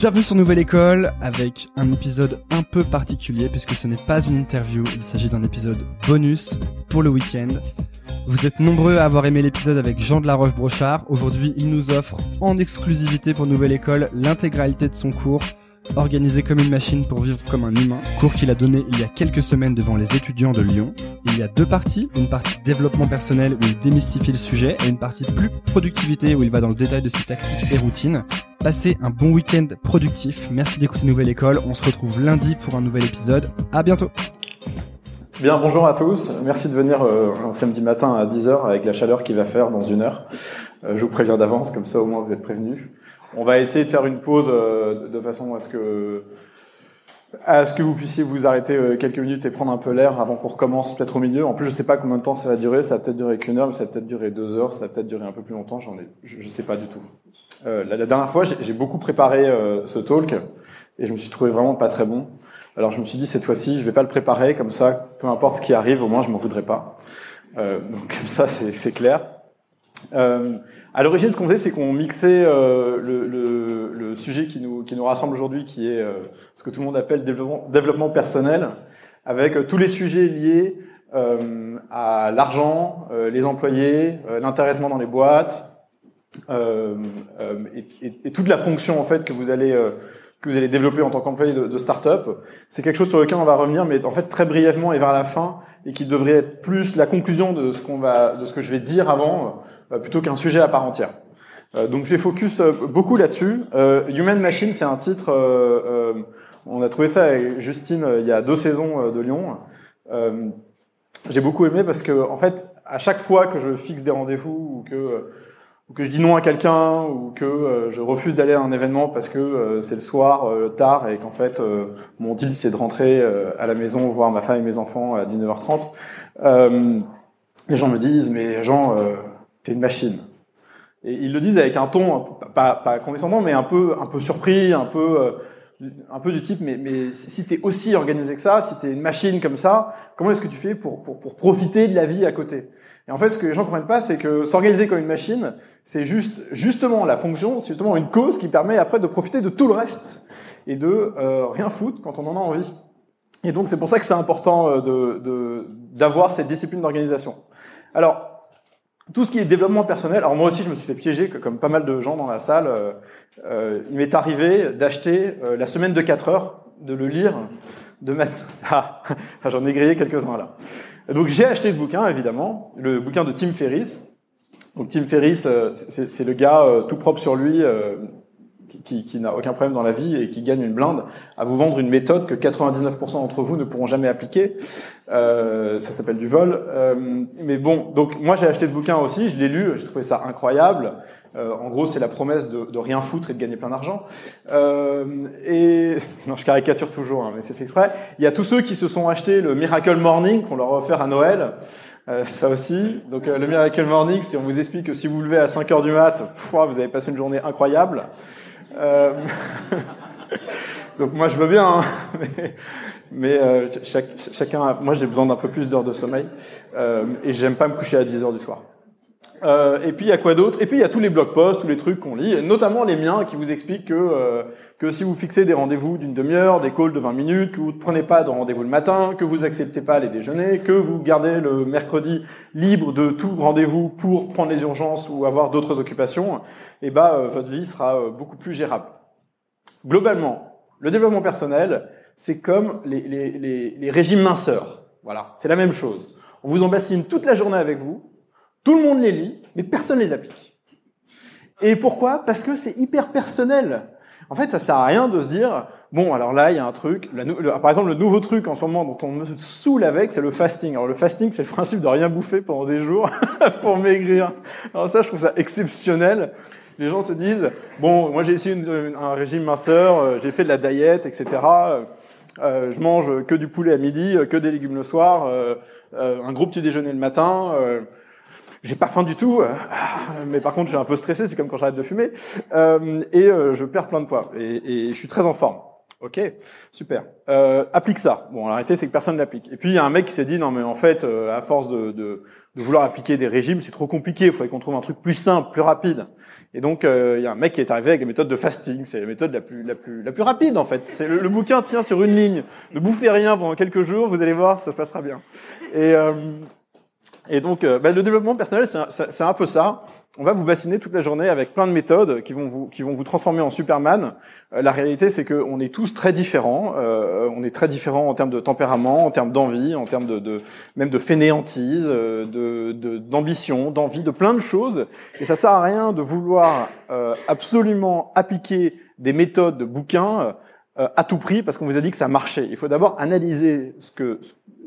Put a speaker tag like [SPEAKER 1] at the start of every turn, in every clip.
[SPEAKER 1] Bienvenue sur Nouvelle École avec un épisode un peu particulier puisque ce n'est pas une interview, il s'agit d'un épisode bonus pour le week-end. Vous êtes nombreux à avoir aimé l'épisode avec Jean de la Roche-Brochard. Aujourd'hui, il nous offre en exclusivité pour Nouvelle École l'intégralité de son cours Organisé comme une machine pour vivre comme un humain, cours qu'il a donné il y a quelques semaines devant les étudiants de Lyon. Il y a deux parties, une partie développement personnel où il démystifie le sujet et une partie plus productivité où il va dans le détail de ses tactiques et routines. Passez un bon week-end productif. Merci d'écouter Nouvelle École. On se retrouve lundi pour un nouvel épisode. À bientôt.
[SPEAKER 2] Bien, bonjour à tous. Merci de venir euh, un samedi matin à 10h avec la chaleur qu'il va faire dans une heure. Euh, je vous préviens d'avance, comme ça au moins vous êtes prévenus. On va essayer de faire une pause euh, de façon à ce que à ce que vous puissiez vous arrêter quelques minutes et prendre un peu l'air avant qu'on recommence peut-être au milieu. En plus, je sais pas combien de temps ça va durer. Ça va peut-être durer qu'une heure, mais ça va peut-être durer deux heures, ça va peut-être durer un peu plus longtemps. Je, je sais pas du tout. Euh, la, la dernière fois, j'ai beaucoup préparé euh, ce talk et je me suis trouvé vraiment pas très bon. Alors je me suis dit cette fois-ci, je vais pas le préparer comme ça, peu importe ce qui arrive, au moins je m'en voudrais pas. Euh, donc comme ça, c'est clair. Euh, à l'origine, ce qu'on faisait, c'est qu'on mixait euh, le, le, le, sujet qui nous, qui nous rassemble aujourd'hui, qui est ce que tout le monde appelle développement, développement personnel, avec tous les sujets liés à l'argent, les employés, l'intéressement dans les boîtes, et, et, et, toute la fonction en fait que vous allez que vous allez développer en tant qu'employé de, de start-up. C'est quelque chose sur lequel on va revenir, mais en fait très brièvement et vers la fin, et qui devrait être plus la conclusion de ce qu'on va, de ce que je vais dire avant euh, plutôt qu'un sujet à part entière. Euh, donc je vais focus euh, beaucoup là-dessus. Human Machine, c'est un titre. on a trouvé ça avec Justine il y a deux saisons de Lyon. J'ai beaucoup aimé parce que en fait, à chaque fois que je fixe des rendez-vous ou que ou que je dis non à quelqu'un ou que je refuse d'aller à un événement parce que c'est le soir tard et qu'en fait mon deal c'est de rentrer à la maison voir ma femme et mes enfants à 19h30 les gens me disent mais Jean t'es une machine. Et ils le disent avec un ton pas, condescendant, mais un peu, un peu surpris, un peu, euh, un peu du type, mais, mais si t'es aussi organisé que ça, si t'es une machine comme ça, comment est-ce que tu fais pour, pour, pour profiter de la vie à côté? Et en fait, ce que les gens comprennent pas, c'est que s'organiser comme une machine, c'est juste, justement la fonction, c'est justement une cause qui permet après de profiter de tout le reste et de euh, rien foutre quand on en a envie. Et donc c'est pour ça que c'est important euh, de d'avoir cette discipline d'organisation. Alors, tout ce qui est développement personnel, alors moi aussi je me suis fait piéger, comme pas mal de gens dans la salle, euh, euh, il m'est arrivé d'acheter la semaine de 4 heures, de le lire, de mettre... Ah, j'en ai grillé quelques-uns là. Donc j'ai acheté ce bouquin, évidemment, le bouquin de Tim Ferriss. Donc Tim Ferriss, euh, c'est le gars euh, tout propre sur lui, qui, qui n'a aucun problème dans la vie et qui gagne une blinde à vous vendre une méthode que 99% d'entre vous ne pourront jamais appliquer. Euh, ça s'appelle du vol. Euh, mais bon, donc moi j'ai acheté ce bouquin aussi, je l'ai lu, j'ai trouvé ça incroyable. Euh, en gros, c'est la promesse de, de, rien foutre et de gagner plein d'argent. Euh, et non, je caricature toujours, hein, mais c'est fait exprès. Il y a tous ceux qui se sont achetés le Miracle Morning qu'on leur a offert à Noël. Euh, ça aussi. Donc euh, le Miracle Morning, si on vous explique que si vous, levez à 5 heures du mat, vous avez passé une journée incroyable. Euh, donc moi je veux bien, hein, mais, mais euh, chacun. Moi j'ai besoin d'un peu plus d'heures de sommeil et j'aime pas me coucher à 10 heures du soir. Euh, et puis il y a quoi d'autre? Et puis il y a tous les blog posts, tous les trucs qu'on lit, notamment les miens qui vous expliquent que euh, que si vous fixez des rendez-vous d'une demi-heure, des calls de 20 minutes, que vous ne prenez pas de rendez-vous le matin, que vous acceptez pas les déjeuners, que vous gardez le mercredi libre de tout rendez-vous pour prendre les urgences ou avoir d'autres occupations, et eh ben euh, votre vie sera euh, beaucoup plus gérable. Globalement, le développement personnel, c'est comme les, les, les, les régimes minceurs. Voilà, c'est la même chose. On vous en bassine toute la journée avec vous, tout le monde les lit, mais personne les applique. Et pourquoi? Parce que c'est hyper personnel. En fait, ça sert à rien de se dire, bon, alors là, il y a un truc. par exemple, le nouveau truc en ce moment dont on me saoule avec, c'est le fasting. Alors le fasting, c'est le principe de rien bouffer pendant des jours pour maigrir. Alors ça, je trouve ça exceptionnel. Les gens te disent, bon, moi j'ai essayé un régime minceur, euh, j'ai fait de la diète, etc. Euh, je mange que du poulet à midi, que des légumes le soir, euh, un gros petit déjeuner le matin j'ai pas faim du tout, euh, mais par contre je suis un peu stressé, c'est comme quand j'arrête de fumer, euh, et euh, je perds plein de poids, et, et, je suis très en forme. Ok, super. Euh, applique ça. Bon, la c'est que personne l'applique. Et puis il y a un mec qui s'est dit non mais en fait, à force de, de, de, vouloir appliquer des régimes, c'est trop compliqué. Il faudrait qu'on trouve un truc plus simple, plus rapide. Et donc il y a un mec qui est arrivé avec la méthode de fasting. C'est la méthode la plus la plus la plus rapide en fait. C'est le, le, bouquin tient sur une ligne. Ne bouffez rien pendant quelques jours, vous allez voir, ça se passera bien. Et et donc, euh, bah, le développement personnel, c'est un, peu ça. On va vous bassiner toute la journée avec plein de méthodes qui vont vous, qui vont vous transformer en Superman. Euh, la réalité, c'est qu'on est tous très différents. Euh, on est très différents en termes de tempérament, en termes d'envie, en termes de, de, même de fainéantise, de, d'ambition, d'envie, de plein de choses. Et ça sert à rien de vouloir absolument appliquer des méthodes de bouquins à tout prix parce qu'on vous a dit que ça marchait. Il faut d'abord analyser ce que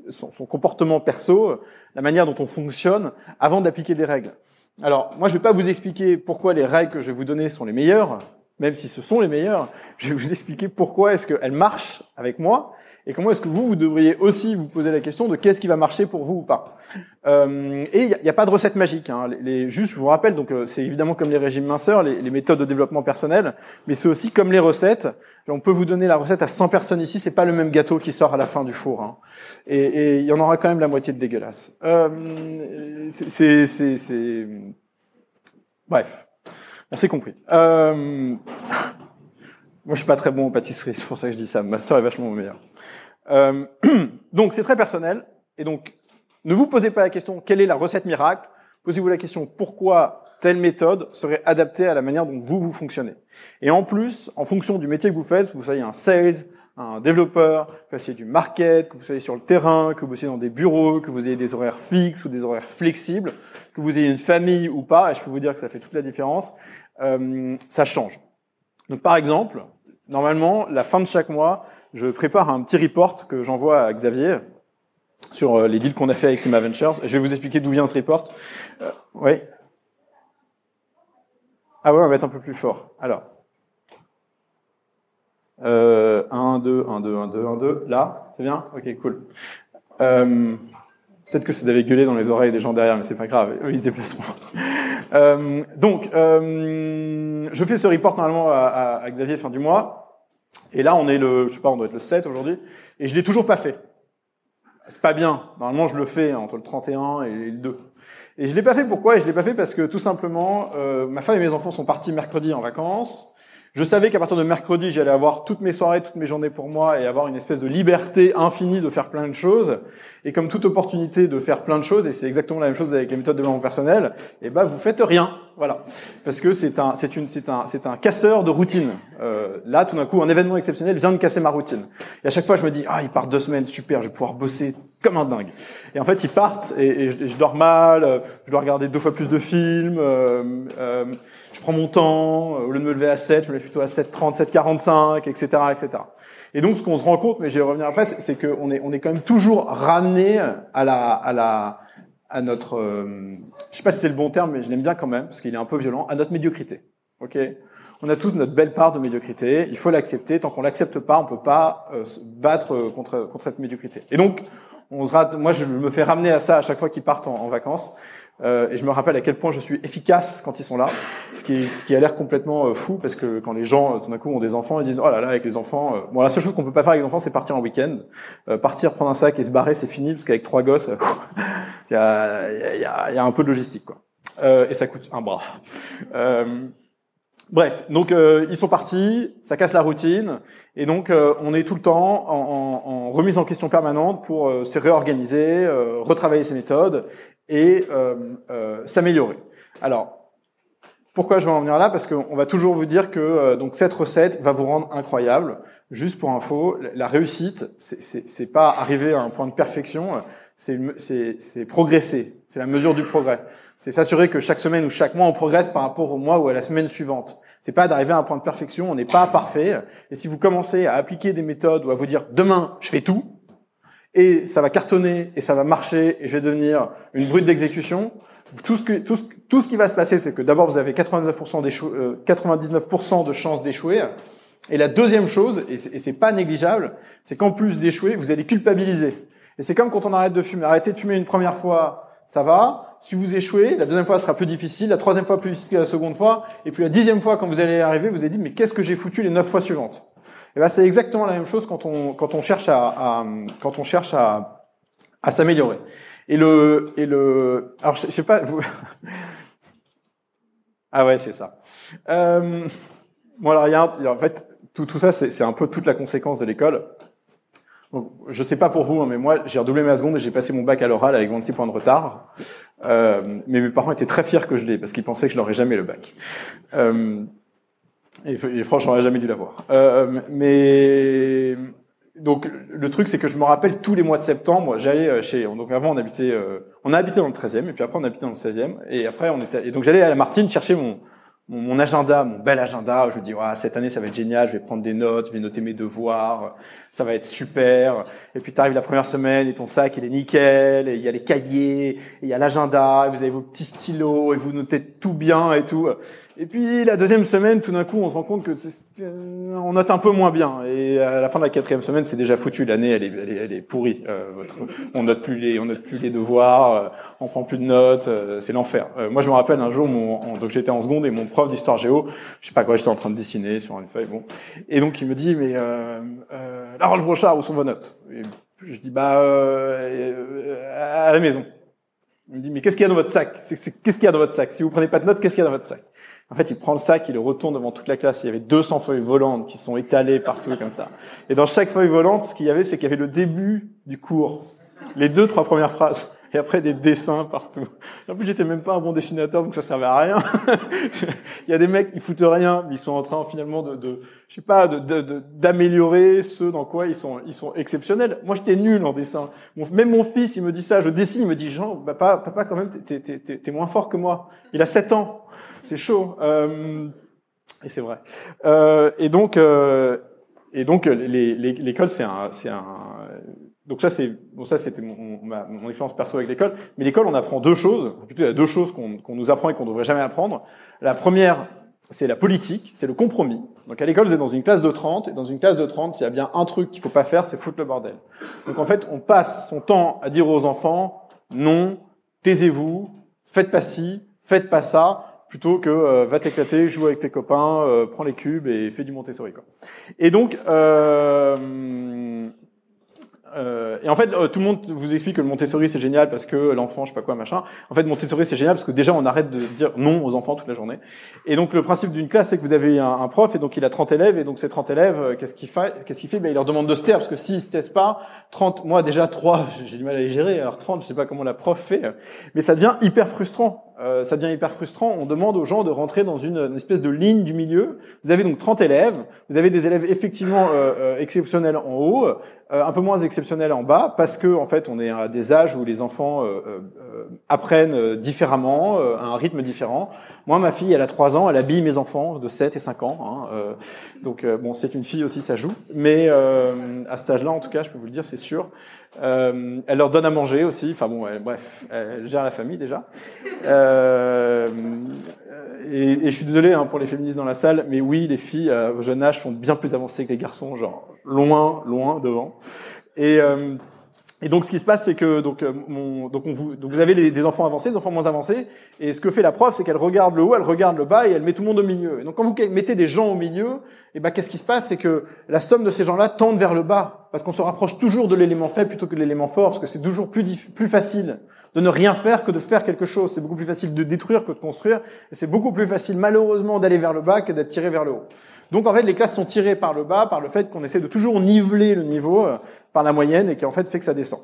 [SPEAKER 2] son, son, comportement perso, la manière dont on fonctionne, avant d'appliquer des règles. Alors, moi, je ne vais pas vous expliquer pourquoi les règles que je vais vous donner sont les meilleures, même si ce sont les meilleures. Je vais vous expliquer pourquoi est-ce qu'elles marchent avec moi, et comment est-ce que vous, vous devriez aussi vous poser la question de qu'est-ce qui va marcher pour vous ou pas. Euh, et il n'y a, pas de recette magique. Hein. Les, juste, je vous rappelle, donc euh, c'est évidemment comme les régimes minceurs, les, les, méthodes de développement personnel, mais c'est aussi comme les recettes. On peut vous donner la recette à 100 personnes ici, c'est pas le même gâteau qui sort à la fin du four. Hein. Et il y en aura quand même la moitié de dégueulasse. Euh, c'est... Bref, on s'est compris. Moi, je suis pas très bon en pâtisserie, c'est pour ça que je dis ça. Ma sœur est vachement meilleure. Euh, donc, c'est très personnel. Et donc, ne vous posez pas la question quelle est la recette miracle? Posez-vous la question pourquoi telle méthode serait adaptée à la manière dont vous vous fonctionnez? Et en plus, en fonction du métier que vous faites, vous soyez un sales, un développeur, que vous fassiez du market, que vous soyez sur le terrain, que vous bossiez dans des bureaux, que vous ayez des horaires fixes ou des horaires flexibles, que vous ayez une famille ou pas, et je peux vous dire que ça fait toute la différence, euh, ça change. Donc par exemple, normalement, la fin de chaque mois, je prépare un petit report que j'envoie à Xavier sur euh, les deals qu'on a fait avec Ventures. Je vais vous expliquer d'où vient ce report. Euh, oui. Ah ouais, on va être un peu plus fort. Alors. Euh, 1, 2, 1, 2, 1, 2, 1, 2. Là, c'est bien? Ok, cool. Euh, Peut-être que ça devait gueuler dans les oreilles des gens derrière, mais c'est pas grave, ils se déplaceront. Euh, donc, euh, je fais ce report normalement à, à, Xavier fin du mois, et là on est le, je sais pas, on doit être le 7 aujourd'hui, et je l'ai toujours pas fait. C'est pas bien. Normalement, je le fais entre le 31 et le 2. Et je l'ai pas fait pourquoi? Et je l'ai pas fait parce que tout simplement, euh, ma femme et mes enfants sont partis mercredi en vacances. Je savais qu'à partir de mercredi, j'allais avoir toutes mes soirées, toutes mes journées pour moi et avoir une espèce de liberté infinie de faire plein de choses. Et comme toute opportunité de faire plein de choses, et c'est exactement la même chose avec les méthodes de développement personnel, eh ben vous faites rien, voilà, parce que c'est un, c'est une, c'est un, c'est un casseur de routine. Euh, là, tout d'un coup, un événement exceptionnel vient de casser ma routine. Et à chaque fois, je me dis, ah, ils partent deux semaines, super, je vais pouvoir bosser comme un dingue. Et en fait, ils partent et, je, dors mal, je dois regarder deux fois plus de films. Euh, euh, je prends mon temps, au lieu de me lever à 7, je me lève plutôt à 7h30, 7h45, etc., etc. Et donc, ce qu'on se rend compte, mais je vais revenir après, c'est qu'on est, on est quand même toujours ramené à la, à la, à notre, euh, je sais pas si c'est le bon terme, mais je l'aime bien quand même parce qu'il est un peu violent, à notre médiocrité. Ok? On a tous notre belle part de médiocrité. Il faut l'accepter. Tant qu'on l'accepte pas, on peut pas euh, se battre contre contre cette médiocrité. Et donc, on se rate, moi, je me fais ramener à ça à chaque fois qu'ils partent en, en vacances. Euh, et je me rappelle à quel point je suis efficace quand ils sont là, ce qui, ce qui a l'air complètement euh, fou parce que quand les gens euh, tout d'un coup ont des enfants, ils disent oh là là avec les enfants. bon la seule chose qu'on peut pas faire avec les enfants, c'est partir en week-end, partir prendre un sac et se barrer, c'est fini parce qu'avec trois gosses, il y a, y, a, y, a, un peu de logistique quoi. et ça coûte un bras. Bref, donc ils sont partis, ça casse la routine, et donc on est tout le temps en, en, remise en question permanente pour se réorganiser, retravailler ses méthodes, et euh, euh, s'améliorer. Alors, pourquoi je vais en venir là? Parce qu'on va toujours vous dire que euh, donc cette recette va vous rendre incroyable. Juste pour info, la réussite, c'est pas arriver à un point de perfection, c'est progresser. C'est la mesure du progrès. C'est s'assurer que chaque semaine ou chaque mois on progresse par rapport au mois ou à la semaine suivante. C'est pas d'arriver à un point de perfection. On n'est pas parfait. Et si vous commencez à appliquer des méthodes ou à vous dire demain je fais tout, et ça va cartonner et ça va marcher et je vais devenir une brute d'exécution. Tout ce, tout, ce, tout ce qui va se passer, c'est que d'abord vous avez 99%, euh, 99 de chances d'échouer. Et la deuxième chose, et c'est pas négligeable, c'est qu'en plus d'échouer, vous allez culpabiliser. Et c'est comme quand on arrête de fumer. Arrêtez de fumer une première fois, ça va. Si vous échouez, la deuxième fois sera plus difficile, la troisième fois plus difficile que la seconde fois, et puis la dixième fois, quand vous allez arriver, vous allez dire mais qu'est-ce que j'ai foutu les neuf fois suivantes? Et eh ben c'est exactement la même chose quand on quand on cherche à, à quand on cherche à à s'améliorer. Et le et le alors je, sais pas vous ah ouais c'est ça. Euh, bon alors il y a en fait tout tout ça c'est c'est un peu toute la conséquence de l'école. Donc, je sais pas pour vous, hein, mais moi, j'ai redoublé ma seconde et j'ai passé mon bac à l'oral avec 26 points de retard. Euh, mais mes parents étaient très fiers que je l'ai parce qu'ils pensaient que je n'aurais jamais le bac. Euh, et, et franchement, j'aurais jamais dû l'avoir. Euh, mais donc le truc, c'est que je me rappelle tous les mois de septembre, j'allais euh, chez. Donc avant, on habitait, euh, on a habité dans le 13e, et puis après, on habitait dans le 16e, et après, on était. Et donc j'allais à la Martine chercher mon mon, agenda, mon bel agenda. Je me dis, ouais, cette année, ça va être génial. Je vais prendre des notes, je vais noter mes devoirs. Ça va être super. Et puis, tu arrives la première semaine et ton sac, il est nickel. Et il y a les cahiers, et il y a l'agenda. Vous avez vos petits stylos et vous notez tout bien et tout. Et puis, la deuxième semaine, tout d'un coup, on se rend compte que on note un peu moins bien. Et à la fin de la quatrième semaine, c'est déjà foutu. L'année, elle est, elle est, pourrie. Euh, on note plus les, on note plus les devoirs. Euh, on prend plus de notes. Euh, c'est l'enfer. moi, je me rappelle un jour, mon, donc j'étais en seconde et mon prof d'histoire géo, je sais pas quoi, j'étais en train de dessiner sur une feuille, bon. Et donc il me dit, mais euh, euh, la Roche Brochard, où sont vos notes? Et Je dis, bah euh, à la maison. Il me dit, mais qu'est-ce qu'il y a dans votre sac? Qu'est-ce qu'il y a dans votre sac? Si vous prenez pas de notes, qu'est-ce qu'il y a dans votre sac? En fait, il prend le sac, il le retourne devant toute la classe. Il y avait 200 feuilles volantes qui sont étalées partout comme ça. Et dans chaque feuille volante, ce qu'il y avait, c'est qu'il y avait le début du cours. Les deux, trois premières phrases et après des dessins partout. En plus, j'étais même pas un bon dessinateur, donc ça servait à rien. Il y a des mecs, ils foutent rien, mais ils sont en train finalement de, de je sais pas, d'améliorer de, ce dans quoi ils sont, ils sont exceptionnels. Moi, j'étais nul en dessin. même mon fils, il me dit ça. Je dessine, il me dit Jean, papa, papa, quand même, t'es moins fort que moi. Il a 7 ans. C'est chaud. Euh, et c'est vrai. Euh, et donc, euh, et donc, l'école, c'est un, c'est un donc ça c'est bon ça c'était mon, mon, expérience perso avec l'école. Mais l'école on apprend deux choses. Plutôt il y a deux choses qu'on nous apprend et qu'on devrait jamais apprendre. La première c'est la politique, c'est le compromis. Donc à l'école vous êtes dans une classe de 30 et dans une classe de 30 s'il y a bien un truc qu'il faut pas faire c'est foutre le bordel. Donc en fait on passe son temps à dire aux enfants non, taisez-vous, faites pas ci, faites pas ça plutôt que euh, va t'éclater, joue avec tes copains, euh, prends les cubes et fais du Montessori quoi. Et donc euh, et en fait, euh, tout le monde vous explique que le Montessori c'est génial parce que l'enfant, je sais pas quoi, machin. En fait, Montessori c'est génial parce que déjà on arrête de dire non aux enfants toute la journée. Et donc le principe d'une classe, c'est que vous avez un, prof et donc il a 30 élèves et donc ces 30 élèves, euh, qu'est-ce qu'il fait Qu'est-ce ben, il leur demande de se taire parce que s'ils se taisent pas, 30, moi déjà 3, j'ai du mal à les gérer. Alors 30, je sais pas comment la prof fait, mais ça devient hyper frustrant. euh, ça devient hyper frustrant. On demande aux gens de rentrer dans une, une, espèce de ligne du milieu. Vous avez donc 30 élèves. Vous avez des élèves effectivement euh, euh, exceptionnels en haut, un peu moins exceptionnels en bas, parce que en fait, on est à des âges où les enfants apprennent différemment, à un rythme différent. Moi, ma fille, elle a 3 ans, elle habille mes enfants de 7 et 5 ans. Hein, donc bon, c'est une fille aussi, ça joue. Mais à cet âge-là, en tout cas, je peux vous le dire, c'est sûr. Euh, elle leur donne à manger aussi. Enfin bon, bref, elle gère la famille déjà. Euh, et, et, je suis désolé hein, pour les féministes dans la salle, mais oui, les filles euh, au jeune âge sont bien plus avancées que les garçons, genre loin, loin devant. Et euh, et donc, ce qui se passe, c'est que donc, euh, donc, on vous, donc vous avez des enfants avancés, des enfants moins avancés, et ce que fait la prof, c'est qu'elle regarde le haut, elle regarde le bas, et elle met tout le monde au milieu. Et donc, quand vous mettez des gens au milieu, et eh ben, qu'est-ce qui se passe, c'est que la somme de ces gens-là tente vers le bas, parce qu'on se rapproche toujours de l'élément faible plutôt que de l'élément fort, parce que c'est toujours plus plus facile de ne rien faire que de faire quelque chose. C'est beaucoup plus facile de détruire que de construire, et c'est beaucoup plus facile, malheureusement, d'aller vers le bas que d'être tiré vers le haut. Donc en fait, les classes sont tirées par le bas, par le fait qu'on essaie de toujours niveler le niveau euh, par la moyenne et qui en fait fait que ça descend.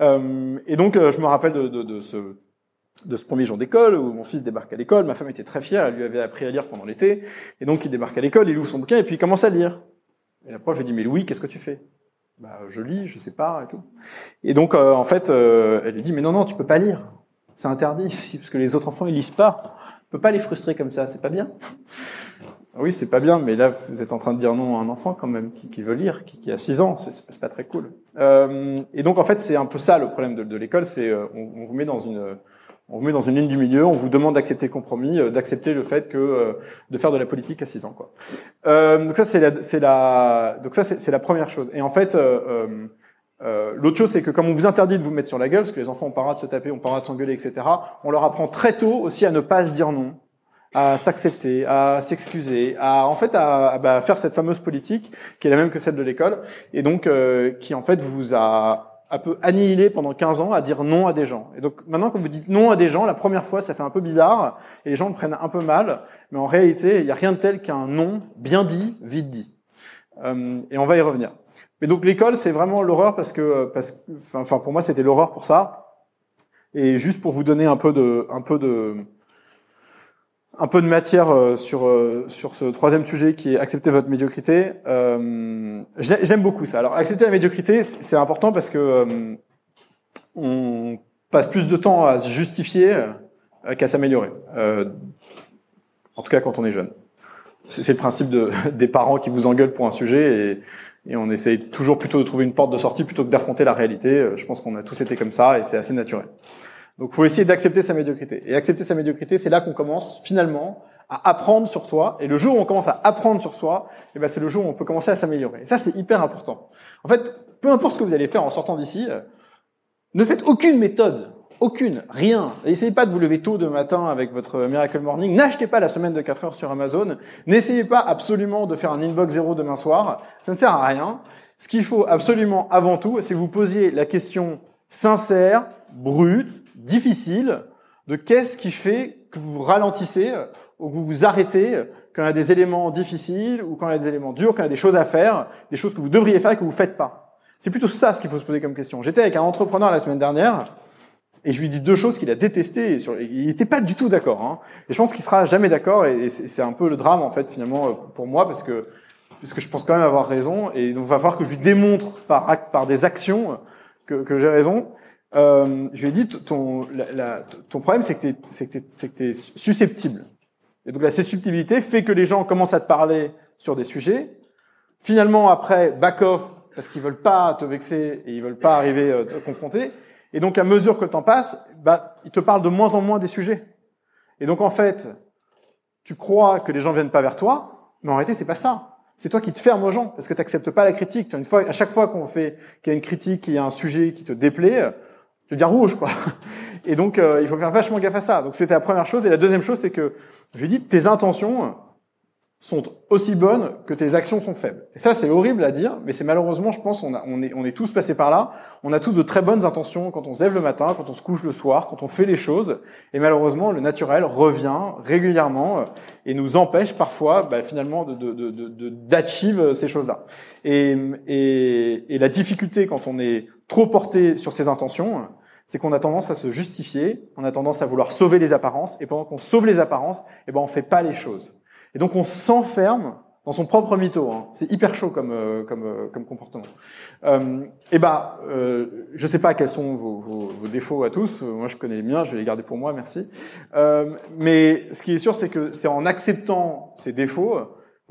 [SPEAKER 2] Euh, et donc euh, je me rappelle de, de, de, ce, de ce premier jour d'école où mon fils débarque à l'école. Ma femme était très fière, elle lui avait appris à lire pendant l'été. Et donc il débarque à l'école, il ouvre son bouquin et puis il commence à lire. Et la prof lui dit mais Louis, qu'est-ce que tu fais? Bah je lis, je sais pas et tout. Et donc en fait, elle lui dit mais non non, tu peux pas lire, c'est interdit parce que les autres enfants ils lisent pas. On peut pas les frustrer comme ça, c'est pas bien. Oui, c'est pas bien, mais là, vous êtes en train de dire non à un enfant quand même qui, qui veut lire, qui, qui, a 6 ans, c'est pas très cool. Euh, et donc, en fait, c'est un peu ça le problème de, de l'école, c'est euh, on, on, vous met dans une on vous met dans une ligne du milieu, on vous demande d'accepter le compromis, euh, d'accepter le fait que euh, de faire de la politique à 6 ans, quoi. donc ça, c'est la, la, donc ça, c'est la première chose. Et en fait. L'autre chose, c'est que comme on vous interdit de vous mettre sur la gueule, parce que les enfants ont pas de se taper, ont pas de s'engueuler, etc., on leur apprend très tôt aussi à ne pas se dire non, à s'accepter, à s'excuser, à en fait à, bah, faire cette fameuse politique qui est la même que celle de l'école et donc euh, qui en fait vous a un peu annihilé pendant 15 ans à dire non à des gens. Et donc maintenant quand vous dites non à des gens, la première fois ça fait un peu bizarre et les gens le prennent un peu mal, mais en réalité il n'y a rien de tel qu'un non bien dit, vite dit. Euh, et on va y revenir. Mais donc l'école c'est vraiment l'horreur parce que parce que enfin pour moi c'était l'horreur pour ça. Et juste pour vous donner un peu de un peu de un peu de matière euh, sur euh, sur ce troisième sujet qui est accepter votre médiocrité. Euh, J'aime beaucoup ça. Alors accepter la médiocrité, c'est important parce que euh, on passe plus de temps à se justifier qu'à s'améliorer. en tout cas quand on est jeune. C'est le principe de, des parents qui vous engueulent pour un sujet et, et on essaye toujours plutôt de trouver une porte de sortie plutôt que d'affronter la réalité. Je pense qu'on a tous été comme ça et c'est assez naturel. Donc, faut essayer d'accepter sa médiocrité. Et accepter sa médiocrité, c'est là qu'on commence finalement à apprendre sur soi. Et le jour où on commence à apprendre sur soi, eh ben, c'est le jour où on peut commencer à s'améliorer. Et ça, c'est hyper important. En fait, peu importe ce que vous allez faire en sortant d'ici, euh, ne faites aucune méthode. Aucune, rien. N'essayez pas de vous lever tôt de matin avec votre Miracle Morning. N'achetez pas la semaine de 4 heures sur Amazon. N'essayez pas absolument de faire un inbox zéro demain soir. Ça ne sert à rien. Ce qu'il faut absolument avant tout, c'est que vous posiez la question sincère, brute, difficile de qu'est-ce qui fait que vous ralentissez ou que vous vous arrêtez quand il y a des éléments difficiles ou quand il y a des éléments durs, quand il y a des choses à faire, des choses que vous devriez faire et que vous faites pas. C'est plutôt ça ce qu'il faut se poser comme question. J'étais avec un entrepreneur la semaine dernière et je lui dis deux choses qu'il a détestées. Il n'était pas du tout d'accord. Hein. Et je pense qu'il sera jamais d'accord. Et c'est un peu le drame en fait finalement pour moi parce que parce que je pense quand même avoir raison. Et donc il va falloir que je lui démontre par par des actions que j'ai raison. Euh, je lui ai dit, ton, la, ton problème, c'est que tu es, susceptible. Et donc la susceptibilité fait que les gens commencent à te parler sur des sujets. Finalement, après, back off, parce qu'ils veulent pas te vexer et ils veulent pas arriver à euh, te confronter. Et donc, à mesure que le temps passe, bah, ils te parlent de moins en moins des sujets. Et donc, en fait, tu crois que les gens viennent pas vers toi, mais en réalité, c'est pas ça. C'est toi qui te fermes aux gens, parce que tu n'acceptes pas la critique. Une fois, à chaque fois qu'on fait qu'il y a une critique, qu'il y a un sujet qui te déplaît, je veux dire rouge, quoi. Et donc, euh, il faut faire vachement gaffe à ça. Donc, c'était la première chose. Et la deuxième chose, c'est que, je lui dis, tes intentions sont aussi bonnes que tes actions sont faibles. Et ça, c'est horrible à dire, mais c'est malheureusement, je pense, on, a, on, est, on est tous passés par là. On a tous de très bonnes intentions quand on se lève le matin, quand on se couche le soir, quand on fait les choses. Et malheureusement, le naturel revient régulièrement euh, et nous empêche parfois, bah, finalement, de, de, de, d'achieve ces choses-là. Et, et, et la difficulté quand on est trop porté sur ses intentions, c'est qu'on a tendance à se justifier, on a tendance à vouloir sauver les apparences, et pendant qu'on sauve les apparences, eh ben on fait pas les choses. Et donc on s'enferme dans son propre mytho. Hein. C'est hyper chaud comme euh, comme euh, comme comportement. Euh, et ben, euh, je sais pas quels sont vos, vos, vos, défauts à tous. Moi, je connais les miens. Je vais les garder pour moi. Merci. Euh, mais ce qui est sûr, c'est que c'est en acceptant ces défauts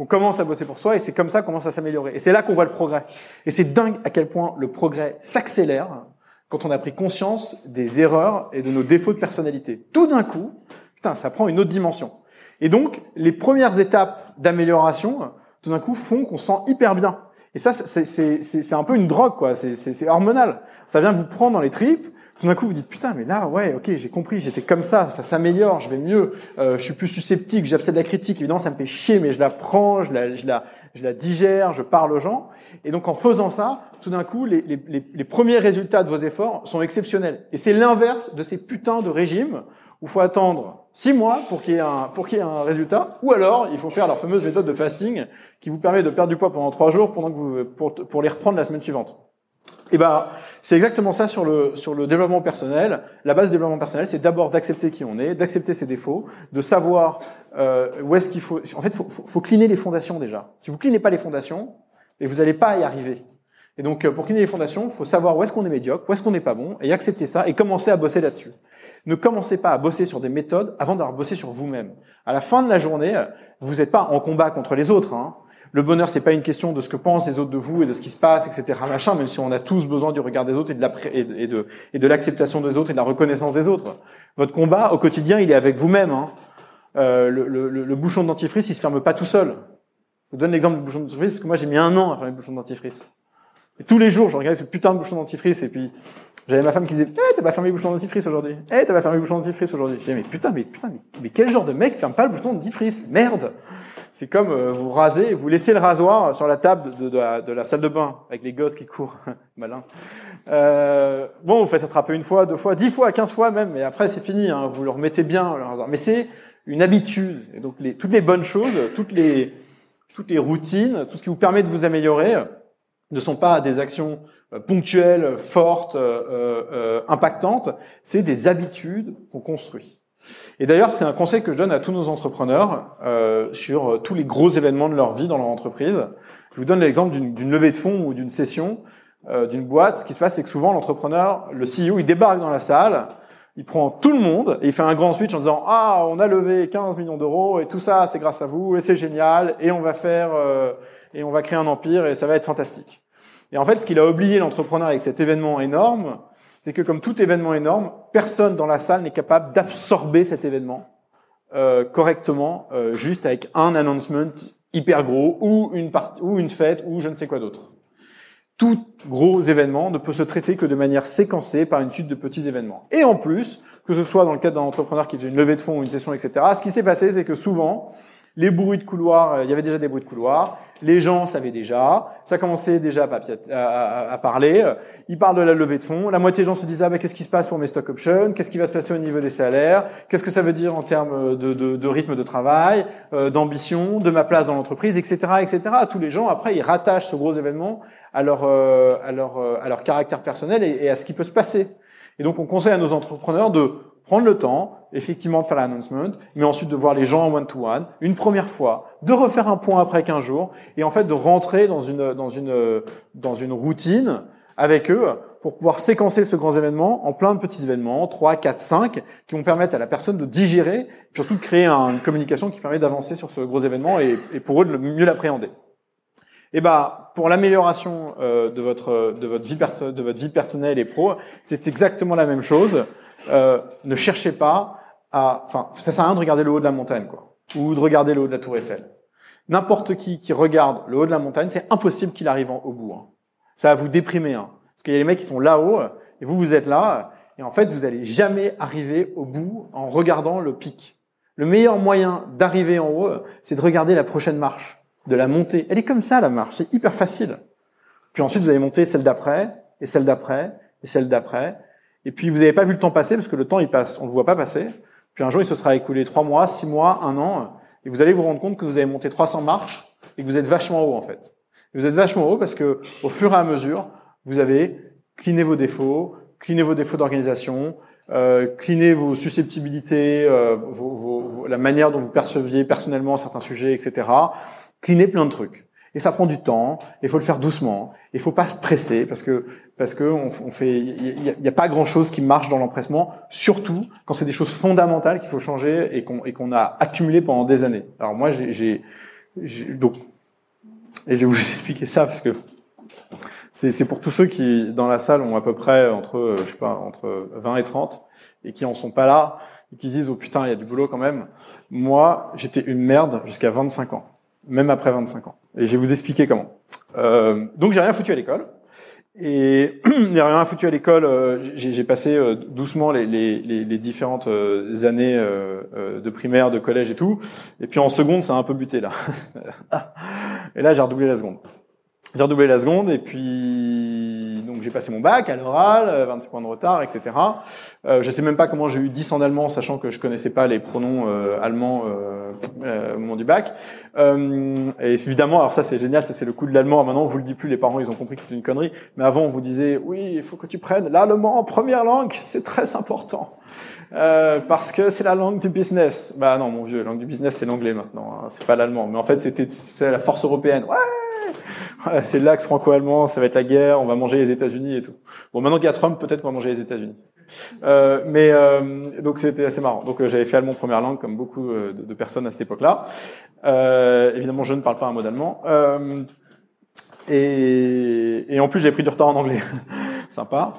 [SPEAKER 2] qu'on commence à bosser pour soi, et c'est comme ça qu'on commence à s'améliorer. Et c'est là qu'on voit le progrès. Et c'est dingue à quel point le progrès s'accélère quand on a pris conscience des erreurs et de nos défauts de personnalité. Tout d'un coup, putain, ça prend une autre dimension. Et donc, les premières étapes d'amélioration, tout d'un coup, font qu'on sent hyper bien. Et ça, c'est un peu une drogue, quoi. C'est hormonal. Ça vient vous prendre dans les tripes. Tout d'un coup, vous dites putain, mais là, ouais, ok, j'ai compris, j'étais comme ça, ça s'améliore, je vais mieux, euh, je suis plus susceptible, j'abcède la critique. Évidemment, ça me fait chier, mais je la prends, je la, je la, je la digère, je parle aux gens. Et donc, en faisant ça, tout d'un coup, les, les, les, premiers résultats de vos efforts sont exceptionnels. Et c'est l'inverse de ces putains de régimes où il faut attendre six mois pour qu'il y ait un pour qu'il y ait un résultat, ou alors il faut faire leur fameuse méthode de fasting qui vous permet de perdre du poids pendant trois jours pendant que vous pour, pour les reprendre la semaine suivante. Et eh ben c'est exactement ça sur le sur le développement personnel. La base du développement personnel, c'est d'abord d'accepter qui on est, d'accepter ses défauts, de savoir euh, où est-ce qu'il faut. En fait, faut, faut, faut cliner les fondations déjà. Si vous clinez pas les fondations, et vous n'allez pas y arriver. Et donc, euh, pour cliner les fondations, faut savoir où est-ce qu'on est médiocre, où est-ce qu'on n'est pas bon, et accepter ça, et commencer à bosser là-dessus. Ne commencez pas à bosser sur des méthodes avant d'avoir bossé sur vous-même. À la fin de la journée, vous n'êtes pas en combat contre les autres. Hein. Le bonheur, c'est pas une question de ce que pensent les autres de vous et de ce qui se passe, etc. Machin, même si on a tous besoin du regard des autres et de, de, de l'acceptation des autres et de la reconnaissance des autres. Votre combat au quotidien, il est avec vous-même. Hein. Euh, le, le, le, bouchon de dentifrice, il se ferme pas tout seul. Je vous donne l'exemple du bouchon de dentifrice parce que moi j'ai mis un an à faire le bouchon de dentifrice. Et tous les jours, je regardais ce putain de bouchon de dentifrice et puis j'avais ma femme qui disait, eh, t'as pas fermé le bouchon dentifrice aujourd'hui. Eh, t'as pas fermé le bouchon dentifrice aujourd'hui. Je disais, mais putain, mais putain, mais, quel genre de mec ferme pas le bouchon dentifrice? Merde! C'est comme euh, vous rasez, vous laissez le rasoir sur la table de, de, la, salle de bain avec les gosses qui courent. Malin. Euh, bon, vous faites attraper une fois, deux fois, dix fois, quinze fois même, mais après c'est fini. Hein, vous le remettez bien le rasoir. Mais c'est une habitude. Et donc les, toutes les bonnes choses, toutes les toutes les routines, tout ce qui vous permet de vous améliorer, ne sont pas des actions euh, ponctuelles, fortes, euh, euh, impactantes, c'est des habitudes qu'on construit. Et d'ailleurs, c'est un conseil que je donne à tous nos entrepreneurs euh, sur tous les gros événements de leur vie dans leur entreprise. Je vous donne l'exemple d'une levée de fonds ou d'une session euh, d'une boîte. Ce qui se passe, c'est que souvent l'entrepreneur, le CEO, il débarque dans la salle, il prend tout le monde et il fait un grand speech en disant ah on a levé 15 millions d'euros et tout ça c'est grâce à vous et c'est génial et on va faire et on va créer un empire et ça va être fantastique. Et en fait, ce qu'il a oublié l'entrepreneur avec cet événement énorme, c'est que comme tout événement énorme, personne dans la salle n'est capable d'absorber cet événement euh, correctement, euh, juste avec un announcement hyper gros ou une partie ou une fête ou je ne sais quoi d'autre. Tout gros événement ne peut se traiter que de manière séquencée par une suite de petits événements. Et en plus, que ce soit dans le cadre d'un entrepreneur qui fait une levée de fonds ou une session, etc., ce qui s'est passé, c'est que souvent, les bruits de couloir, euh, il y avait déjà des bruits de couloir. Les gens savaient déjà. Ça commençait déjà à, parler. Ils parlent de la levée de fonds. La moitié des gens se disaient ah, ben, qu'est-ce qui se passe pour mes stock options? Qu'est-ce qui va se passer au niveau des salaires? Qu'est-ce que ça veut dire en termes de, rythme de travail, euh, d'ambition, de ma place dans l'entreprise, etc., etc. Tous les gens après ils rattachent ce gros événement à leur euh, à leur à leur caractère personnel et à ce qui peut se passer. Et donc on conseille à nos entrepreneurs de prendre le temps, effectivement, de faire l'announcement, mais ensuite de voir les gens en one-to-one, une première fois, de refaire un point après 15 jours, et en fait de rentrer dans une, dans une, dans une routine avec eux pour pouvoir séquencer ce grand événement en plein de petits événements, 3, 4, 5, qui vont permettre à la personne de digérer, et surtout de créer une communication qui permet d'avancer sur ce gros événement et, et pour eux de mieux l'appréhender. Et bah pour l'amélioration euh, de votre de votre vie de votre vie personnelle et pro, c'est exactement la même chose. Euh, ne cherchez pas à, enfin, ça sert à rien de regarder le haut de la montagne, quoi, ou de regarder le haut de la tour Eiffel. N'importe qui qui regarde le haut de la montagne, c'est impossible qu'il arrive au bout. Hein. Ça va vous déprimer, hein. parce qu'il y a des mecs qui sont là-haut et vous vous êtes là, et en fait vous allez jamais arriver au bout en regardant le pic. Le meilleur moyen d'arriver en haut, c'est de regarder la prochaine marche, de la montée. Elle est comme ça la marche, c'est hyper facile. Puis ensuite vous allez monter celle d'après, et celle d'après, et celle d'après, et puis vous n'avez pas vu le temps passer parce que le temps il passe, on le voit pas passer. Puis un jour il se sera écoulé trois mois, six mois, un an, et vous allez vous rendre compte que vous avez monté 300 marches et que vous êtes vachement haut en fait. vous êtes vachement haut parce que au fur et à mesure, vous avez cliné vos défauts, cleaner vos défauts d'organisation, euh, cleaner vos susceptibilités, euh, vos, vos, la manière dont vous perceviez personnellement certains sujets, etc. Cleaner plein de trucs. Et ça prend du temps. Il faut le faire doucement. Il faut pas se presser parce que parce que on, fait, il n'y a, pas grand chose qui marche dans l'empressement, surtout quand c'est des choses fondamentales qu'il faut changer et qu'on a accumulé pendant des années. Alors moi, j'ai donc et je vais vous expliquer ça parce que c'est pour tous ceux qui dans la salle ont à peu près entre je sais pas entre 20 et 30 et qui en sont pas là et qui se disent oh putain il y a du boulot quand même. Moi, j'étais une merde jusqu'à 25 ans, même après 25 ans. Et je vais vous expliquer comment. Euh, donc j'ai rien foutu à l'école. Et il n'y a rien foutu à l'école. Euh, j'ai passé euh, doucement les, les, les différentes euh, années de primaire, de collège et tout. Et puis en seconde, ça a un peu buté là. et là, j'ai redoublé la seconde. J'ai redoublé la seconde et puis j'ai passé mon bac à l'oral, 26 points de retard, etc. Euh, je sais même pas comment j'ai eu 10 en allemand, sachant que je connaissais pas les pronoms euh, allemands euh, au moment du bac. Euh, et évidemment, alors ça c'est génial, ça c'est le coup de l'allemand. Maintenant on vous le dit plus, les parents ils ont compris que c'était une connerie. Mais avant on vous disait oui, il faut que tu prennes l'allemand en première langue, c'est très important. Euh, parce que c'est la langue du business. Bah non, mon vieux, la langue du business, c'est l'anglais maintenant. Hein, c'est pas l'allemand. Mais en fait, c'était la force européenne. Ouais, c'est l'axe franco-allemand. Ça va être la guerre. On va manger les États-Unis et tout. Bon, maintenant qu'il y a Trump, peut-être qu'on va manger les États-Unis. Euh, mais euh, donc c'était assez marrant. Donc euh, j'avais fait allemand première langue comme beaucoup euh, de, personnes à cette époque-là. évidemment, je ne parle pas un mot d'allemand. Et, et, en plus, j'ai pris du retard en anglais. Sympa.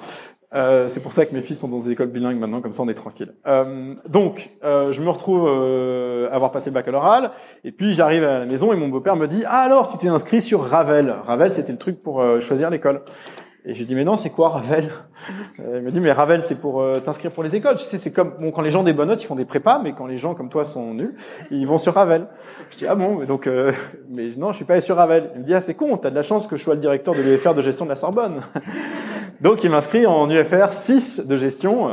[SPEAKER 2] Euh, c'est pour ça que mes filles sont dans des écoles bilingues maintenant, comme ça on est tranquille. Euh, donc, euh, je me retrouve euh, avoir passé le bac oral, et puis j'arrive à la maison et mon beau-père me dit ah alors tu t'es inscrit sur Ravel. Ravel c'était le truc pour euh, choisir l'école. Et j'ai dit mais non c'est quoi Ravel? Il me dit mais Ravel c'est pour t'inscrire pour les écoles. Tu sais c'est comme bon quand les gens des bonnes notes ils font des prépas, mais quand les gens comme toi sont nuls ils vont sur Ravel. Je dis ah bon mais donc mais non je suis pas allé sur Ravel. Il me dit ah c'est con t'as de la chance que je sois le directeur de l'UFR de gestion de la Sorbonne. Donc il m'inscrit en UFR 6 de gestion,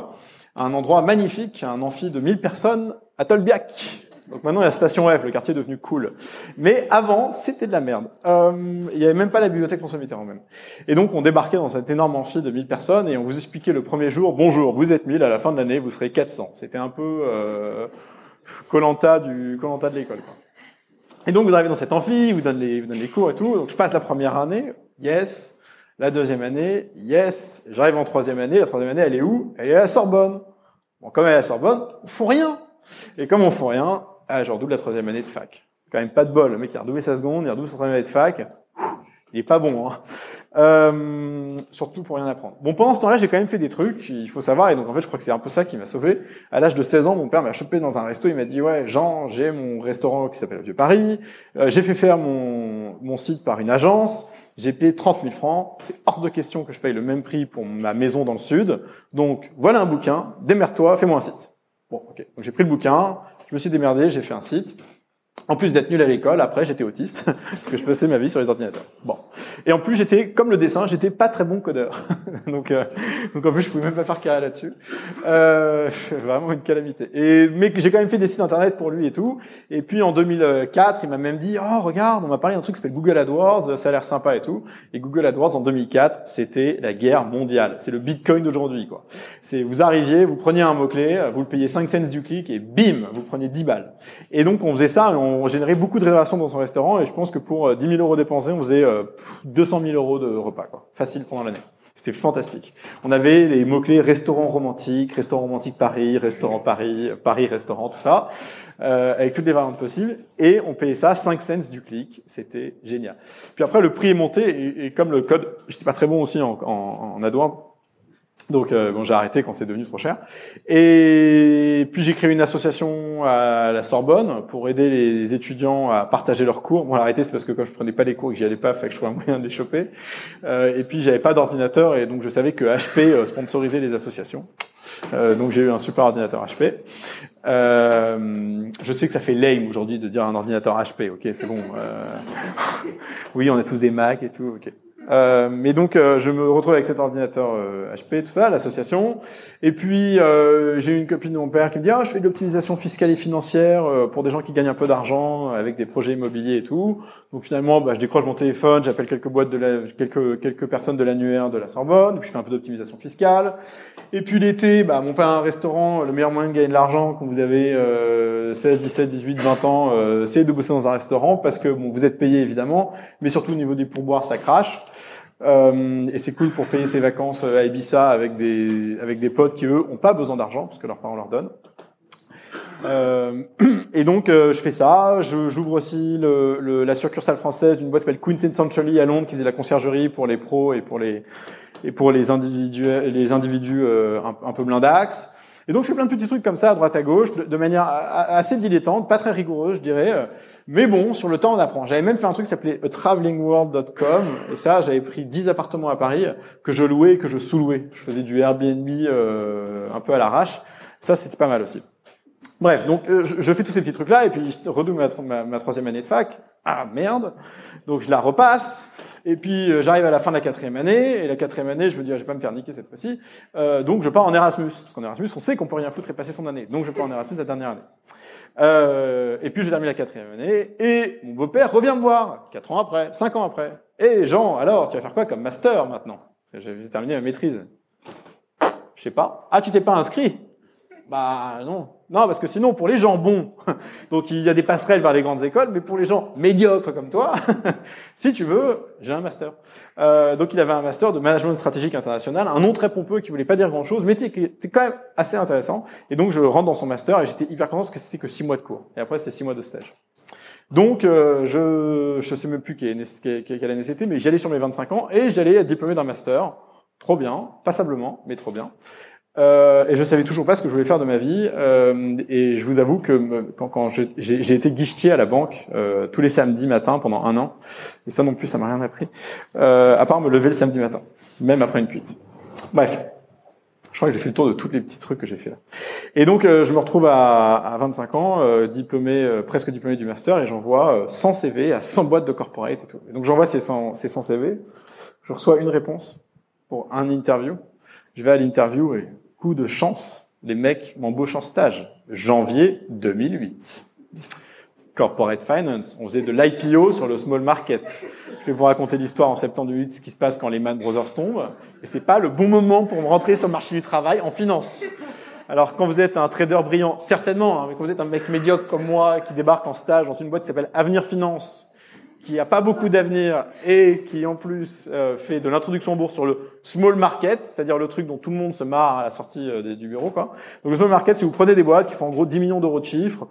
[SPEAKER 2] à un endroit magnifique, un amphi de 1000 personnes à Tolbiac. Donc maintenant il y a Station F, le quartier est devenu cool. Mais avant, c'était de la merde. Euh, il n'y avait même pas la bibliothèque François Mitterrand même. Et donc on débarquait dans cet énorme amphi de 1000 personnes et on vous expliquait le premier jour, bonjour, vous êtes 1000, à la fin de l'année vous serez 400. C'était un peu euh, Colanta du Colanta de l'école. Et donc vous arrivez dans cet amphi, vous donnez les, vous donnez les cours et tout. Donc je passe la première année, yes. La deuxième année, yes, j'arrive en troisième année. La troisième année, elle est où? Elle est à la Sorbonne. Bon, comme elle est à la Sorbonne, on fout rien. Et comme on fout rien, ah, je redouble la troisième année de fac. Quand même pas de bol. Le mec, il a redoublé sa seconde, il a redoublé sa troisième année de fac. Il est pas bon, hein. Euh, surtout pour rien apprendre. Bon, pendant ce temps-là, j'ai quand même fait des trucs, il faut savoir, et donc en fait, je crois que c'est un peu ça qui m'a sauvé. À l'âge de 16 ans, mon père m'a chopé dans un resto, il m'a dit, ouais, Jean, j'ai mon restaurant qui s'appelle Vieux Paris, euh, j'ai fait faire mon, mon site par une agence, j'ai payé 30 000 francs, c'est hors de question que je paye le même prix pour ma maison dans le sud. Donc voilà un bouquin, démerde-toi, fais-moi un site. Bon, ok. Donc j'ai pris le bouquin, je me suis démerdé, j'ai fait un site. En plus d'être nul à l'école, après j'étais autiste parce que je passais ma vie sur les ordinateurs. Bon. Et en plus j'étais comme le dessin, j'étais pas très bon codeur. donc euh, donc en plus je pouvais même pas faire carré là-dessus. Euh, vraiment une calamité. Et mais j'ai quand même fait des sites internet pour lui et tout. Et puis en 2004, il m'a même dit "Oh, regarde, on m'a parlé d'un truc qui s'appelle Google AdWords, ça a l'air sympa et tout." Et Google AdWords en 2004, c'était la guerre mondiale. C'est le Bitcoin d'aujourd'hui quoi. C'est vous arriviez, vous preniez un mot-clé, vous le payez 5 cents du clic et bim, vous preniez 10 balles. Et donc on faisait ça on générait beaucoup de réservations dans son restaurant et je pense que pour 10 euh, 000 euros dépensés, on faisait 200 euh, 000 euros de repas, quoi. Facile pendant l'année. C'était fantastique. On avait les mots-clés restaurant romantique, restaurant romantique Paris, restaurant Paris, Paris restaurant, tout ça, euh, avec toutes les variantes possibles. Et on payait ça 5 cents du clic. C'était génial. Puis après, le prix est monté et, comme le code, j'étais pas très bon aussi en, en, en AdWords, donc euh, bon, j'ai arrêté quand c'est devenu trop cher. Et puis j'ai créé une association à la Sorbonne pour aider les étudiants à partager leurs cours. Bon, arrêté c'est parce que quand je prenais pas les cours et que j'y allais pas, fait que je trouvais un moyen de les choper. Euh, et puis j'avais pas d'ordinateur et donc je savais que HP euh, sponsorisait les associations. Euh, donc j'ai eu un super ordinateur HP. Euh, je sais que ça fait lame aujourd'hui de dire un ordinateur HP. Ok, c'est bon. oui, on a tous des Mac et tout. Ok. Euh, mais donc, euh, je me retrouve avec cet ordinateur HP, euh, tout ça, l'association. Et puis, j'ai une copine de mon père qui me dit ah, je fais de l'optimisation fiscale et financière pour des gens qui gagnent un peu d'argent avec des projets immobiliers et tout. Donc finalement, bah, je décroche mon téléphone, j'appelle quelques boîtes de la, quelques quelques personnes de l'annuaire de la Sorbonne, puis je fais un peu d'optimisation fiscale. Et puis l'été, bah, mon père a un restaurant, le meilleur moyen de gagner de l'argent quand vous avez euh, 16, 17, 18, 20 ans, euh, c'est de bosser dans un restaurant parce que bon, vous êtes payé évidemment, mais surtout au niveau des pourboires, ça crache. Euh, et c'est cool pour payer ses vacances à Ibiza avec des avec des potes qui eux ont pas besoin d'argent parce que leurs parents leur donnent. Euh, et donc euh, je fais ça. Je- J'ouvre aussi le, le- la succursale française d'une boîte qui s'appelle Quintessentially à Londres, qui faisait la conciergerie pour les pros et pour les et pour les individus les individus euh, un, un peu blindax. Et donc je fais plein de petits trucs comme ça à droite à gauche, de, manière assez dilettante, pas très rigoureuse, je dirais. Mais bon, sur le temps, on apprend. J'avais même fait un truc qui s'appelait travelingworld.com, et ça, j'avais pris 10 appartements à Paris que je louais et que je sous-louais. Je faisais du Airbnb euh, un peu à l'arrache. Ça, c'était pas mal aussi. Bref, donc euh, je, fais tous ces petits trucs-là, et puis je redouble ma, tro- ma, ma troisième année de fac. Ah merde Donc je la repasse, et puis euh, j'arrive à la fin de la quatrième année, et la quatrième année, je me dis, ah, je vais pas me faire niquer cette fois-ci. Euh, donc je pars en Erasmus, parce qu'en Erasmus, on sait qu'on peut rien foutre et passer son année. Donc je pars en Erasmus la dernière année. Et puis je termine la quatrième année, et mon beau-père revient me voir, quatre ans après, cinq ans après. Et Jean, alors, tu vas faire quoi comme master maintenant? J'avais terminé ma maîtrise. Je sais pas. Ah, tu t'es pas inscrit? Bah non. Non, parce que sinon, pour les gens bons, donc il y a des passerelles vers les grandes écoles, mais pour les gens médiocres comme toi, si tu veux, j'ai un master. Euh, donc il avait un master de management stratégique international, un nom très pompeux qui voulait pas dire grand-chose, mais qui était quand même assez intéressant. Et donc je rentre dans son master et j'étais hyper content parce que c'était que six mois de cours. Et après, c'était six mois de stage. Donc, euh, je je sais même plus quelle, année c'était, mais j'allais sur mes 25 ans et j'allais être diplômé d'un master. Trop bien, passablement, mais trop bien. Euh, et je savais toujours pas ce que je voulais faire de ma vie. euh, et je vous avoue que me- quand, quand j'ai été guichetier à la banque euh, tous les samedis matins pendant un an, et ça non plus, ça m'a rien appris, euh, à part me lever le samedi matin, même après une cuite. Bref, je crois que j'ai fait le tour de tous les petits trucs que j'ai fait là. Et donc, euh, je me retrouve à, à 25 ans, euh, diplômé, euh, presque diplômé du master, et j'envoie euh, 100 CV à 100 boîtes de corporate et tout. Donc, j'envoie ces 100, ces 100 CV, je reçois une réponse pour un interview. Je vais à l'interview et coup de chance, les mecs m'embauchent en stage. Janvier 2008. Corporate Finance. On faisait de l'IPO sur le small market. Je vais vous raconter l'histoire en septembre 2008, ce qui se passe quand les Man Brothers tombent. Et c'est pas le bon moment pour me rentrer sur le marché du travail en finance. Alors, quand vous êtes un trader brillant, certainement, hein, mais quand vous êtes un mec médiocre comme moi qui débarque en stage dans une boîte qui s'appelle Avenir Finance, qui a pas beaucoup d'avenir et qui en plus euh, fait de l'introduction bourse sur le small market, c'est-à-dire le truc dont tout le monde se marre à la sortie euh, du bureau. Quoi. Donc le small market, c'est vous prenez des boîtes qui font en gros 10 millions d'euros de chiffre,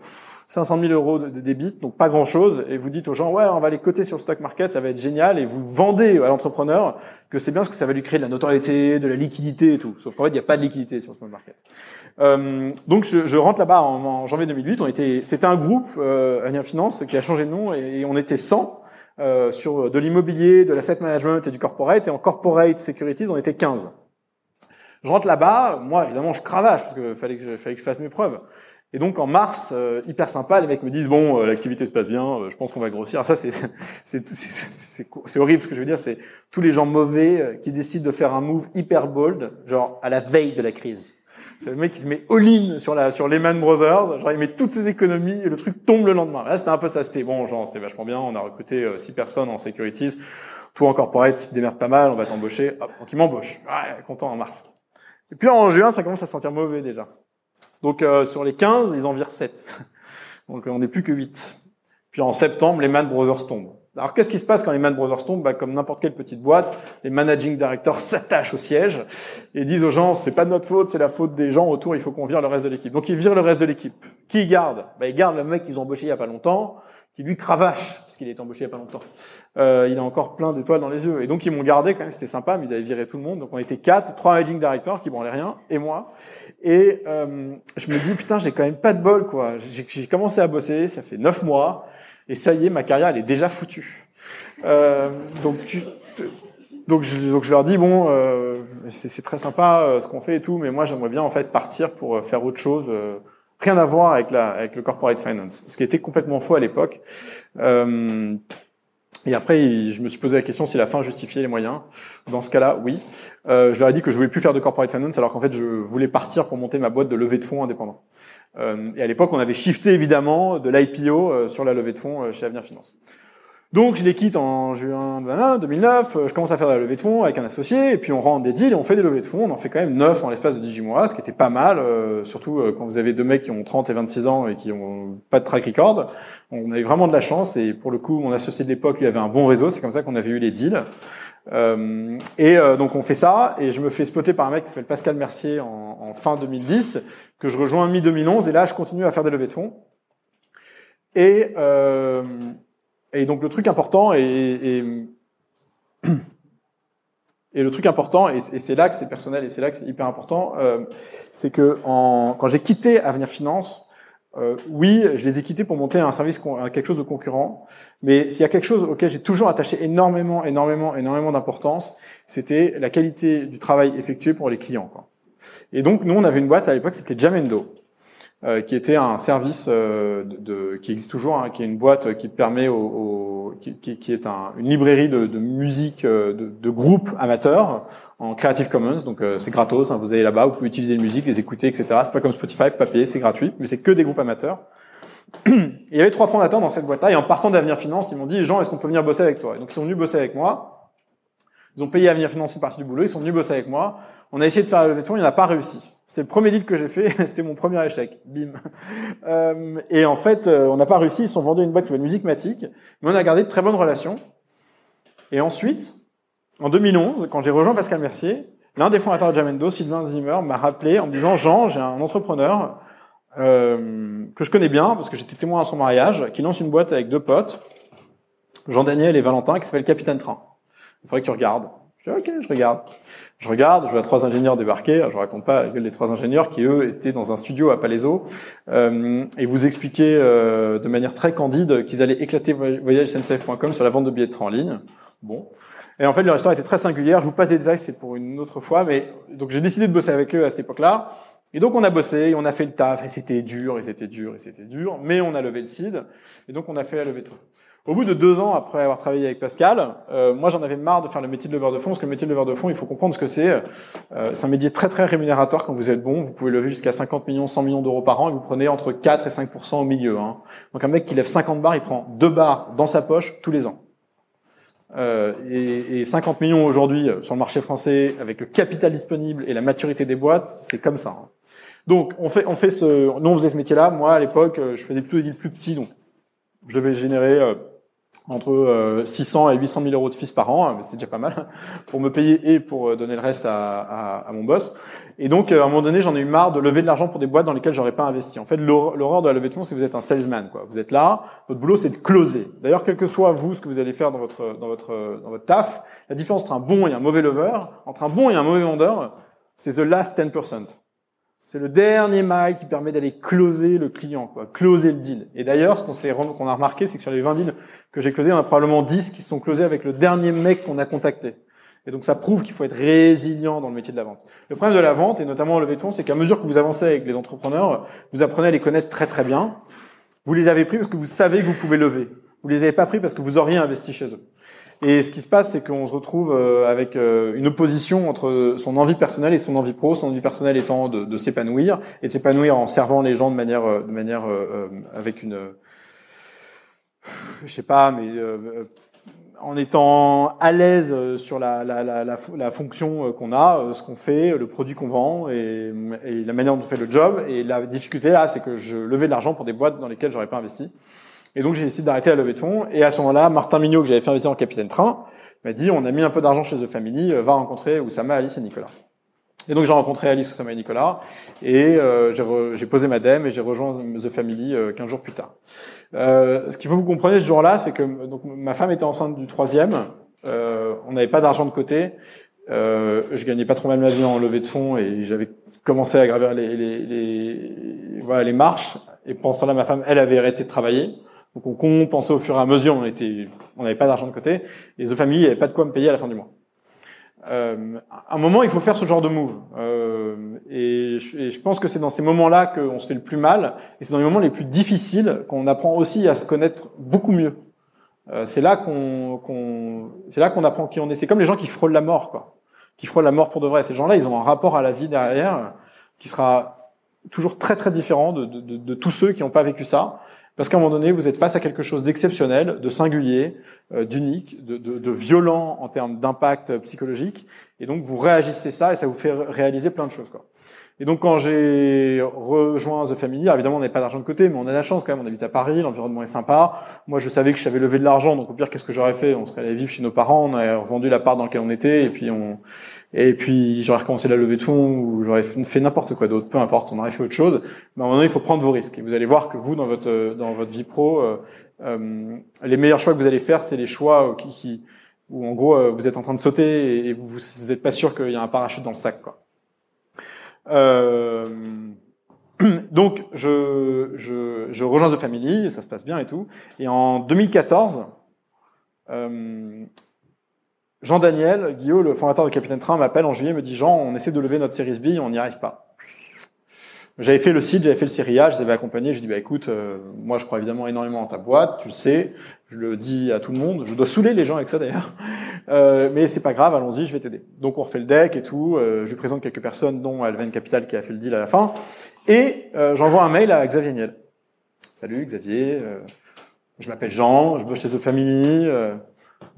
[SPEAKER 2] 500 000 euros de, de débit, donc pas grand-chose, et vous dites aux gens, ouais, on va les coter sur le stock market, ça va être génial, et vous vendez à l'entrepreneur que c'est bien parce que ça va lui créer de la notoriété, de la liquidité et tout. Sauf qu'en fait, il n'y a pas de liquidité sur small market. Euh, donc je, je rentre là-bas en, en janvier 2008. On était, c'était un groupe, euh, Finance, qui a changé de nom et, et on était 100 euh, sur de l'immobilier, de l'asset management et du corporate. Et en corporate securities, on était 15. Je rentre là-bas, moi évidemment je cravache parce que fallait que je, fallait que je fasse mes preuves. Et donc en mars, euh, hyper sympa, les mecs me disent bon, euh, l'activité se passe bien, euh, je pense qu'on va grossir. Alors ça c'est c'est horrible ce que je veux dire, c'est tous les gens mauvais euh, qui décident de faire un move hyper bold, genre à la veille de la crise. C'est le mec qui se met all-in sur la sur Lehman Brothers, genre il met toutes ses économies et le truc tombe le lendemain. Là c'était un peu ça, c'était bon, genre c'était vachement bien. On a recruté euh, six personnes en securities, toi en corporate, tu te pas mal, on va t'embaucher. Hop, donc il m'embauche. Ouais, content en mars. Et puis en juin, ça commence à se sentir mauvais déjà. Donc euh, sur les 15, ils en virent 7. Donc on n'est plus que 8. Puis en septembre, les Man Brothers tombent. Alors qu'est-ce qui se passe quand les Man Brothers tombent? Bah, Comme n'importe quelle petite boîte, les managing directors s'attachent au siège et disent aux gens c'est pas de notre faute, c'est la faute des gens autour, il faut qu'on vire le reste de l'équipe. Donc ils virent le reste de l'équipe. Qui ils gardent bah, Ils gardent le mec qu'ils ont embauché il y a pas longtemps, qui lui cravache, qu'il est embauché il y a pas longtemps. Euh, il a encore plein d'étoiles dans les yeux. Et donc ils m'ont gardé quand même, c'était sympa, mais ils avaient viré tout le monde. Donc on était quatre, trois managing directors qui branlaient rien, et moi. Et euh, je me dis putain, j'ai quand même pas de bol quoi. J'ai commencé à bosser, ça fait neuf mois, et ça y est, ma carrière elle est déjà foutue. Euh, donc donc je, leur dis bon, c'est très sympa ce qu'on fait et tout, mais moi j'aimerais bien en fait partir pour faire autre chose, rien à voir avec la avec le corporate finance, ce qui était complètement faux à l'époque. Euh, et après, je me suis posé la question si la fin justifiait les moyens. Dans ce cas-là, oui. Euh, je leur ai dit que je voulais plus faire de corporate finance, alors qu'en fait, je voulais partir pour monter ma boîte de levée de fonds indépendant. Euh, et à l'époque, on avait shifté évidemment de l'IPO euh, sur la levée de fonds euh, chez Avenir Finance. Donc je les quitte en juin 2009, je commence à faire la levée de fonds avec un associé, et puis on rentre des deals et on fait des levées de fonds, on en fait quand même 9 en l'espace de 18 mois, ce qui était pas mal, euh, surtout euh, quand vous avez deux mecs qui ont 30 et 26 ans et qui ont pas de track record. On avait vraiment de la chance, et pour le coup, mon associé de l'époque, lui, avait un bon réseau, c'est comme ça qu'on avait eu les deals. Euh, et donc on fait ça, et je me fais spotter par un mec qui s'appelle Pascal Mercier en, en fin 2010, que je rejoins mi-2011, et là je continue à faire des levées de fonds. Et... Euh, et donc le truc important et, le truc important et, c'est là que c'est personnel et c'est là que c'est hyper important, euh, c'est que en, quand j'ai quitté Avenir Finance, euh, oui, je les ai quittés pour monter un service, quelque chose de concurrent. Mais s'il y a quelque chose auquel j'ai toujours attaché énormément, énormément, énormément d'importance, c'était la qualité du travail effectué pour les clients. Quoi. Et donc nous, on avait une boîte à l'époque, c'était Jamendo. Euh, qui était un service euh, de, qui existe toujours, hein, qui est une boîte qui permet au, au qui, qui, est un, une librairie de, de musique euh, de, de groupes amateurs en Creative Commons, donc c'est gratos, hein, vous allez là-bas, vous pouvez utiliser les musiques, les écouter, etc. C'est pas comme Spotify, pas payé, c'est gratuit, mais c'est que des groupes amateurs. il y avait trois fondateurs dans cette boîte-là, et en partant d'Avenir Finance, ils m'ont dit, Jean, est-ce qu'on peut venir bosser avec toi? Et Donc ils sont venus bosser avec moi, ils ont payé Avenir Finance une partie du boulot, ils sont venus bosser avec moi, on a essayé de faire de fonds, il n'a pas réussi. C'est le premier deal que j'ai fait, c'était mon premier échec. Bim. Euh, et en fait, euh, on n'a pas réussi, ils sont vendus une boîte qui s'appelle Musicmatic, mais on a gardé de très bonnes relations. Et ensuite, en 2011, quand j'ai rejoint Pascal Mercier, l'un des fondateurs de Jamendo, Sylvain Zimmer, m'a rappelé en me disant, Jean, j'ai un entrepreneur euh, que je connais bien, parce que j'étais témoin à son mariage, qui lance une boîte avec deux potes, Jean-Daniel et Valentin, qui s'appelle Capitaine Train. Il faudrait que tu regardes. Je dis, ok, je regarde. Je regarde, je vois trois ingénieurs débarquer. Je raconte pas les trois ingénieurs qui eux étaient dans un studio à Palaiso euh, et vous expliquaient euh, de manière très candide qu'ils allaient éclater voyagesncf.com sur la vente de billets de train en ligne. Bon. Et en fait, leur histoire était très singulière. Je vous passe des détails, c'est pour une autre fois. Mais donc j'ai décidé de bosser avec eux à cette époque-là. Et donc on a bossé, et on a fait le taf, et c'était dur, et c'était dur, et c'était dur. Mais on a levé le seed, et donc on a fait la levée de. Au bout de deux ans, après avoir travaillé avec Pascal, euh, moi j'en avais marre de faire le métier de leveur de fonds, parce que le métier de leveur de fonds, il faut comprendre ce que c'est. Euh, c'est un métier très très rémunérateur quand vous êtes bon. Vous pouvez lever jusqu'à 50 millions, 100 millions d'euros par an, et vous prenez entre 4 et 5% au milieu. Hein. Donc un mec qui lève 50 bars, il prend deux bars dans sa poche tous les ans. Euh, et, et, 50 millions aujourd'hui euh, sur le marché français, avec le capital disponible et la maturité des boîtes, c'est comme ça. Hein. Donc on fait, on fait ce, nous on faisait ce métier-là. Moi à l'époque, euh, je faisais plutôt des deals plus petits, donc je devais générer entre 600 euh, et 800 000 euros de fils par an, hein, c'est déjà pas mal, pour me payer et pour euh, donner le reste à, à, à mon boss. Et donc, euh, à un moment donné, j'en ai eu marre de lever de l'argent pour des boîtes dans lesquelles j'aurais pas investi. En fait, l'horreur de la levée de fonds, c'est que vous êtes un salesman. Quoi. Vous êtes là, votre boulot, c'est de closer. D'ailleurs, quel que soit vous, ce que vous allez faire dans votre, dans votre, dans votre taf, la différence entre un bon et un mauvais lever, entre un bon et un mauvais vendeur, c'est the last 10%. C'est le dernier mail qui permet d'aller closer le client, quoi, closer le deal. Et d'ailleurs, ce qu'on s'est qu'on a remarqué, c'est que sur les 20 deals que j'ai closés, on a probablement 10 qui se sont closés avec le dernier mec qu'on a contacté. Et donc ça prouve qu'il faut être résilient dans le métier de la vente. Le problème de la vente, et notamment le levée de fonds, c'est qu'à mesure que vous avancez avec les entrepreneurs, vous apprenez à les connaître très très bien. Vous les avez pris parce que vous savez que vous pouvez lever. Vous les avez pas pris parce que vous auriez investi chez eux. Et ce qui se passe, c'est qu'on se retrouve euh, avec euh, une opposition entre son envie personnelle et son envie pro. Son envie personnelle étant de, de s'épanouir et de s'épanouir en servant les gens de manière, euh, de manière avec une, je sais pas, mais en étant à l'aise sur la, la, la, la fonction qu'on a, ce qu'on fait, le produit qu'on vend et, et, la manière dont on fait le job. Et la difficulté là, c'est que je levais de l'argent pour des boîtes dans lesquelles j'aurais pas investi. Et donc j'ai décidé d'arrêter la levée de fonds. Et à ce moment-là, Martin Mignot, que j'avais fait investir en Capitaine Train, m'a dit on a mis un peu d'argent chez The Family, euh, va rencontrer Oussama, Alice et Nicolas. Et donc j'ai rencontré Alice, Oussama et Nicolas, et euh, j'ai posé ma dème et j'ai rejoint The Family euh, 15 jours plus tard. Euh, ce qu'il faut que vous compreniez ce jour-là, c'est que donc ma femme était enceinte du troisième, euh, on n'avait pas d'argent de côté, euh, je gagnais pas trop mal ma vie en levée de fonds et j'avais commencé à gravir les, les, les, voilà, les marches. Et pendant ce temps-là, ma femme, elle avait arrêté de travailler. Donc on compensait au fur et à mesure, on était, on n'avait pas d'argent de côté, et The Family n'avait pas de quoi me payer à la fin du mois. Euh, à un moment, il faut faire ce genre de move. Euh, et, je, je, pense que c'est dans ces moments-là qu'on se fait le plus mal, et c'est dans les moments les plus difficiles qu'on apprend aussi à se connaître beaucoup mieux. Euh, c'est là qu'on, qu'on c'est là qu'on apprend qui on est. C'est comme les gens qui frôlent la mort, quoi. Qui frôlent la mort pour de vrai. Ces gens-là, ils ont un rapport à la vie derrière qui sera toujours très très différent de, de, de, de tous ceux qui n'ont pas vécu ça Parce qu'à un moment donné, vous êtes face à quelque chose d'exceptionnel, de singulier, euh, d'unique, de, de, de, violent en termes d'impact psychologique. Et donc, vous réagissez ça et ça vous fait réaliser plein de choses. Quoi. Et donc, quand j'ai rejoint The Family, évidemment, on n'avait pas d'argent de côté, mais on a la chance quand même. On habite à Paris, l'environnement est sympa. Moi, je savais que je savais lever de l'argent, donc au pire, qu'est-ce que j'aurais fait? On serait allé vivre chez nos parents, on a revendu l'appart dans lequel on était, et puis on, et puis j'aurais recommencé la levée de fonds ou j'aurais fait n'importe quoi d'autre, peu importe, on aurait fait autre chose. Mais à un moment il faut prendre vos risques. Et vous allez voir que vous, dans votre dans votre vie pro, euh, euh, les meilleurs choix que vous allez faire, c'est les choix qui, qui où en gros euh, vous êtes en train de sauter et vous n'êtes pas sûr qu'il y a un parachute dans le sac, quoi. Euh, donc, je, je, je, rejoins The Family, ça se passe bien et tout. Et en 2014, euh, Jean-Daniel Guillaume, le fondateur de Capitaine Train, m'appelle en juillet, me dit Jean, on essaie de lever notre Series B, on n'y arrive pas. J'avais fait le site, j'avais fait le série A, je les avais accompagnés. Je dis bah écoute, euh, moi je crois évidemment énormément en ta boîte, tu le sais, je le dis à tout le monde. Je dois saouler les gens avec ça d'ailleurs, euh, mais c'est pas grave, allons-y, je vais t'aider. Donc on refait le deck et tout. Euh, je lui présente quelques personnes, dont Alven Capital qui a fait le deal à la fin, et euh, j'envoie un mail à Xavier Niel. Salut Xavier, je m'appelle Jean, je bosse chez The Family.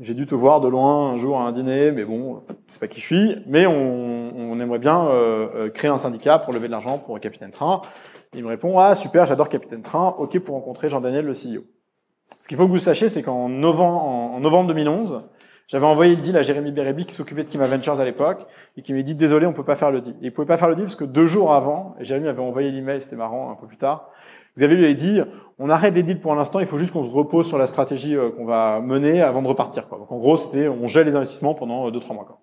[SPEAKER 2] J'ai dû te voir de loin un jour à un dîner, mais bon, c'est pas qui je suis. Mais on, on aimerait bien euh, euh, créer un syndicat pour lever de l'argent pour Capitaine Train. Il me répond ah super, j'adore Capitaine Train. Ok pour rencontrer Jean-Daniel le CEO. Ce qu'il faut que vous sachiez, c'est qu'en novembre, en, novembre 2011, j'avais envoyé le deal à Jérémy Bérébi qui s'occupait de Kima Ventures à l'époque et qui m'a dit désolé, on peut pas faire le deal. Et il pouvait pas faire le deal parce que deux jours avant, Jérémy avait envoyé l'email, c'était marrant, un peu plus tard. Xavier lui avait dit on arrête les deals pour l'instant, il faut juste qu'on se repose sur la stratégie euh, qu'on va mener avant de repartir. Quoi. Donc en gros, c'était on gèle les investissements pendant 2-3 euh, mois.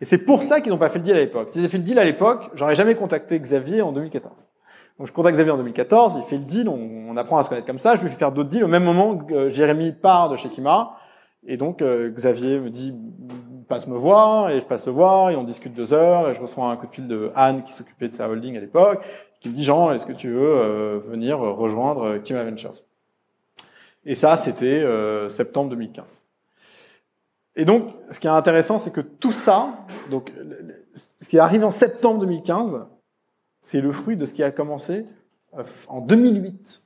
[SPEAKER 2] Et c'est pour ça qu'ils n'ont pas fait le deal à l'époque. S'ils avaient fait le deal à l'époque, j'aurais jamais contacté Xavier en 2014. Donc je contacte Xavier en 2014, il fait le deal, on, apprend à se connaître comme ça, je lui fais faire d'autres deals au même moment euh, Jérémy part de chez Kima. Et donc Xavier me dit passe me voir et je passe le voir et on discute deux heures et je reçois un coup de fil de Anne qui s'occupait de sa holding à l'époque qui me dit Jean, est-ce que tu veux euh, venir rejoindre Kim Ventures Et ça, c'était euh, septembre 2015. Et donc, ce qui est intéressant, c'est que tout ça, donc, ce qui arrive en septembre 2015, c'est le fruit de ce qui a commencé euh, en 2008,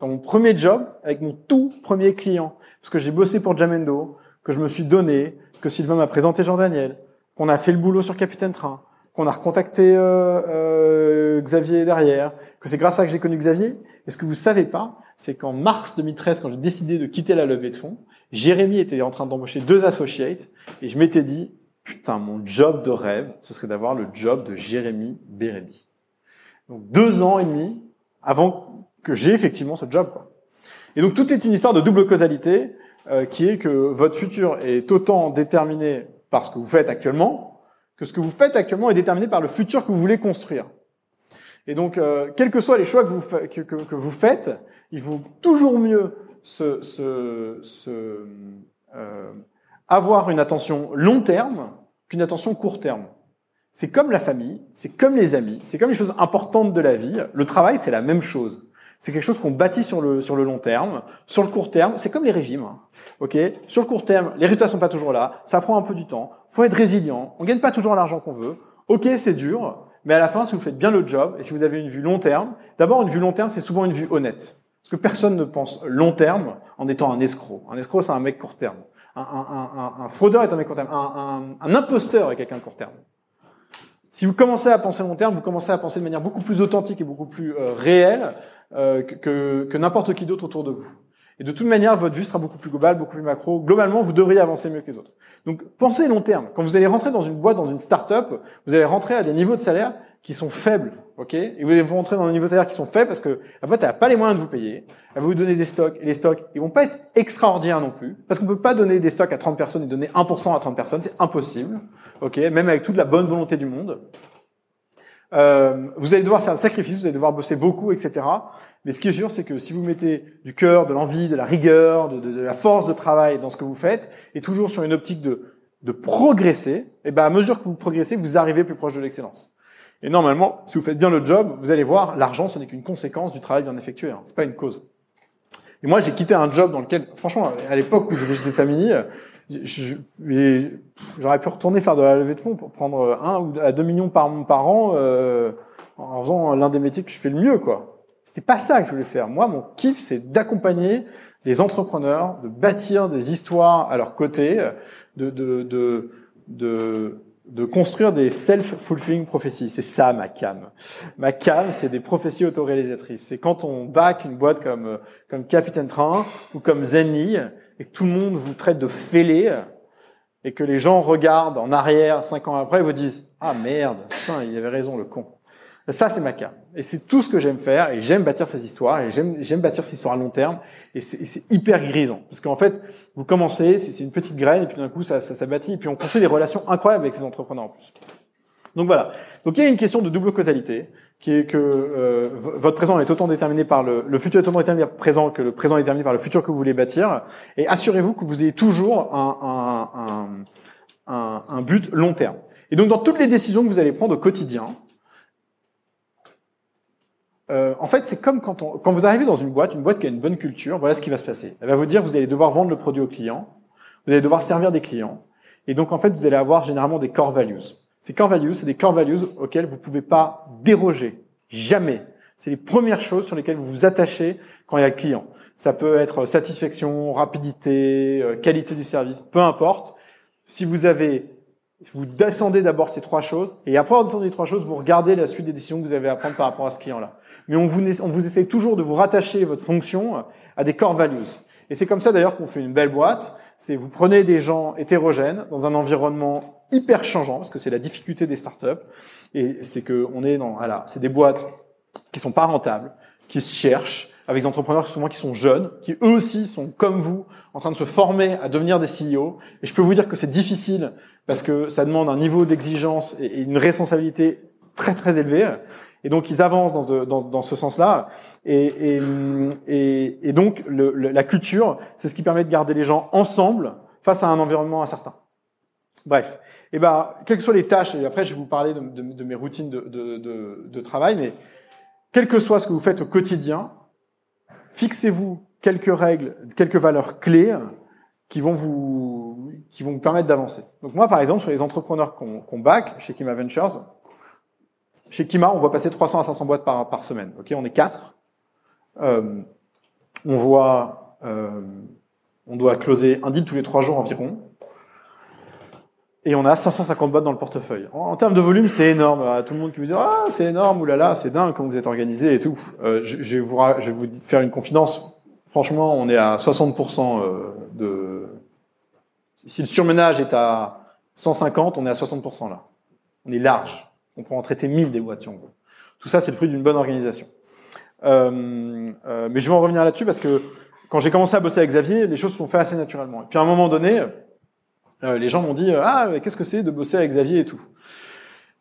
[SPEAKER 2] dans mon premier job, avec mon tout premier client, parce que j'ai bossé pour Jamendo, que je me suis donné, que Sylvain m'a présenté Jean-Daniel, qu'on a fait le boulot sur Capitaine Train, qu'on a recontacté euh, euh, Xavier derrière, que c'est grâce à ça que j'ai connu Xavier. Et ce que vous savez pas, c'est qu'en mars 2013, quand j'ai décidé de quitter la levée de fonds, Jérémy était en train d'embaucher deux associates et je m'étais dit, putain, mon job de rêve, ce serait d'avoir le job de Jérémy Bérémy. Donc deux ans et demi avant que j'ai effectivement ce job. Quoi. Et donc tout est une histoire de double causalité, euh, qui est que votre futur est autant déterminé par ce que vous faites actuellement, que ce que vous faites actuellement est déterminé par le futur que vous voulez construire. Et donc, euh, quels que soient les choix que vous, faites, il vaut toujours mieux euh, avoir une attention long terme qu'une attention court terme. C'est comme la famille, c'est comme les amis, c'est comme les choses importantes de la vie. Le travail, c'est la même chose. C'est quelque chose qu'on bâtit sur le, sur le long terme. Sur le court terme, c'est comme les régimes. Hein. Ok? Sur le court terme, les résultats sont pas toujours là. Ça prend un peu du temps. faut être résilient. On gagne pas toujours l'argent qu'on veut. Ok, c'est dur. Mais à la fin, si vous faites bien le job et si vous avez une vue long terme, d'abord, une vue long terme, c'est souvent une vue honnête. Parce que personne ne pense long terme en étant un escroc. Un escroc, c'est un mec court terme. Un, un, un, un, fraudeur est un mec court terme. Un, imposteur est quelqu'un de court terme. Si vous commencez à penser long terme, vous commencez à penser de manière beaucoup plus authentique et beaucoup plus euh, réelle euh, que, que n'importe qui d'autre autour de vous. Et de toute manière, votre vue sera beaucoup plus globale, beaucoup plus macro. Globalement, vous devriez avancer mieux que les autres. Donc, pensez long terme. Quand vous allez rentrer dans une boîte, dans une start-up, vous allez rentrer à des niveaux de salaire qui sont faibles, ok? Et vous allez rentrer dans des niveaux de salaire qui sont faibles parce que la boîte n'a pas les moyens de vous payer. Elle va vous donner des stocks et les stocks, ils vont pas être extraordinaires non plus parce qu'on peut pas donner des stocks à 30 personnes et donner 1% à 30 personnes, c'est impossible, ok? Même avec toute la bonne volonté du monde. Euh, vous allez devoir faire des sacrifices, vous allez devoir bosser beaucoup, etc. Mais ce qui est sûr, c'est que si vous mettez du cœur, de l'envie, de la rigueur, de, la force de travail dans ce que vous faites, et toujours sur une optique de, de progresser, et eh ben à mesure que vous progressez, vous arrivez plus proche de l'excellence. Et normalement, si vous faites bien le job, vous allez voir, l'argent, ce n'est qu'une conséquence du travail bien effectué. Hein. C'est pas une cause. Et moi, j'ai quitté un job dans lequel, franchement, à l'époque où j'étais chez familles, j'aurais pu retourner faire de la levée de fonds pour prendre un ou à deux millions par, an euh, en faisant l'un des métiers que je fais le mieux, quoi. C'était pas ça que je voulais faire. Moi, mon kiff, c'est d'accompagner les entrepreneurs, de bâtir des histoires à leur côté, de, de, de, de, de construire des self-fulfilling prophéties. C'est ça ma cam. Ma cam, c'est des prophéties autoréalisatrices. C'est quand on back une boîte comme, comme Capitaine Train ou comme Zenly et que tout le monde vous traite de fêlé et que les gens regardent en arrière cinq ans après et vous disent ah merde, putain, il avait raison le con. Ça, c'est ma cam. Et c'est tout ce que j'aime faire. Et j'aime bâtir ces histoires. Et j'aime, bâtir ces histoires à long terme. Et c'est, hyper grisant. Parce qu'en fait, vous commencez, c'est une petite graine. Et puis d'un coup, ça, ça, ça bâtit. Et puis on construit des relations incroyables avec ces entrepreneurs en plus. Donc voilà. Donc il y a une question de double causalité, qui est que euh, votre présent est autant déterminé par le, le futur est autant déterminé par le présent que le présent est déterminé par le futur que vous voulez bâtir. Et assurez-vous que vous ayez toujours un, un, un, un but long terme. Et donc dans toutes les décisions que vous allez prendre au quotidien, euh, en fait, c'est comme quand, on, quand vous arrivez dans une boîte, une boîte qui a une bonne culture, voilà ce qui va se passer. Elle va vous dire, vous allez devoir vendre le produit au client, vous allez devoir servir des clients, et donc en fait, vous allez avoir généralement des core values. Ces core values, c'est des core values auxquelles vous pouvez pas déroger, jamais. C'est les premières choses sur lesquelles vous vous attachez quand il y a le client. Ça peut être satisfaction, rapidité, euh, qualité du service, peu importe. Si vous avez vous descendez d'abord ces trois choses, et après avoir descendu les trois choses, vous regardez la suite des décisions que vous avez à prendre par rapport à ce client-là mais on vous, on vous essaye toujours de vous rattacher votre fonction à des core values. Et c'est comme ça d'ailleurs qu'on fait une belle boîte. C'est vous prenez des gens hétérogènes dans un environnement hyper changeant, parce que c'est la difficulté des startups. Et c'est que on est dans, voilà, c'est des boîtes qui sont pas rentables, qui se cherchent, avec des entrepreneurs souvent qui sont jeunes, qui eux aussi sont comme vous, en train de se former à devenir des CEO. Et je peux vous dire que c'est difficile parce que ça demande un niveau d'exigence et une responsabilité très très élevée. Et donc ils avancent dans, dans, dans ce sens-là. Et, et, et, donc la culture, c'est ce qui permet de garder les gens ensemble face à un environnement incertain. Bref, eh ben quelles que soient les tâches, et après je vais vous parler de, mes routines de, de, travail, mais quel que soit ce que vous faites au quotidien, fixez-vous quelques règles, quelques valeurs clés qui vont vous qui vont vous permettre d'avancer. Donc moi par exemple sur les entrepreneurs qu'on qu back chez Kima Ventures, chez Kima, on voit passer 300 à 500 boîtes par, par semaine. Ok, on est quatre. Euh, on voit, euh, on doit closer un deal tous les trois jours environ. Et on a 550 boîtes dans le portefeuille. En, termes de volume, c'est énorme. tout le monde qui vous dit ah c'est énorme, oulala, c'est dingue comment vous êtes organisé et tout. Euh, je, je, vais vous, je vais vous faire une confidence. Franchement, on est à 60% euh, de. Si le surmenage est à 150, on est à 60% là. On est large. On peut en traiter 1000 des boîtes si on veut. Tout ça, c'est le fruit d'une bonne organisation. Euh, euh, mais je vais en revenir là-dessus parce que quand j'ai commencé à bosser avec Xavier, les choses se sont faites assez naturellement. Et puis à un moment donné, les gens m'ont dit ah qu'est-ce que c'est de bosser avec Xavier et tout.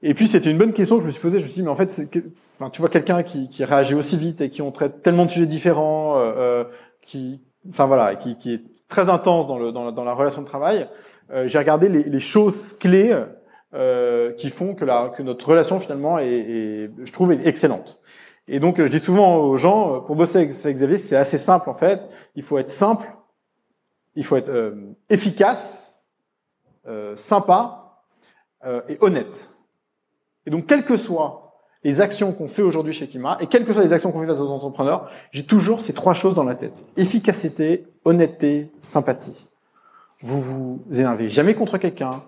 [SPEAKER 2] Et puis c'était une bonne question que je me suis posée. Je me suis dit mais en fait, enfin, tu vois quelqu'un qui, qui, réagit aussi vite et qui on traite tellement de sujets différents, euh, qui, enfin voilà, qui, qui, est très intense dans, le, dans, la, dans la relation de travail. j'ai regardé les, les, choses clés euh, qui font que, la, que notre relation finalement est, est, je trouve, excellente. Et donc, je dis souvent aux gens, euh, pour bosser avec, Xavier, c'est assez simple en fait. Il faut être simple, il faut être euh, efficace, euh, sympa euh, et honnête. Et donc, quelles que soient les actions qu'on fait aujourd'hui chez Kima et quelles que soient les actions qu'on fait face aux entrepreneurs, j'ai toujours ces trois choses dans la tête efficacité, honnêteté, sympathie. Vous vous énervez jamais contre quelqu'un,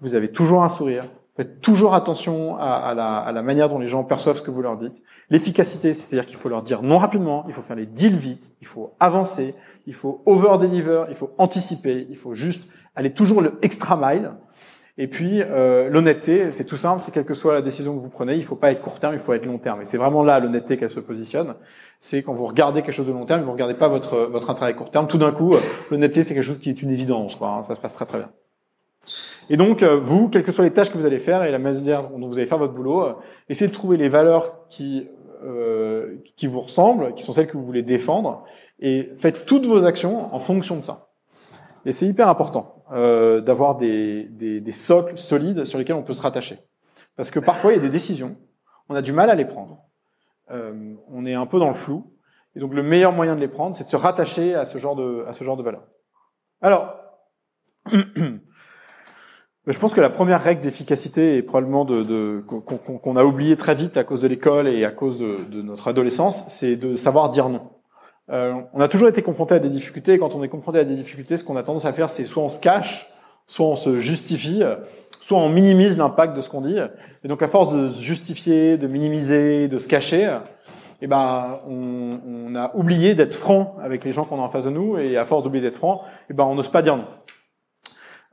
[SPEAKER 2] vous avez toujours un sourire, faites toujours attention à, la, à, la, manière dont les gens perçoivent ce que vous leur dites. L'efficacité, c'est-à-dire qu'il faut leur dire non rapidement, il faut faire les deals vite, il faut avancer, il faut over-deliver, il faut anticiper, il faut juste aller toujours le extra mile. Et puis euh, l'honnêteté, c'est tout simple, c'est quelle que soit la décision que vous prenez, il faut pas être court terme, il faut être long terme. Et c'est vraiment là l'honnêteté qu'elle se positionne. C'est quand vous regardez quelque chose de long terme, vous regardez pas votre votre intérêt court terme. Tout d'un coup, l'honnêteté c'est quelque chose qui est une évidence, quoi. Hein. ça se passe très très bien. Et donc, euh, vous, quelles que soient les tâches que vous allez faire et la manière dont vous allez faire votre boulot, euh, essayez de trouver les valeurs qui, euh, qui vous ressemblent, qui sont celles que vous voulez défendre, et faites toutes vos actions en fonction de ça. Et c'est hyper important euh, d'avoir des, des, des, socles solides sur lesquels on peut se rattacher. Parce que parfois, il y a des décisions, on a du mal à les prendre. Euh, on est un peu dans le flou. Et donc, le meilleur moyen de les prendre, c'est de se rattacher à ce genre de, à ce genre de valeurs. Alors, Je pense que la première règle d'efficacité est probablement de, de qu'on a oublié très vite à cause de l'école et à cause de, de notre adolescence, c'est de savoir dire non. Euh, on a toujours été confronté à des difficultés. Et quand on est confronté à des difficultés, ce qu'on a tendance à faire, c'est soit on se cache, soit on se justifie, soit on minimise l'impact de ce qu'on dit. Et donc, à force de se justifier, de minimiser, de se cacher, eh ben, on, on a oublié d'être franc avec les gens qu'on a en face de nous. Et à force d'oublier d'être franc, eh ben, on n'ose pas dire non.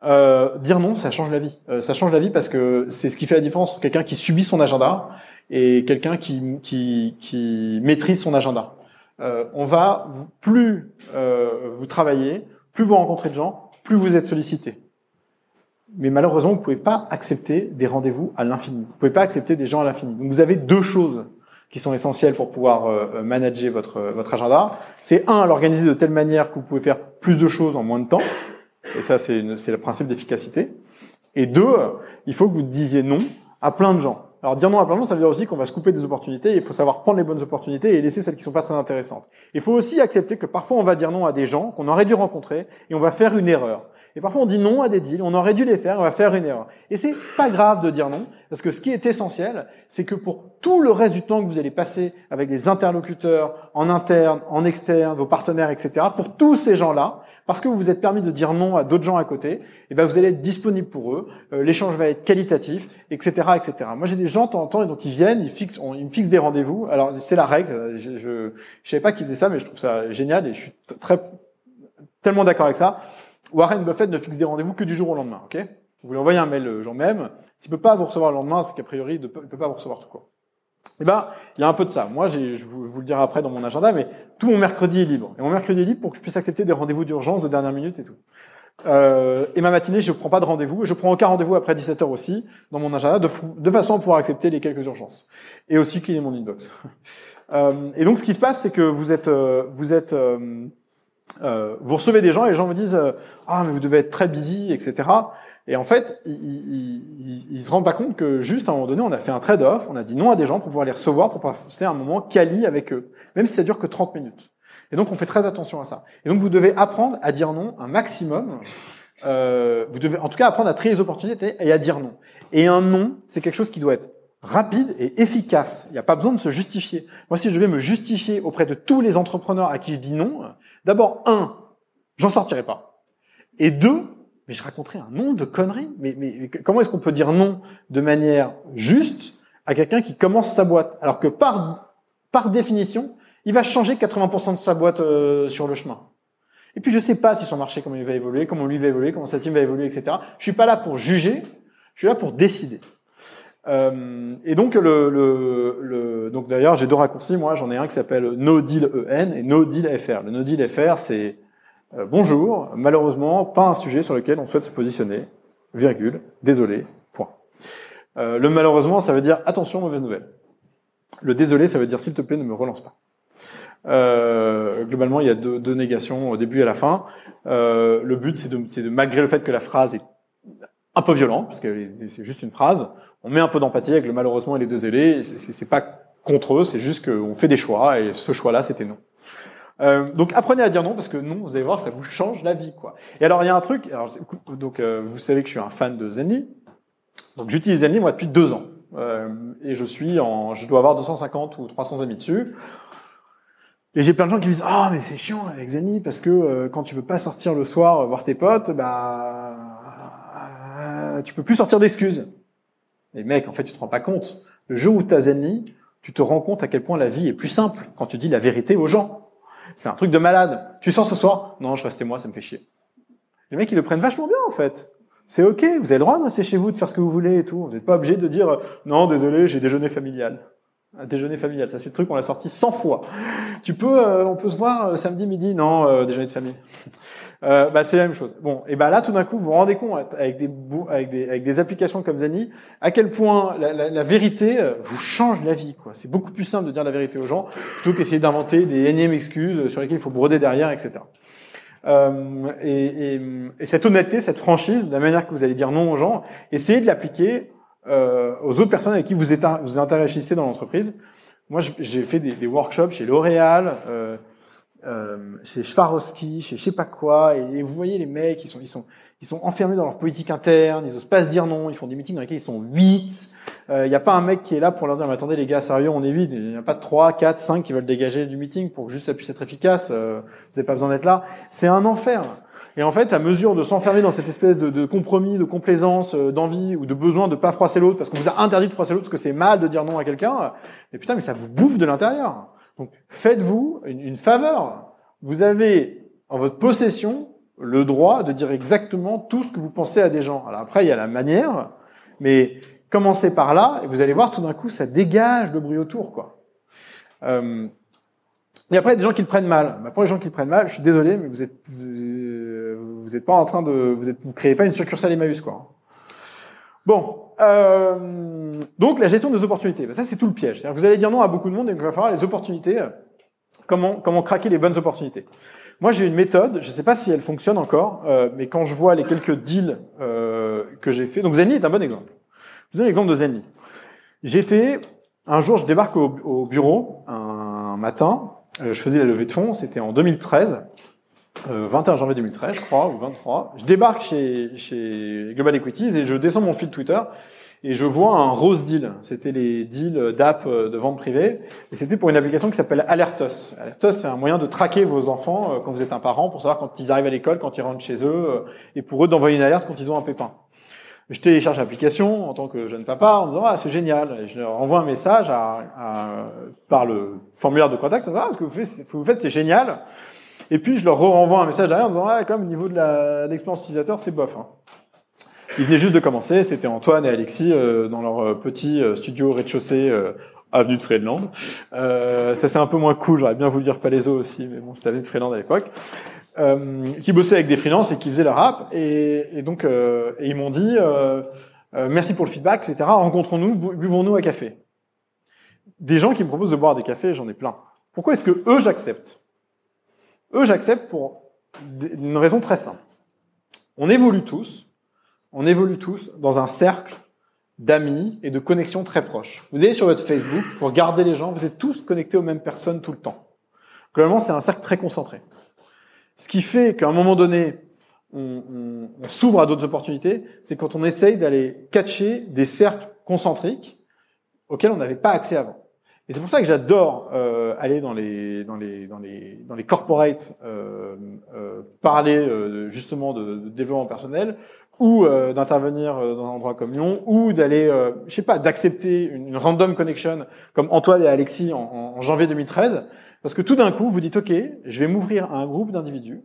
[SPEAKER 2] Euh, dire non, ça change la vie. Euh, ça change la vie parce que c'est ce qui fait la différence entre quelqu'un qui subit son agenda et quelqu'un qui, qui, qui, maîtrise son agenda. Euh, on va plus euh, vous travaillez, plus vous rencontrez de gens, plus vous êtes sollicité. Mais malheureusement, vous pouvez pas accepter des rendez-vous à l'infini. Vous pouvez pas accepter des gens à l'infini. Donc vous avez deux choses qui sont essentielles pour pouvoir euh, manager votre votre agenda. C'est un, l'organiser de telle manière que vous pouvez faire plus de choses en moins de temps. Et ça, c'est le principe d'efficacité. Et deux, il faut que vous disiez non à plein de gens. Alors dire non à plein de ça veut dire aussi qu'on va se couper des opportunités. il faut savoir prendre les bonnes opportunités et laisser celles qui sont pas très intéressantes. Il faut aussi accepter que parfois on va dire non à des gens qu'on aurait dû rencontrer et on va faire une erreur. Et parfois on dit non à des deals, on aurait dû les faire, on va faire une erreur. Et c'est pas grave de dire non, parce que ce qui est essentiel, c'est que pour tout le reste du temps que vous allez passer avec des interlocuteurs en interne, en externe, vos partenaires, etc., pour tous ces gens-là, parce que vous vous êtes permis de dire non à d'autres gens à côté, et eh ben vous allez être disponible pour eux, euh, l'échange va être qualitatif, etc., etc. Moi j'ai des gens de temps en temps et donc ils viennent, ils fixent, ils me fixent des rendez-vous. Alors c'est la règle. Je, je, je savais pas qu'ils faisaient ça, mais je trouve ça génial et je suis très tellement d'accord avec ça. Warren Buffett ne fixe des rendez-vous que du jour au lendemain, ok? Vous lui envoyez un mail le jour même. S'il peut pas vous recevoir le lendemain, c'est qu'a priori il ne peut pas vous recevoir tout court. Eh ben, il y a un peu de ça. Moi, je vous, vous, le dirai après dans mon agenda, mais tout mon mercredi est libre. Et mon mercredi est libre pour que je puisse accepter des rendez-vous d'urgence de dernière minute et tout. Euh, et ma matinée, je ne prends pas de rendez-vous, et je prends aucun rendez-vous après 17h aussi dans mon agenda, de, façon à pouvoir accepter les quelques urgences. Et aussi cleaner mon inbox. euh, et donc, ce qui se passe, c'est que vous êtes, euh, vous êtes, euh, euh, vous recevez des gens et les gens vous disent, ah, mais vous devez être très busy, etc. Et en fait, ils il, se rendent pas compte que juste à un moment donné, on a fait un trade-off, on a dit non à des gens pour pouvoir les recevoir, pour passer un moment quali avec eux, même si ça dure que 30 minutes. Et donc, on fait très attention à ça. Et donc, vous devez apprendre à dire non un maximum. Euh, vous devez, en tout cas, apprendre à trier les opportunités et à dire non. Et un non, c'est quelque chose qui doit être rapide et efficace. Il n'y a pas besoin de se justifier. Moi, si je vais me justifier auprès de tous les entrepreneurs à qui je dis non, d'abord, un, j'en sortirai pas. Et deux, mais je raconterai un nom de conneries. Mais, mais comment est-ce qu'on peut dire non de manière juste à quelqu'un qui commence sa boîte Alors que par, par définition, il va changer 80% de sa boîte euh, sur le chemin? Et puis je sais pas si son marché, comment il va évoluer, comment lui va évoluer, comment sa team va évoluer, etc. Je suis pas là pour juger, je suis là pour décider. Euh, et donc le, le, le donc d'ailleurs j'ai deux raccourcis. Moi j'en ai un qui s'appelle No Deal EN et No Deal FR. Le No Deal FR c'est euh, bonjour, malheureusement, pas un sujet sur lequel on souhaite se positionner, virgule, désolé, point. Euh, le malheureusement, ça veut dire attention, mauvaise nouvelle. Le désolé, ça veut dire s'il te plaît, ne me relance pas. Euh, globalement, il y a deux, deux, négations au début et à la fin. Le but, c'est de, malgré le fait que la phrase est un peu violente, parce que c'est juste une phrase, on met un peu d'empathie avec le malheureusement et les désolés. C'est pas contre eux, c'est juste qu'on fait des choix, et ce choix-là, c'était non. Euh, donc apprenez à dire non parce que non, vous allez voir, ça vous change la vie, quoi. Et alors il y a un truc. Donc euh, vous savez que je suis un fan de Zenly. Donc j'utilise Zenly moi depuis deux ans euh, et je suis en, je dois avoir 250 ou 300 amis dessus. Et j'ai plein de gens qui me disent ah mais c'est chiant avec Zenly parce que quand tu veux pas sortir le soir voir tes potes, bah tu peux plus sortir d'excuses. Mais mec, en fait, tu te rends pas compte. Le jour où tu as Zenly, tu te rends compte à quel point la vie est plus simple quand tu dis la vérité aux gens. C'est un truc de malade. Tu sors ce soir? Non, je restais moi, ça me fait chier. Les mecs, ils le prennent vachement bien, en fait. C'est ok, vous avez le droit de rester chez vous, de faire ce que vous voulez et tout. Vous n'êtes pas obligé de dire non, désolé, j'ai déjeuné familial. Un déjeuner familial, ça c'est le truc qu'on a sorti 100 fois. Tu peux, euh, on peut se voir euh, samedi midi, non, euh, déjeuner de famille. Euh, bah c'est la même chose. Bon, et bah là tout d'un coup vous vous rendez compte avec des avec des avec des applications comme Zani à quel point la, la, la vérité vous change la vie quoi. C'est beaucoup plus simple de dire la vérité aux gens plutôt qu'essayer d'inventer des énièmes excuses sur lesquelles il faut broder derrière, etc. Euh, et, et, et, cette honnêteté, cette franchise, de la manière que vous allez dire non aux gens, essayez de l'appliquer euh, aux autres personnes avec qui vous, êtes, vous interagissez dans l'entreprise. Moi, j'ai fait des, des, workshops chez L'Oréal, euh, euh, chez Swarovski, chez je sais pas quoi, et, vous voyez les mecs, ils sont, ils sont, ils sont enfermés dans leur politique interne, ils osent pas se dire non, ils font des meetings dans lesquels ils sont 8. Il n'y a pas un mec qui est là pour leur dire, mais attendez les gars, sérieux, on est 8, il n'y a pas de 3, 4, 5 qui veulent dégager du meeting pour que juste ça puisse être efficace, euh, vous n'avez pas besoin d'être là. C'est un enfer. Et en fait, à mesure de s'enfermer dans cette espèce de, compromis, de complaisance, euh, d'envie ou de besoin de pas froisser l'autre, parce qu'on vous a interdit de froisser l'autre, parce que c'est mal de dire non à quelqu'un, mais putain, mais ça vous bouffe de l'intérieur. Donc, faites-vous une, faveur. Vous avez en votre possession le droit de dire exactement tout ce que vous pensez à des gens. Alors après, il y a la manière, mais commencez par là, et vous allez voir tout d'un coup, ça dégage le bruit autour, quoi. Euh, et après, il y a des gens qui le prennent mal. Bah, pour les gens qui le prennent mal, je suis désolé, mais vous êtes vous êtes pas en train de vous êtes vous créez pas une succursale Emmaüs, quoi. Bon, euh, donc la gestion des opportunités, bah, ça c'est tout le piège. Vous allez dire non à beaucoup de monde, et il va falloir les opportunités. Comment comment craquer les bonnes opportunités moi, j'ai une méthode, je ne sais pas si elle fonctionne encore, euh, mais quand je vois les quelques deals euh, que j'ai fait, donc Zenly est un bon exemple. Je vous donne l'exemple de Zenly. J'étais, un jour, je débarque au, bureau, un matin, euh, je faisais la levée de fonds, c'était en 2013, 21 janvier 2013, je crois, ou 23. Je débarque chez, chez Global Equities et je descends mon fil Twitter et je vois un rose deal. C'était les deals d'app de vente privée. Et c'était pour une application qui s'appelle Alertos. Alertos, c'est un moyen de traquer vos enfants euh, quand vous êtes un parent pour savoir quand ils arrivent à l'école, quand ils rentrent chez eux, euh, et pour eux d'envoyer une alerte quand ils ont un pépin. Je télécharge l'application en tant que jeune papa en disant ah c'est génial. Et je leur envoie un message à, à, par le formulaire de contact. Ah, ce que vous faites, ce que vous faites c'est génial. Et puis je leur renvoie un message derrière en disant ah comme au niveau de l'expérience utilisateur c'est bof. Hein. Ils venaient juste de commencer, c'était Antoine et Alexis euh, dans leur euh, petit euh, studio rez-de-chaussée avenue de Friedland. ça c'est un peu moins cool, j'aurais bien voulu dire Palaiso aussi, mais bon c'était avenue de Friedland à l'époque. qui bossaient avec des freelances et qui faisaient leur app et, et donc et ils m'ont dit merci pour le feedback, etc. Rencontrons-nous, buvons-nous un café. Des gens qui me proposent de boire des cafés, j'en ai plein. Pourquoi est-ce que eux j'accepte? Eux j'accepte pour une raison très simple. On évolue tous, on évolue tous dans un cercle d'amis et de connexions très proches. Vous allez sur votre Facebook, pour garder les gens, vous êtes tous connectés aux mêmes personnes tout le temps. Globalement, c'est un cercle très concentré. Ce qui fait qu'à un moment donné, on, s'ouvre à d'autres opportunités, c'est quand on essaye d'aller catcher des cercles concentriques auxquels on n'avait pas accès avant. Et c'est pour ça que j'adore euh, aller dans les dans les dans les dans les corporates euh, euh, parler justement de, développement personnel ou d'intervenir dans un endroit comme Lyon, ou d'aller, je sais pas, d'accepter une, random connection comme Antoine et Alexis en, en janvier 2013, parce que tout d'un coup, vous dites, OK, je vais m'ouvrir à un groupe d'individus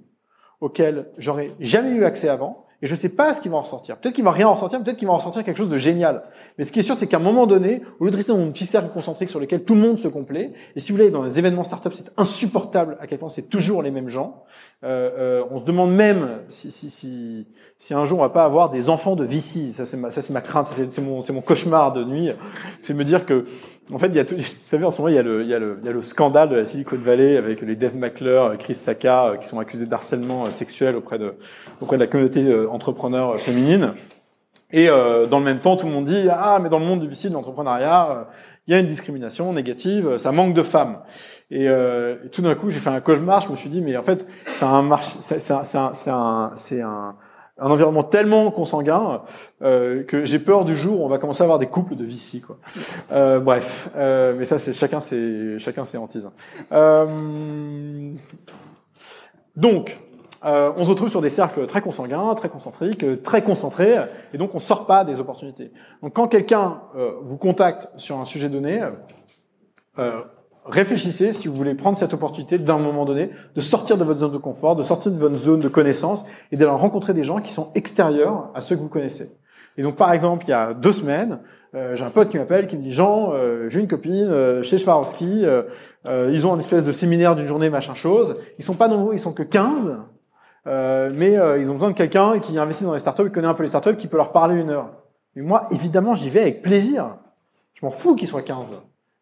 [SPEAKER 2] auxquels j'aurais jamais eu accès avant, et je sais pas ce qui va en ressortir. Peut-être qu'il va rien en ressortir, peut-être qu'il va en ressortir quelque chose de génial. Mais ce qui est sûr, c'est qu'à un moment donné, au lieu de rester dans mon petit cercle concentrique sur lequel tout le monde se complaît, et si vous voulez, dans les événements startup, c'est insupportable à quel point c'est toujours les mêmes gens. Euh, euh, on se demande même si, si, si, si, un jour on va pas avoir des enfants de VC. Ça c'est ma, ça c'est ma crainte, c'est mon, c'est mon cauchemar de nuit. C'est me dire que en fait, il y a tout, vous savez, en ce moment, il y a le, il y a le, il y a le scandale de la Silicon Valley avec les Dave McClure, Chris Saka, euh, qui sont accusés d'harcèlement sexuel auprès de, auprès de la communauté entrepreneur féminine. Et euh, dans le même temps, tout le monde dit ah mais dans le monde du VC de l'entrepreneuriat, il y a une discrimination négative, ça manque de femmes. Et, euh, tout d'un coup, j'ai fait un cauchemar. Je me suis dit, mais en fait, c'est un marché, c'est un, c'est un, un, environnement tellement consanguin euh, que j'ai peur du jour où on va commencer à avoir des couples de Vici, quoi. Euh, bref, euh, mais ça, c'est chacun ses, chacun ses hantises. Donc, on se retrouve sur des cercles très consanguins, très concentriques, très concentrés, et donc on sort pas des opportunités. Donc quand quelqu'un vous contacte sur un sujet donné, réfléchissez si vous voulez prendre cette opportunité d'un moment donné de sortir de votre zone de confort, de sortir de votre zone de connaissance et d'aller rencontrer des gens qui sont extérieurs à ceux que vous connaissez. Et donc par exemple, il y a deux semaines, euh, j'ai un pote qui m'appelle, qui me dit Jean, euh, j'ai une copine euh, chez Swarovski, ils ont un espèce de séminaire d'une journée machin chose. Ils sont pas nombreux, ils sont que 15, mais ils ont besoin de quelqu'un qui investit dans les startups, qui connaît un peu les startups, qui peut leur parler une heure. Mais moi, évidemment, j'y vais avec plaisir. Je m'en fous qu'ils soient 15.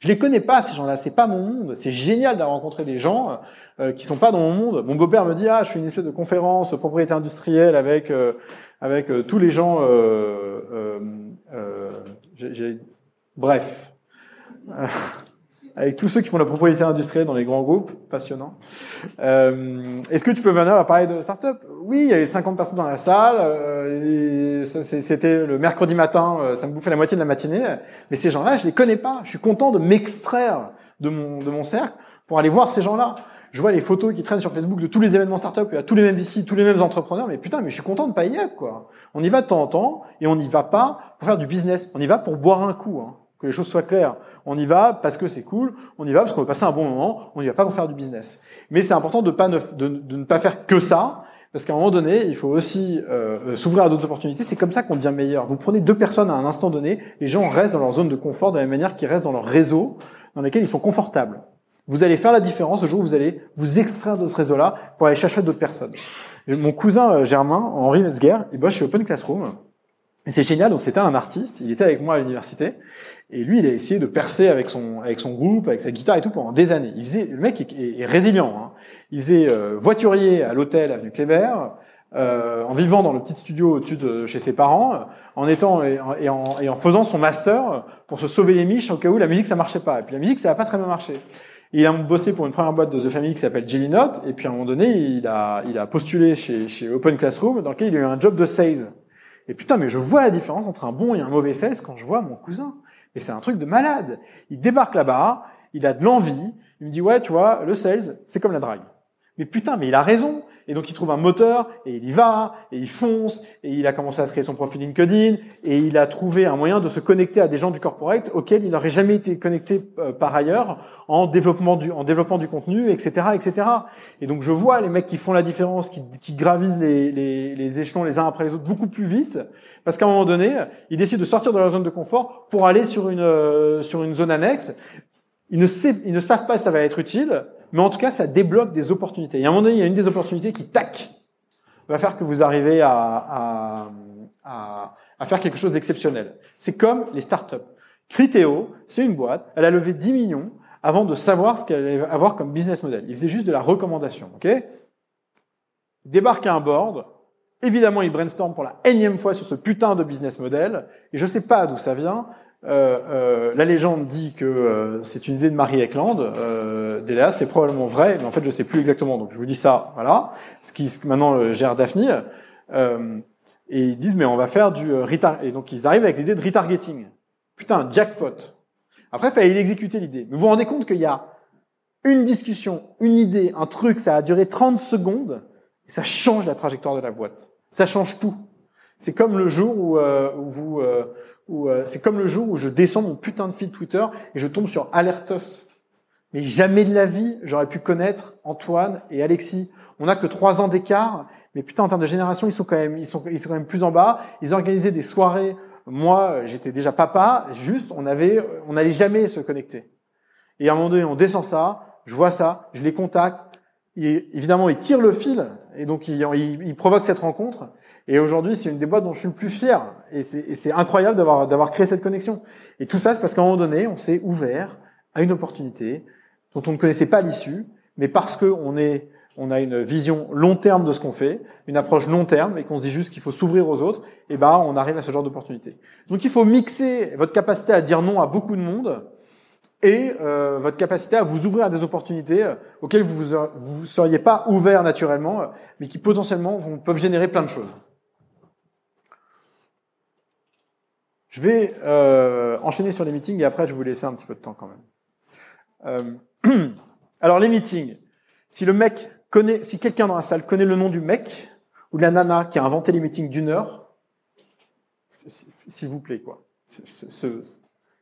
[SPEAKER 2] Je les connais pas ces gens-là, c'est pas mon monde. C'est génial d'avoir rencontré des gens euh, qui sont pas dans mon monde. Mon beau-père me dit ah je fais une espèce de conférence propriété industrielle avec euh, avec euh, tous les gens. Euh, euh, bref. Avec tous ceux qui font la propriété industrielle dans les grands groupes, passionnant. Euh, Est-ce que tu peux venir à parler de start-up? Oui, il y avait 50 personnes dans la salle. Euh, C'était le mercredi matin, euh, ça me bouffait la moitié de la matinée. Mais ces gens-là, je les connais pas. Je suis content de m'extraire de mon, de mon cercle pour aller voir ces gens-là. Je vois les photos qui traînent sur Facebook de tous les événements start-up, il y a tous les mêmes ici, tous les mêmes entrepreneurs, mais putain, mais je suis content de pas y être, quoi. On y va de temps en temps, et on n'y va pas pour faire du business. On y va pour boire un coup, hein que les choses soient claires. On y va parce que c'est cool, on y va parce qu'on veut passer un bon moment, on n'y va pas pour faire du business. Mais c'est important de, pas ne, de, ne pas faire que ça, parce qu'à un moment donné, il faut aussi euh, s'ouvrir à d'autres opportunités. C'est comme ça qu'on devient meilleur. Vous prenez deux personnes à un instant donné, les gens restent dans leur zone de confort de la même manière qu'ils restent dans leur réseau, dans lequel ils sont confortables. Vous allez faire la différence le jour où vous allez vous extraire de ce réseau-là pour aller chercher d'autres personnes. Mon cousin euh, Germain, Henri Metzger, il bosse chez Open Classroom. Et c'est génial, donc c'était un artiste, il était avec moi à l'université, et lui, il a essayé de percer avec son, avec son groupe, avec sa guitare et tout pendant des années. Il faisait, le mec est, est, résilient. Hein. Il faisait euh, voiturier à l'hôtel avenue Kléber, euh, en vivant dans le petit studio au-dessus de chez ses parents, en étant et, en, et en, faisant son master pour se sauver les miches au cas où la musique ça marchait pas. Et puis la musique ça a pas très bien marché. Il a bossé pour une première boîte de The Family qui s'appelle Jelly Note, et puis à un moment donné, il a, il a postulé chez, chez Open Classroom, dans lequel il a eu un job de sales. Et putain, mais je vois la différence entre un bon et un mauvais sales quand je vois mon cousin. Et c'est un truc de malade. Il débarque là-bas, il a de l'envie, il me dit ouais, tu vois, le sales, c'est comme la drague. Mais putain, mais il a raison. Et donc il trouve un moteur, et il y va, et il fonce, et il a commencé à se créer son profil LinkedIn, et il a trouvé un moyen de se connecter à des gens du corporate auxquels il n'aurait jamais été connecté euh, par ailleurs en développement du, en développement du contenu, etc., etc. Et donc je vois les mecs qui font la différence, qui, qui gravisent les, les, les échelons les uns après les autres beaucoup plus vite, parce qu'à un moment donné, ils décident de sortir de leur zone de confort pour aller sur une, euh, sur une zone annexe. Ils ne, sait, ils ne savent pas si ça va être utile, mais en tout cas, ça débloque des opportunités. Et à un moment donné, il y a une des opportunités qui, tac, va faire que vous arrivez à, à, à, à faire quelque chose d'exceptionnel. C'est comme les startups. Criteo, c'est une boîte, elle a levé 10 millions avant de savoir ce qu'elle allait avoir comme business model. Il faisait juste de la recommandation, ok? Il débarque à un board, évidemment il brainstorm pour la énième fois sur ce putain de business model, et je sais pas d'où ça vient, la légende dit que euh, c'est une idée de Marie Eklund. Euh, c'est probablement vrai, mais en fait, je sais plus exactement. Donc, je vous dis ça, voilà. Ce qui maintenant euh, gère Daphne. Euh, et ils disent, mais on va faire du retar. Et donc, ils arrivent avec l'idée de retargeting. Putain, jackpot. Après, il fallait exécuter l'idée. Mais vous vous rendez compte qu'il y a une discussion, une idée, un truc, ça a duré 30 secondes, et ça change la trajectoire de la boîte. Ça change tout. C'est comme le jour où, où vous euh, c'est comme le jour où je descends mon putain de fil Twitter et je tombe sur Alertos. Mais jamais de la vie, j'aurais pu connaître Antoine et Alexis. On n'a que trois ans d'écart, mais putain, en termes de génération, ils sont quand même, ils sont, ils sont quand même plus en bas. Ils organisaient des soirées. Moi, j'étais déjà papa. Juste, on avait, on n'allait jamais se connecter. Et à un moment donné, on descend ça, je vois ça, je les contacte. Et évidemment, ils tirent le fil et donc ils, ils provoquent cette rencontre. Et aujourd'hui, c'est une des boîtes dont je suis le plus fier. Et c'est incroyable d'avoir créé cette connexion. Et tout ça, c'est parce qu'à un moment donné, on s'est ouvert à une opportunité dont on ne connaissait pas l'issue, mais parce qu'on est on a une vision long terme de ce qu'on fait, une approche long terme, et qu'on se dit juste qu'il faut s'ouvrir aux autres, et ben on arrive à ce genre d'opportunité. Donc il faut mixer votre capacité à dire non à beaucoup de monde et euh, votre capacité à vous ouvrir à des opportunités euh, auxquelles vous ne seriez pas ouvert naturellement, euh, mais qui potentiellement peuvent générer plein de choses. Je vais euh, enchaîner sur les meetings et après je vais vous laisser un petit peu de temps quand même. Euh, alors les meetings, si le mec connaît, si quelqu'un dans la salle connaît le nom du mec ou de la nana qui a inventé les meetings d'une heure, s'il vous plaît quoi,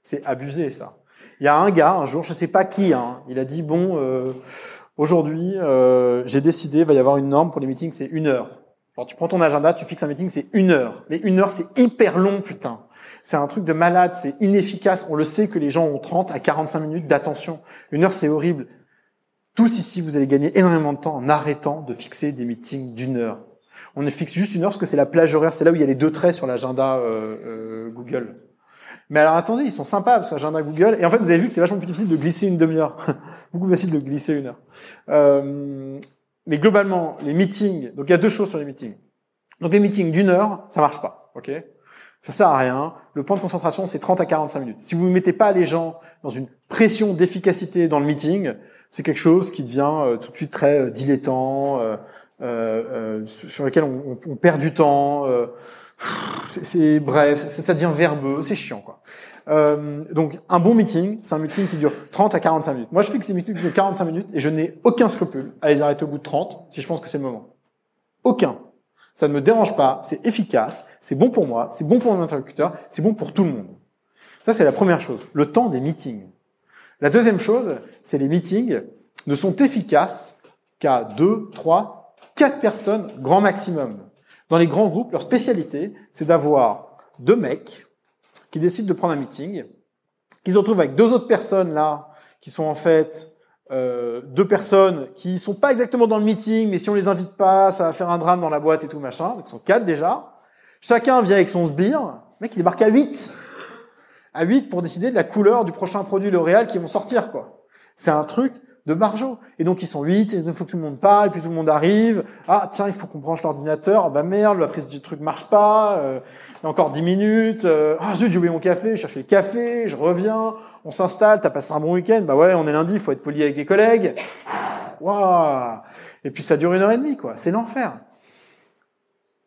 [SPEAKER 2] c'est abusé ça. Il y a un gars un jour, je sais pas qui, hein, il a dit bon, euh, aujourd'hui euh, j'ai décidé, il va y avoir une norme pour les meetings, c'est une heure. Alors tu prends ton agenda, tu fixes un meeting, c'est une heure. Mais une heure, c'est hyper long, putain. C'est un truc de malade, c'est inefficace. On le sait que les gens ont 30 à 45 minutes d'attention. Une heure, c'est horrible. Tous ici, vous allez gagner énormément de temps en arrêtant de fixer des meetings d'une heure. On ne fixe juste une heure parce que c'est la plage horaire, c'est là où il y a les deux traits sur l'agenda euh, euh, Google. Mais alors attendez, ils sont sympas parce que l'agenda Google. Et en fait, vous avez vu que c'est vachement plus difficile de glisser une demi-heure. Beaucoup plus facile de glisser une heure. Euh, mais globalement, les meetings. Donc il y a deux choses sur les meetings. Donc les meetings d'une heure, ça marche pas. Ok? Ça sert à rien. Le point de concentration, c'est 30 à 45 minutes. Si vous ne mettez pas les gens dans une pression d'efficacité dans le meeting, c'est quelque chose qui devient euh, tout de suite très euh, dilettant, euh, euh, sur lequel on, on, perd du temps. c'est bref, ça, ça devient verbeux, c'est chiant quoi. Euh, donc un bon meeting, c'est un meeting qui dure 30 à 45 minutes. Moi je fixe des meetings de 45 minutes et je n'ai aucun scrupule à les arrêter au bout de 30 si je pense que c'est le moment. Aucun. Ça ne me dérange pas, c'est efficace, c'est bon pour moi, c'est bon pour mon interlocuteur, c'est bon pour tout le monde. Ça, c'est la première chose, le temps des meetings. La deuxième chose, c'est les meetings ne sont efficaces qu'à deux, trois, quatre personnes grand maximum. Dans les grands groupes, leur spécialité, c'est d'avoir deux mecs qui décident de prendre un meeting, qu'ils se retrouvent avec deux autres personnes là, qui sont en fait euh, deux personnes qui sont pas exactement dans le meeting, mais si on les invite pas, ça va faire un drame dans la boîte et tout machin. Donc ils sont quatre déjà. Chacun vient avec son sbire. Le mec, il débarque à 8. À 8 pour décider de la couleur du prochain produit L'Oréal qui vont sortir, quoi. C'est un truc de barjo. Et donc ils sont 8, et il faut que tout le monde parle, puis tout le monde arrive. Ah tiens, il faut qu'on branche l'ordinateur. Ah bah merde, la prise du truc marche pas. Euh, il y a encore 10 minutes. Euh, ah zut, j'ai oublié mon café, je cherchais le café, je reviens on s'installe, t'as passé un bon week-end, bah ouais, on est lundi, il faut être poli avec les collègues. Waouh Et puis ça dure une heure et demie, quoi. C'est l'enfer.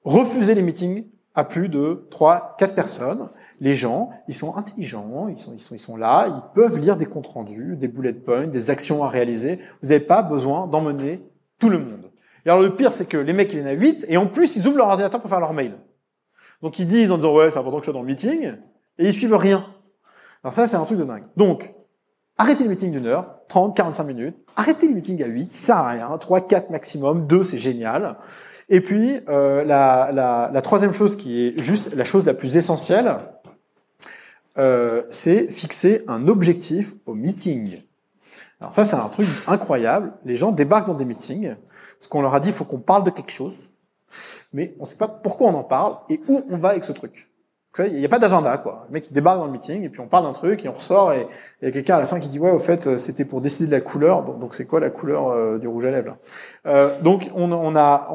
[SPEAKER 2] Refuser les meetings à plus de 3, 4 personnes. Les gens, ils sont intelligents, ils sont, là, ils peuvent lire des comptes rendus, des bullet points, des actions à réaliser. Vous n'avez pas besoin d'emmener tout le monde. Et alors le pire, c'est que les mecs, ils viennent à 8, et en plus, ils ouvrent leur ordinateur pour faire leur mail. Donc ils disent en disant, ouais, c'est important que je sois dans le meeting, et ils suivent rien. Alors ça, c'est un truc de dingue. Donc, arrêtez le meeting d'une heure, 30, 45 minutes. Arrêtez le meeting à 8, ça sert à rien. 3, 4 maximum, 2, c'est génial. Et puis, euh, la, la, la, troisième chose qui est juste la chose la plus essentielle, euh, c'est fixer un objectif au meeting. Alors ça, c'est un truc incroyable. Les gens débarquent dans des meetings, parce qu'on leur a dit, il faut qu'on parle de quelque chose, mais on ne sait pas pourquoi on en parle et où on va avec ce truc. Il n'y a pas d'agenda, quoi. Le mec il débarque dans le meeting et puis on parle d'un truc et on ressort et il y a quelqu'un à la fin qui dit ouais au fait euh, c'était pour décider de la couleur. Donc c'est quoi la couleur euh, du rouge à lèvres euh, Donc on, a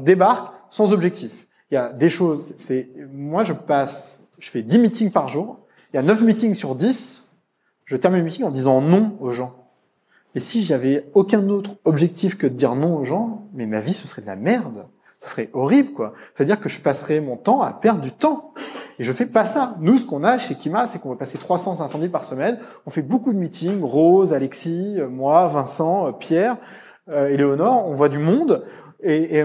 [SPEAKER 2] débarque sans objectif. Il y a des choses. C'est moi je passe, je fais 10 meetings par jour. Il y a 9 meetings sur 10. Je termine le meeting en disant non aux gens. Et si j'avais aucun autre objectif que de dire non aux gens, mais ma vie ce serait de la merde. Ce serait horrible quoi. C'est-à-dire que je passerais mon temps à perdre du temps. Et je fais pas ça. Nous, ce qu'on a chez Kima, c'est qu'on va passer 300, 500 000 par semaine. On fait beaucoup de meetings. Rose, Alexis, euh, moi, Vincent, euh, Pierre, euh, Éléonore. On voit du monde. Et,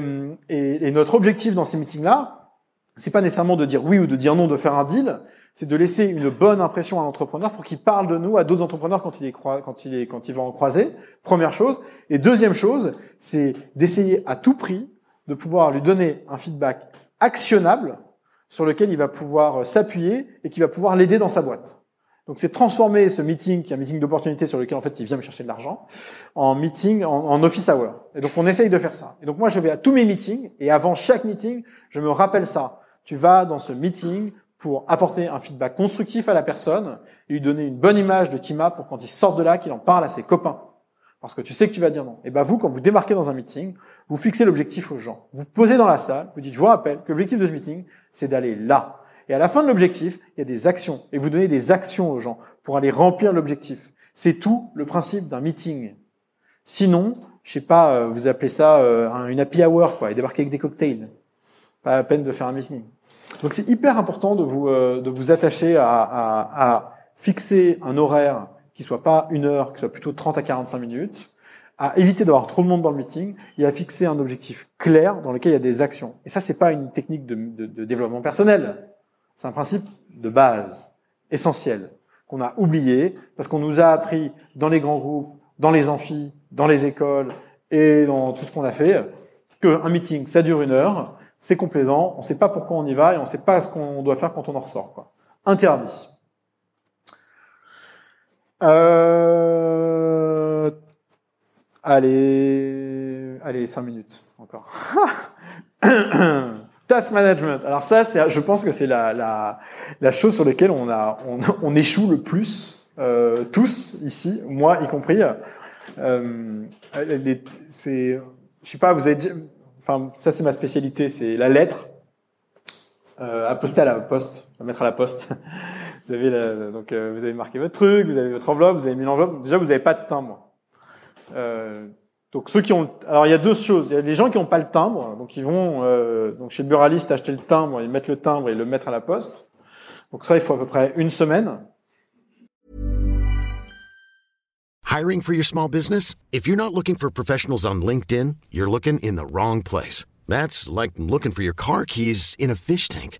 [SPEAKER 2] et, et notre objectif dans ces meetings-là, c'est pas nécessairement de dire oui ou de dire non, de faire un deal. C'est de laisser une bonne impression à l'entrepreneur pour qu'il parle de nous à d'autres entrepreneurs quand il, est quand, il est, quand il va en croiser. Première chose. Et deuxième chose, c'est d'essayer à tout prix de pouvoir lui donner un feedback actionnable sur lequel il va pouvoir euh, s'appuyer et qui va pouvoir l'aider dans sa boîte. Donc c'est transformer ce meeting, qui est un meeting d'opportunité sur lequel en fait il vient me chercher de l'argent, en meeting, en, office hour. Et donc on essaye de faire ça. Et donc moi je vais à tous mes meetings et avant chaque meeting, je me rappelle ça. Tu vas dans ce meeting pour apporter un feedback constructif à la personne et lui donner une bonne image de Kima pour quand il sort de là, qu'il en parle à ses copains. Parce que tu sais que tu vas dire non. Et ben vous, quand vous démarquez dans un meeting, vous fixez l'objectif aux gens. Vous posez dans la salle, vous dites, je vous rappelle que l'objectif de ce meeting, c'est d'aller là. Et à la fin de l'objectif, il y a des actions. Et vous donnez des actions aux gens pour aller remplir l'objectif. C'est tout le principe d'un meeting. Sinon, je sais pas, euh, vous appelez ça euh, une happy hour, quoi, et débarquer avec des cocktails. Pas la peine de faire un meeting. Donc c'est hyper important de vous, euh, de vous attacher à, à, à fixer un horaire qui soit pas une heure, qui soit plutôt 30 à 45 minutes, à éviter d'avoir trop de monde dans le meeting et à fixer un objectif clair dans lequel il y a des actions. Et ça, c'est pas une technique de, de, de développement personnel. C'est un principe de base, essentiel, qu'on a oublié parce qu'on nous a appris dans les grands groupes, dans les amphis, dans les écoles et dans tout ce qu'on a fait, qu'un meeting, ça dure une heure, c'est complaisant, on ne sait pas pourquoi on y va et on ne sait pas ce qu'on doit faire quand on en ressort. Quoi. Interdit. Euh... Allez, allez, cinq minutes encore. Task management. Alors ça, je pense que c'est la, la, chose sur laquelle on, a, on échoue le plus, euh, tous ici, moi y compris. Euh, c'est, je sais pas, vous avez, enfin, ça c'est ma spécialité, c'est la lettre. euh, à poster à la poste, à mettre à la poste. Vous avez la, donc euh, vous avez marqué votre truc, vous avez votre enveloppe, vous avez mis l'enveloppe. Déjà, vous n'avez pas de timbre. Euh, donc ceux qui ont, alors il y a deux choses. Il y a des gens qui n'ont pas le timbre, donc ils vont euh, donc chez le buraliste acheter le timbre, ils mettent le timbre et le mettre à la poste. Donc ça, il faut à peu près une semaine.
[SPEAKER 3] Hiring for your small business? If you're not looking for professionals on LinkedIn, you're looking in the wrong place. That's like looking for your car keys in a fish tank.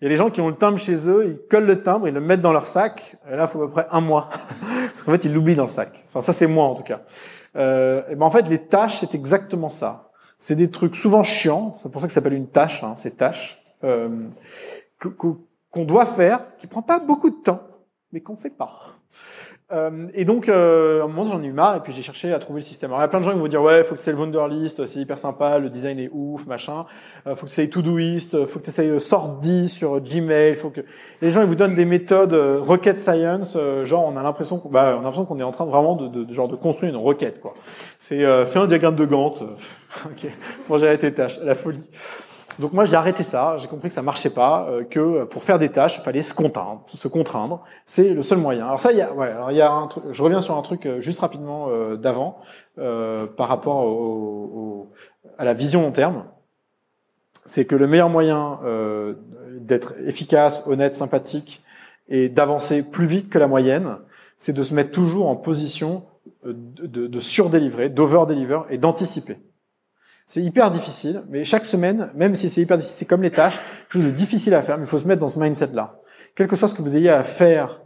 [SPEAKER 2] Il y a des gens qui ont le timbre chez eux, ils collent le timbre, ils le mettent dans leur sac, et là, il faut à peu près un mois. Parce qu'en fait, ils l'oublient dans le sac. Enfin, ça, c'est moi, en tout cas. Euh, ben, en fait, les tâches, c'est exactement ça. C'est des trucs souvent chiants, c'est pour ça que ça s'appelle une tâche, hein, ces tâches, euh, qu'on doit faire, qui prend pas beaucoup de temps, mais qu'on fait pas. Euh, et donc, euh, à un moment, j'en ai eu marre, et puis j'ai cherché à trouver le système. Alors, il y a plein de gens qui vont dire, ouais, faut que tu le Wunderlist, c'est hyper sympa, le design est ouf, machin. Euh, faut que tu essayes Todoist, faut que tu essayes Sordi sur Gmail, faut que... Les gens, ils vous donnent des méthodes euh, rocket science, euh, genre, on a l'impression qu'on bah, qu'on est en train de, vraiment de, de, de, genre de construire une requête, quoi. C'est, euh, fais un diagramme de Gantt, ok, pour gérer tes tâches, la folie. Donc moi j'ai arrêté ça, j'ai compris que ça marchait pas, euh, que pour faire des tâches il fallait se contraindre, se contraindre, c'est le seul moyen. Alors ça il y a, ouais, alors il y a un truc, je reviens sur un truc euh, juste rapidement euh, d'avant euh, par rapport au, au, à la vision long terme, c'est que le meilleur moyen euh, d'être efficace, honnête, sympathique et d'avancer plus vite que la moyenne, c'est de se mettre toujours en position de, de, de surdélivrer, d'over-deliver et d'anticiper. C'est hyper difficile, mais chaque semaine, même si c'est hyper difficile, c'est comme les tâches, quelque chose de difficile à faire, mais il faut se mettre dans ce mindset-là. Quel que soit ce que vous ayez à faire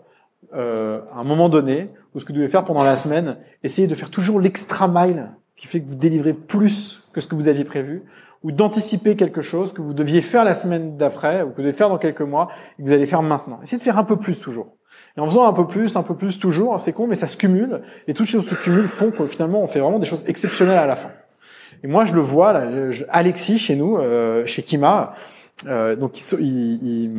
[SPEAKER 2] euh, à un moment donné, ou ce que vous devez faire pendant la semaine, essayez de faire toujours l'extra mile qui fait que vous délivrez plus que ce que vous aviez prévu, ou d'anticiper quelque chose que vous deviez faire la semaine d'après, ou que vous devez faire dans quelques mois, et que vous allez faire maintenant. Essayez de faire un peu plus toujours. Et en faisant un peu plus, un peu plus toujours, c'est con, mais ça se cumule, et toutes ces choses se cumulent font que finalement on fait vraiment des choses exceptionnelles à la fin. Et moi, je le vois, là, je, Alexis, chez nous, euh, chez Kima, euh, donc, il, il,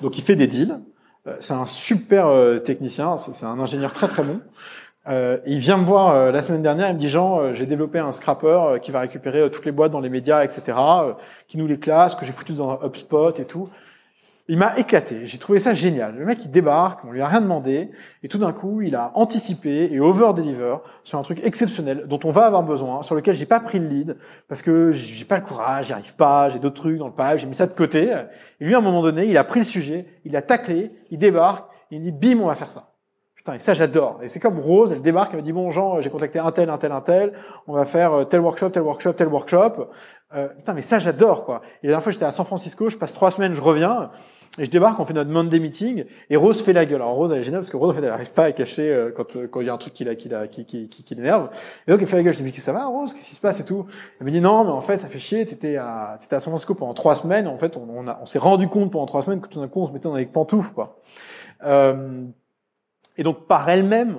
[SPEAKER 2] donc il fait des deals. Euh, c'est un super euh, technicien, c'est un ingénieur très très bon. Euh, il vient me voir euh, la semaine dernière, il me dit Jean, j'ai développé un scrapper qui va récupérer toutes les boîtes dans les médias, etc., qui nous les classe, que j'ai foutu dans un HubSpot et tout. Il m'a éclaté. J'ai trouvé ça génial. Le mec, il débarque, on lui a rien demandé, et tout d'un coup, il a anticipé et over-deliver sur un truc exceptionnel dont on va avoir besoin, sur lequel j'ai pas pris le lead parce que j'ai pas le courage, j'y arrive pas, j'ai d'autres trucs dans le pipe, j'ai mis ça de côté. Et lui, à un moment donné, il a pris le sujet, il a taclé, il débarque, il dit bim, on va faire ça. Putain, et ça, j'adore. Et c'est comme Rose, elle débarque, elle me dit bon, Jean, j'ai contacté un tel, un tel, un tel, on va faire tel workshop, tel workshop, tel workshop. Euh, putain, mais ça, j'adore, quoi. Et la dernière fois, j'étais à San Francisco, je passe trois semaines, je reviens. Et je débarque, on fait notre Monday meeting, et Rose fait la gueule. Alors Rose, elle est géniale parce que Rose, en fait, elle n'arrive pas à cacher euh, quand quand il y a un truc qui la, qui la, qui, qui, qui, l'énerve. Et donc elle fait la gueule. Je dis mais ça va, Rose Qu'est-ce qui se passe et tout? Elle me dit non, mais en fait, ça fait chier. T'étais à t'étais à San Francisco pendant trois semaines. En fait, on, on, a, on s'est rendu compte pendant trois semaines que tout d'un coup, on se mettait dans les pantoufles, quoi. Euh, et donc par elle-même,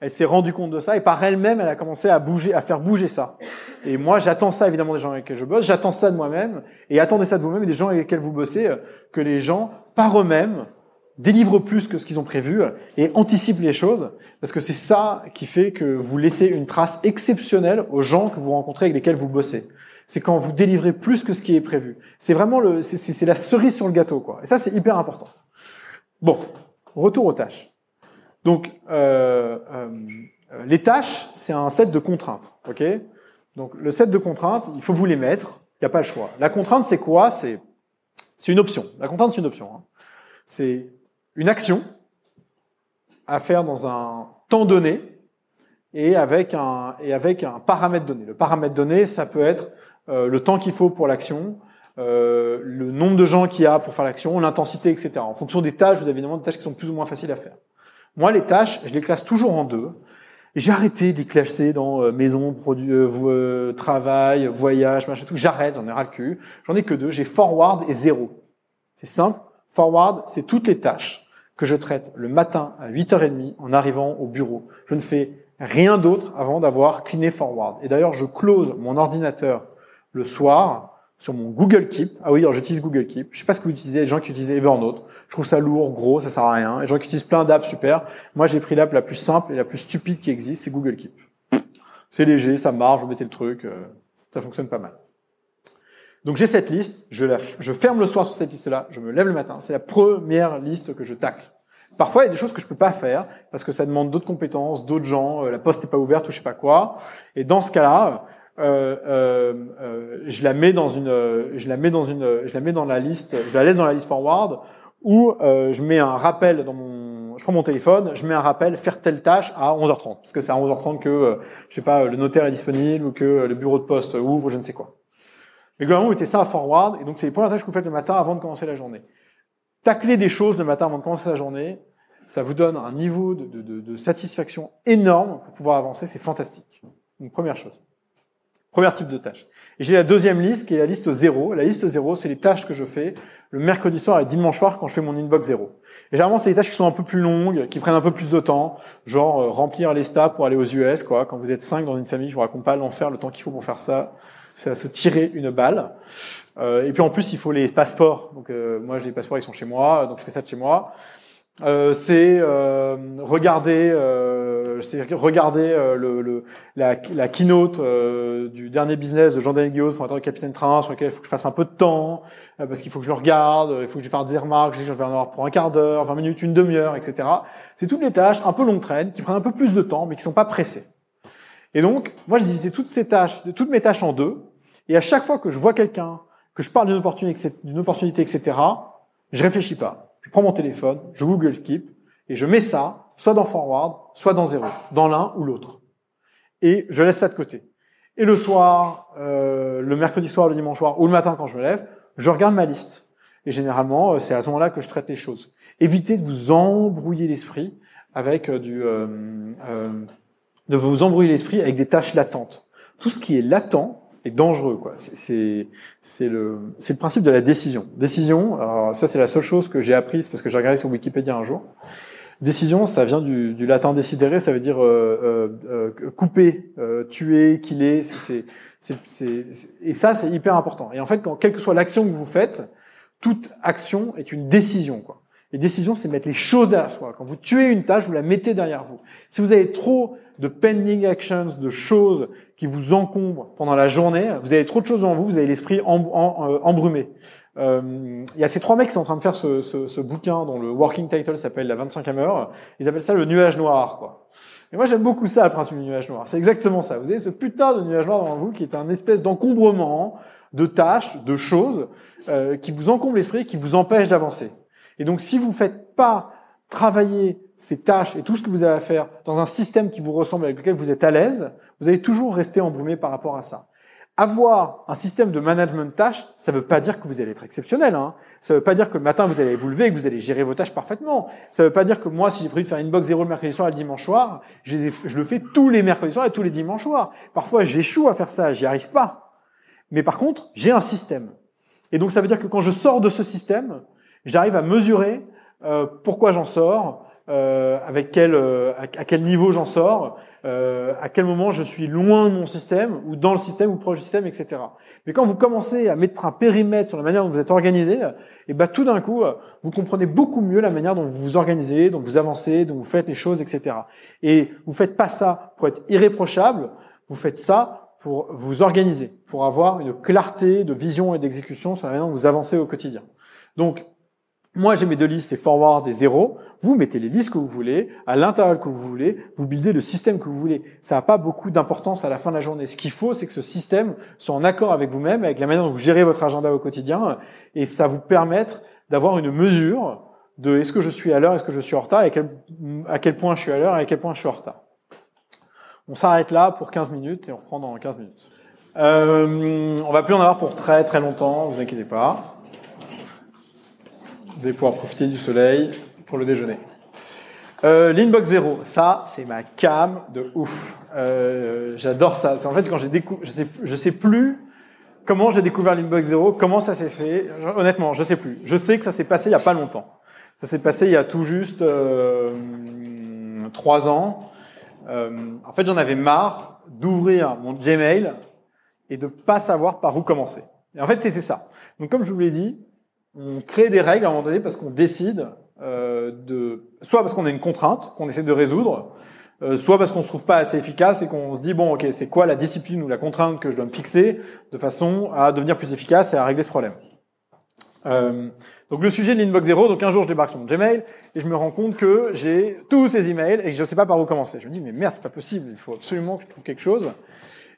[SPEAKER 2] elle s'est rendue compte de ça et par elle-même, elle a commencé à bouger, à faire bouger ça. Et moi, j'attends ça évidemment des gens avec lesquels je bosse, j'attends ça de moi-même et attendez ça de vous-même et des gens avec lesquels vous bossez, que les gens, par eux-mêmes, délivrent plus que ce qu'ils ont prévu et anticipent les choses parce que c'est ça qui fait que vous laissez une trace exceptionnelle aux gens que vous rencontrez avec lesquels vous bossez. C'est quand vous délivrez plus que ce qui est prévu. C'est vraiment le, c'est la cerise sur le gâteau, quoi. Et ça, c'est hyper important. Bon, retour aux tâches. Donc, euh, euh, les tâches, c'est un set de contraintes, ok? Donc, le set de contraintes, il faut vous les mettre. Il n'y a pas le choix. La contrainte, c'est quoi? C'est une option. La contrainte, c'est une option. Hein. C'est une action à faire dans un temps donné et avec un, et avec un paramètre donné. Le paramètre donné, ça peut être euh, le temps qu'il faut pour l'action, le nombre de gens qu'il y a pour faire l'action, l'intensité, etc. En fonction des tâches, vous avez évidemment des tâches qui sont plus ou moins faciles à faire. Moi, les tâches, je les classe toujours en deux. J'ai arrêté de les classer dans euh, maison, produit, euh, euh, travail, voyage, machin, tout. J'arrête, j'en ai ras le cul. J'en ai que deux. J'ai forward et zéro. C'est simple. Forward, c'est toutes les tâches que je traite le matin à 8h30 en arrivant au bureau. Je ne fais rien d'autre avant d'avoir cleané forward. Et d'ailleurs, je close mon ordinateur le soir sur mon Google Keep. Ah oui, alors j'utilise Google Keep. Je sais pas ce que vous utilisez, les gens qui utilisent Evernote. Je trouve ça lourd, gros, ça sert à rien. Les gens qui utilisent plein d'apps, super. Moi, j'ai pris l'app la plus simple et la plus stupide qui existe, c'est Google Keep. C'est léger, ça marche, vous mettez le truc, euh, ça fonctionne pas mal. Donc j'ai cette liste, je, la, je ferme le soir sur cette liste-là, je me lève le matin, c'est la première liste que je tacle. Parfois, il y a des choses que je peux pas faire parce que ça demande d'autres compétences, d'autres gens, euh, la poste n'est pas ouverte ou je sais pas quoi. Et dans ce cas-là, je la mets dans une, je la mets dans une, je la mets dans la liste, je la laisse dans la liste forward euh, je mets un rappel dans mon, je prends mon téléphone, je mets un rappel faire telle tâche à 11h30 parce que c'est à 11h30 que, euh, je sais pas, le notaire est disponible ou que le bureau de poste ouvre, je ne sais quoi. Mais globalement, mettez ça à forward et donc c'est les premières tâches que vous faites le matin avant de commencer la journée. Tacler des choses le matin avant de commencer la journée, ça vous donne un niveau de, de, de, satisfaction énorme pour pouvoir avancer, c'est fantastique. Une première chose. Premier type de tâche. Et j'ai la deuxième liste qui est la liste zéro. La liste zéro, c'est les tâches que je fais le mercredi soir et dimanche soir quand je fais mon inbox zéro. Et généralement, c'est des tâches qui sont un peu plus longues, qui prennent un peu plus de temps, genre euh, remplir les stats pour aller aux US, quoi. Quand vous êtes cinq dans une famille, je vous raconte pas l'enfer, le temps qu'il faut pour faire ça. C'est à se tirer une balle. Euh, et puis en plus, il faut les passeports. Donc euh, moi, j'ai les passeports, ils sont chez moi, donc je fais ça de chez moi. Euh, c'est euh, regarder, c'est regarder euh, le, le, la, la keynote euh, du dernier business de Jean-Daniel Guillaume, fondateur de Capitaine Train, sur lequel il faut que je fasse un peu de temps, parce qu'il faut que je regarde, il faut que je fasse des remarques, je vais en avoir pour un quart d'heure, 20 minutes, une demi-heure, etc. C'est toutes les tâches un peu longue traîne, qui prennent un peu plus de temps, mais qui sont pas pressées. Et donc, moi, j'ai divisé toutes ces tâches, toutes mes tâches en deux, et à chaque fois que je vois quelqu'un, que je parle d'une opportunité, d'une opportunité, etc., je réfléchis pas je prends mon téléphone, je Google Keep et je mets ça soit dans forward, soit dans zéro, dans l'un ou l'autre. Et je laisse ça de côté. Et le soir, euh, le mercredi soir, le dimanche soir ou le matin quand je me lève, je regarde ma liste. Et généralement, euh, c'est à ce moment-là que je traite les choses. Évitez de vous embrouiller l'esprit avec euh, du, de vous embrouiller l'esprit avec des tâches latentes. Tout ce qui est latent, est dangereux. Quoi. C'est, le, le principe de la décision. Décision, ça c'est la seule chose que j'ai apprise parce que j'ai regardé sur Wikipédia un jour. Décision, ça vient du, du latin décidere, ça veut dire euh, euh, euh couper, tuer, killer. C'est, et ça c'est hyper important. Et en fait, quand quelle que soit l'action que vous faites, toute action est une décision. Quoi. Et décision, c'est mettre les choses derrière soi. Quand vous tuez une tâche, vous la mettez derrière vous. Si vous avez trop de pending actions, de choses qui vous encombrent pendant la journée, vous avez trop de choses devant vous, vous avez l'esprit embrumé. Euh, il y a ces trois mecs qui sont en train de faire ce, ce, ce bouquin dont le working title s'appelle La 25e heure. Ils appellent ça le nuage noir. Quoi. Et moi j'aime beaucoup ça, le principe du nuage noir. C'est exactement ça. Vous avez ce putain de nuage noir devant vous qui est un espèce d'encombrement de tâches, de choses euh, qui vous encombre l'esprit, qui vous empêche d'avancer. Et donc si vous faites pas travailler ces tâches et tout ce que vous avez à faire dans un système qui vous ressemble, avec lequel vous êtes à l'aise, vous allez toujours rester embrumé par rapport à ça. Avoir un système de management de tâches, ça ne veut pas dire que vous allez être exceptionnel. Hein. Ça ne veut pas dire que le matin vous allez vous lever et que vous allez gérer vos tâches parfaitement. Ça ne veut pas dire que moi, si j'ai prévu de faire une box zéro le mercredi soir et le dimanche soir, je, le fais tous les mercredis soirs et tous les dimanches soirs. Parfois, j'échoue à faire ça, j'y arrive pas. Mais par contre, j'ai un système. Et donc, ça veut dire que quand je sors de ce système, j'arrive à mesurer euh, pourquoi j'en sors, euh, avec quel, euh, à, quel niveau j'en sors, euh, à quel moment je suis loin de mon système, ou dans le système, ou proche du système, etc. Mais quand vous commencez à mettre un périmètre sur la manière dont vous êtes organisé, et eh ben tout d'un coup, vous comprenez beaucoup mieux la manière dont vous vous organisez, dont vous avancez, dont vous faites les choses, etc. Et vous faites pas ça pour être irréprochable, vous faites ça pour vous organiser, pour avoir une clarté de vision et d'exécution sur la manière dont vous avancez au quotidien. Donc, moi, j'ai mes deux listes, c'est forward et zéro. Vous mettez les listes que vous voulez, à l'intérieur que vous voulez, vous buildez le système que vous voulez. Ça n'a pas beaucoup d'importance à la fin de la journée. Ce qu'il faut, c'est que ce système soit en accord avec vous-même, avec la manière dont vous gérez votre agenda au quotidien, et ça vous permettre d'avoir une mesure de est-ce que je suis à l'heure, est-ce que je suis en retard, et à quel point je suis à l'heure et à quel point je suis en retard. On s'arrête là pour 15 minutes et on reprend dans 15 minutes. Euh, on va plus en avoir pour très très longtemps, vous inquiétez pas. Vous allez pouvoir profiter du soleil pour le déjeuner. Euh, L'inbox zéro, ça c'est ma cam de ouf. Euh, J'adore ça. En fait quand j'ai découvert, je sais, je sais plus comment j'ai découvert l'inbox zéro, comment ça s'est fait. Honnêtement, je sais plus. Je sais que ça s'est passé il y a pas longtemps. Ça s'est passé il y a tout juste euh, trois ans. Euh, en fait, j'en avais marre d'ouvrir mon Gmail et de pas savoir par où commencer. Et en fait, c'était ça. Donc, comme je vous l'ai dit, on crée des règles à un moment donné parce qu'on décide de, soit parce qu'on a une contrainte qu'on essaie de résoudre, euh, soit parce qu'on se trouve pas assez efficace et qu'on se dit bon, ok, c'est quoi la discipline ou la contrainte que je dois me fixer de façon à devenir plus efficace et à régler ce problème. Euh, donc le sujet de l'inbox zéro, donc un jour je débarque sur mon Gmail et je me rends compte que j'ai tous ces emails et je ne sais pas par où commencer. Je me dis mais merde c'est pas possible, il faut absolument que je trouve quelque chose.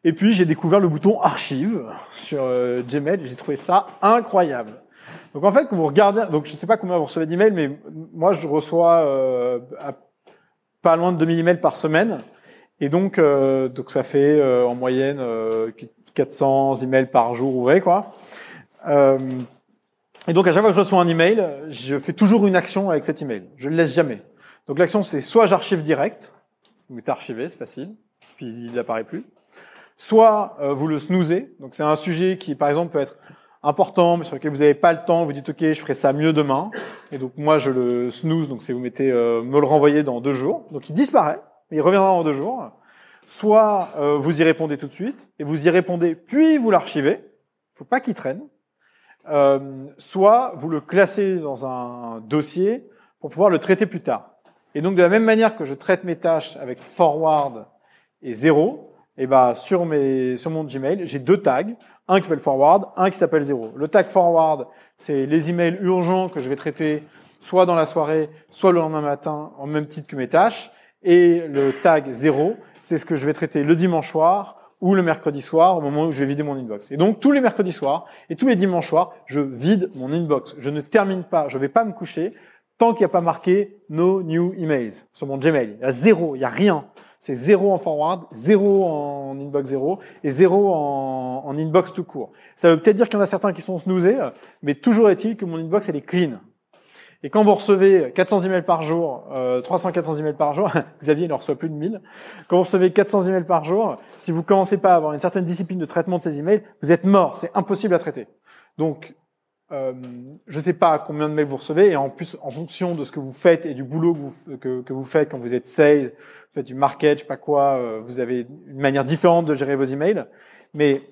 [SPEAKER 2] Et puis j'ai découvert le bouton archive sur euh, Gmail et j'ai trouvé ça incroyable. Donc en fait quand vous regardez, donc je sais pas combien vous recevez d'emails, mais moi je reçois euh, pas loin de 2000 emails par semaine et donc euh, donc ça fait euh, en moyenne 400 emails par jour ouvrés quoi. Et donc à chaque fois que je reçois un email, je fais toujours une action avec cet email. Je le laisse jamais. Donc l'action c'est soit j'archive direct, vous mettez archivé, c'est facile, puis il n'apparaît plus. Soit euh, vous le snoozez, donc c'est un sujet qui par exemple peut être important, mais sur lequel vous n'avez pas le temps, vous dites ok, je ferai ça mieux demain. Et donc moi je le snooze, donc c'est vous mettez euh, me le renvoyer dans deux jours. Donc il disparaît, mais il reviendra dans deux jours. Soit euh, vous y répondez tout de suite, et vous y répondez, puis vous l'archivez. Faut pas qu'il traîne. Euh, soit vous le classez dans un dossier pour pouvoir le traiter plus tard. Et donc de la même manière que je traite mes tâches avec forward et zéro, et eh ben sur mes sur mon Gmail, j'ai deux tags, un qui s'appelle forward, un qui s'appelle zéro. Le tag forward, c'est les emails urgents que je vais traiter soit dans la soirée, soit le lendemain matin, en même titre que mes tâches. Et le tag zéro, c'est ce que je vais traiter le dimanche soir, ou le mercredi soir au moment où je vais vider mon inbox. Et donc tous les mercredis soirs et tous les dimanches soirs, je vide mon inbox. Je ne termine pas, je vais pas me coucher tant qu'il n'y a pas marqué no new emails sur mon Gmail. Il y a zéro, il n'y a rien. C'est zéro en forward, zéro en inbox zéro et zéro en, inbox tout court. Ça veut peut-être dire qu'il y en a certains qui sont snoozés, mais toujours est-il que mon inbox elle est clean. Et quand vous recevez 400 emails par jour, euh, 300-400 emails par jour, Xavier en reçoit plus de 1000. Quand vous recevez 400 emails par jour, si vous commencez pas à avoir une certaine discipline de traitement de ces emails, vous êtes mort, c'est impossible à traiter. Donc, euh, je ne sais pas combien de mails vous recevez, et en plus, en fonction de ce que vous faites et du boulot que vous, faites quand vous êtes sales, vous faites du market, je sais pas quoi, euh, vous avez une manière différente de gérer vos emails. Mais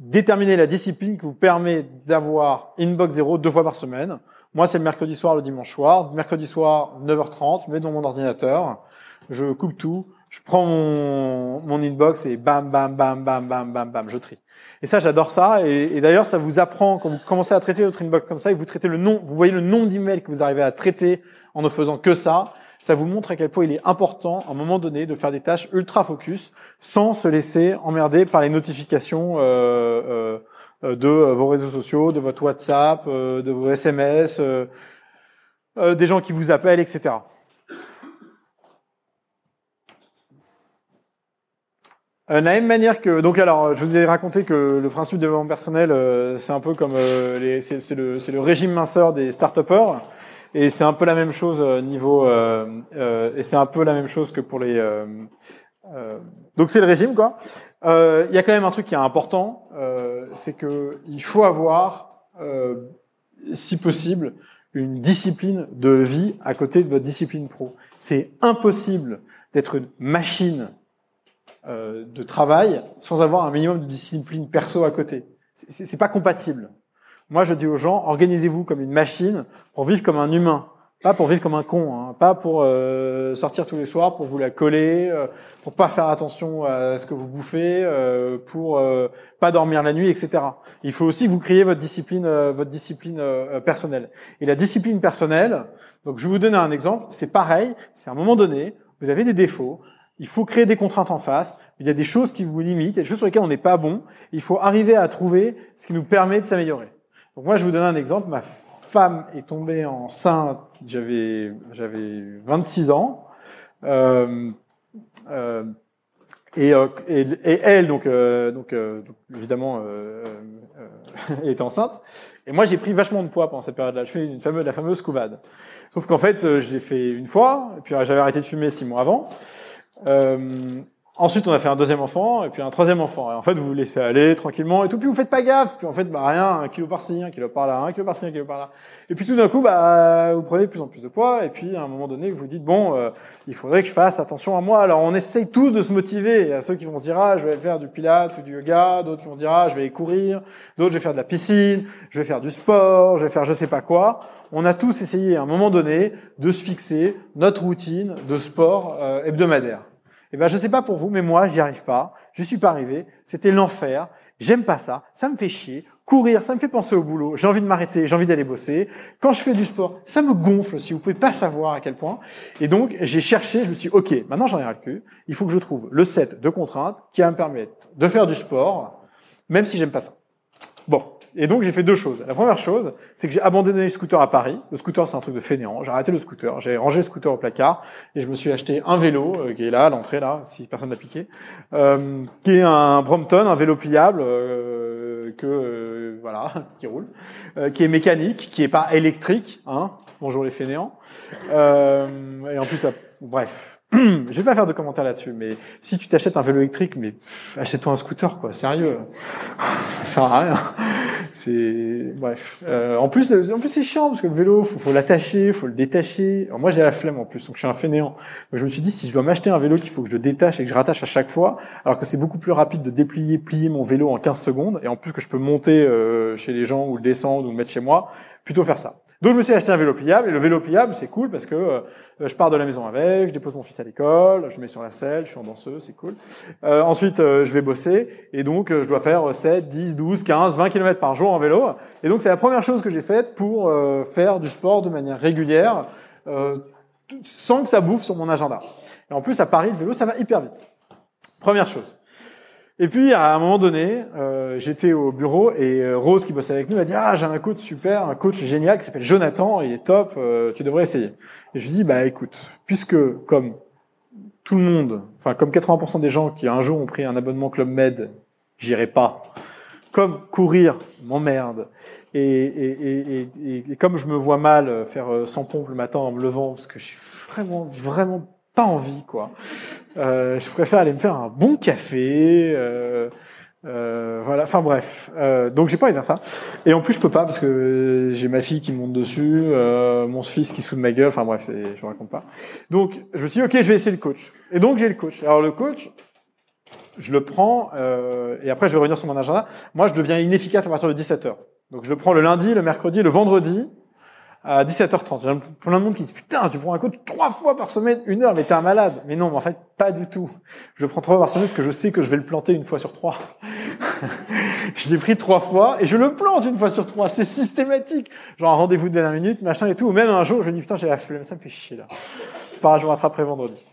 [SPEAKER 2] déterminez la discipline qui vous permet d'avoir inbox zéro deux fois par semaine. Moi, c'est le mercredi soir, le dimanche soir. Mercredi soir, 9h30, je mets dans mon ordinateur, je coupe tout, je prends mon, mon inbox et bam, bam, bam, bam, bam, bam, bam, je trie. Et ça, j'adore ça. Et, d'ailleurs, ça vous apprend, quand vous commencez à traiter votre inbox comme ça, et vous traitez le nom, vous voyez le nom d'email que vous arrivez à traiter en ne faisant que ça, ça vous montre à quel point il est important, à un moment donné, de faire des tâches ultra focus, sans se laisser emmerder par les notifications euh, euh, euh, de euh, vos réseaux sociaux, de votre WhatsApp, euh, de vos SMS, des gens qui vous appellent, etc. de la même manière que donc alors je vous ai raconté que le principe de développement personnel c'est un peu comme les c'est le c'est le régime minceur des start et c'est un peu la même chose niveau euh, et c'est un peu la même chose que pour les donc c'est le régime quoi il y a quand même un truc qui est important c'est que il faut avoir, euh, si possible, une discipline de vie à côté de votre discipline pro. C'est impossible d'être une machine euh, de travail sans avoir un minimum de discipline perso à côté. C'est pas compatible. Moi, je dis aux gens, organisez-vous comme une machine pour vivre comme un humain. Pas pour vivre comme un con, hein. pas pour euh, sortir tous les soirs, pour vous la coller, euh, pour pas faire attention à ce que vous bouffez, euh, pour euh, pas dormir la nuit, etc. Il faut aussi que vous créez votre discipline, votre discipline personnelle. Et la discipline personnelle, donc je vais vous donner un exemple, c'est pareil, c'est à un moment donné, vous avez des défauts, il faut créer des contraintes en face, il y a des choses qui vous limitent, des choses sur lesquelles on n'est pas bon, il faut arriver à trouver ce qui nous permet de s'améliorer. Donc moi je vous donne un exemple, ma femme est tombée enceinte, j'avais j'avais 26 ans. Euh, euh, et, euh, et, et, elle, donc, donc, évidemment, était enceinte. Et moi, j'ai pris vachement de poids pendant cette période-là. Je fais une fameuse, la fameuse couvade. Sauf qu'en fait, je l'ai fait une fois, et puis j'avais arrêté de fumer six mois avant. Ensuite, on a fait un deuxième enfant, et puis un troisième enfant. Et en fait, vous vous laissez aller tranquillement et tout, puis vous faites pas gaffe. Puis en fait, bah rien, un kilo par-ci, un kilo par-là, un kilo par-ci, un kilo par-là. Et puis tout d'un coup, bah vous prenez de plus en plus de poids, et puis à un moment donné, vous vous dites bon, euh, il faudrait que je fasse attention à moi. Alors on essaye tous de se motiver. Il y a ceux qui vont se dire ah, je vais faire du pilates ou du yoga, d'autres qui vont dire ah, je vais courir, d'autres je vais faire de la piscine, je vais faire du sport, je vais faire je sais pas quoi. On a tous essayé à un moment donné de se fixer notre routine de sport euh, hebdomadaire. Eh ben, je sais pas pour vous, mais moi, j'y arrive pas. Je suis pas arrivé. C'était l'enfer. J'aime pas ça. Ça me fait chier. Courir, ça me fait penser au boulot. J'ai envie de m'arrêter. J'ai envie d'aller bosser. Quand je fais du sport, ça me gonfle aussi. Vous pouvez pas savoir à quel point. Et donc, j'ai cherché. Je me suis dit, OK, maintenant j'en ai ras. Il faut que je trouve le set de contraintes qui va me permettre de faire du sport, même si j'aime pas ça. Bon. Et donc j'ai fait deux choses. La première chose, c'est que j'ai abandonné le scooter à Paris. Le scooter, c'est un truc de fainéant. J'ai arrêté le scooter, j'ai rangé le scooter au placard et je me suis acheté un vélo euh, qui est là à l'entrée là, si personne n'a piqué, euh, qui est un Brompton, un vélo pliable euh, que euh, voilà, qui roule, euh, qui est mécanique, qui est pas électrique. Hein Bonjour les fainéants. et en plus, bref, je vais pas faire de commentaires là-dessus, mais si tu t'achètes un vélo électrique, mais achète-toi un scooter, quoi. Sérieux, ça sert à rien. C'est bref. Euh, en plus, en plus c'est chiant parce que le vélo, faut, faut l'attacher, faut le détacher. Moi, j'ai la flemme en plus, donc je suis un fainéant. Mais je me suis dit, si je dois m'acheter un vélo qu'il faut que je détache et que je rattache à chaque fois, alors que c'est beaucoup plus rapide de déplier, plier mon vélo en 15 secondes, et en plus que je peux monter euh, chez les gens ou le descendre ou le mettre chez moi, plutôt faire ça. Donc je me suis acheté un vélo pliable et le vélo pliable c'est cool parce que euh, je pars de la maison avec, je dépose mon fils à l'école, je mets sur la selle, je suis en danseuse, c'est cool. Euh, ensuite euh, je vais bosser et donc euh, je dois faire 7, 10, 12, 15, 20 km par jour en vélo. Et donc c'est la première chose que j'ai faite pour euh, faire du sport de manière régulière sans que ça bouffe sur mon agenda. Et en plus à Paris le vélo ça va hyper vite. Première chose. Et puis à un moment donné, euh, j'étais au bureau et euh, Rose qui bossait avec nous a dit ah j'ai un coach super, un coach génial qui s'appelle Jonathan, il est top, euh, tu devrais essayer. Et je lui dis bah écoute, puisque comme tout le monde, enfin comme 80% des gens qui un jour ont pris un abonnement Club Med, j'irai pas. Comme courir m'emmerde et, et, et, et, comme je me vois mal faire 100 pompes le matin en me levant parce que j'ai vraiment vraiment pas envie, quoi. Euh, je préfère aller me faire un bon café. Euh, euh, voilà, enfin bref. Euh, donc j'ai pas envie de faire ça. Et en plus je peux pas parce que j'ai ma fille qui monte dessus, euh, mon fils qui se fout de ma gueule. Enfin bref, je vous raconte pas. Donc je me suis dit ok, je vais essayer le coach. Et donc j'ai le coach. Alors le coach, je le prends euh, et après je vais revenir sur mon agenda. Moi je deviens inefficace à partir de 17 h Donc je le prends le lundi, le mercredi, le vendredi à 17h30. J'ai plein de monde qui dit putain, tu prends un coach trois fois par semaine, une heure, mais t'es un malade. Mais non, mais en fait, pas du tout. Je prends trois fois par semaine parce que je sais que je vais le planter une fois sur trois. je l'ai pris trois fois et je le plante une fois sur trois. C'est systématique. Genre un rendez-vous de dernière minute, machin et tout. Ou même un jour, je me dis putain, j'ai la flemme, ça me fait chier là. C'est pas grave, je rattraperai vendredi.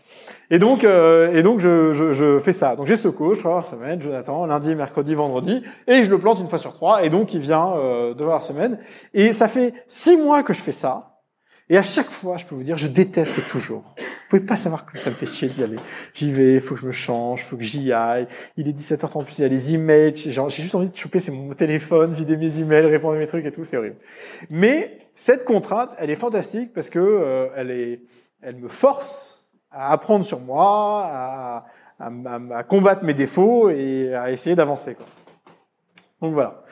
[SPEAKER 2] Et donc, euh, et donc je, je, je, fais ça. Donc j'ai ce coach trois par semaine, Jonathan, lundi, mercredi, vendredi, et je le plante une fois sur trois. Et donc il vient euh, deux par semaine. Et ça fait six mois que je fais ça. Et à chaque fois, je peux vous dire, je déteste toujours. Vous pouvez pas savoir que ça me fait chier d'y aller. J'y vais, faut que je me change, faut que j'y aille. Il est 17h30 en plus, il y a les emails. J'ai juste envie de choper c'est mon téléphone, vider mes emails, répondre à mes trucs et tout, c'est horrible. Mais cette contrainte, elle est fantastique parce que euh, elle est, elle me force à apprendre sur moi, à, à, à, combattre mes défauts et à essayer d'avancer. Donc voilà.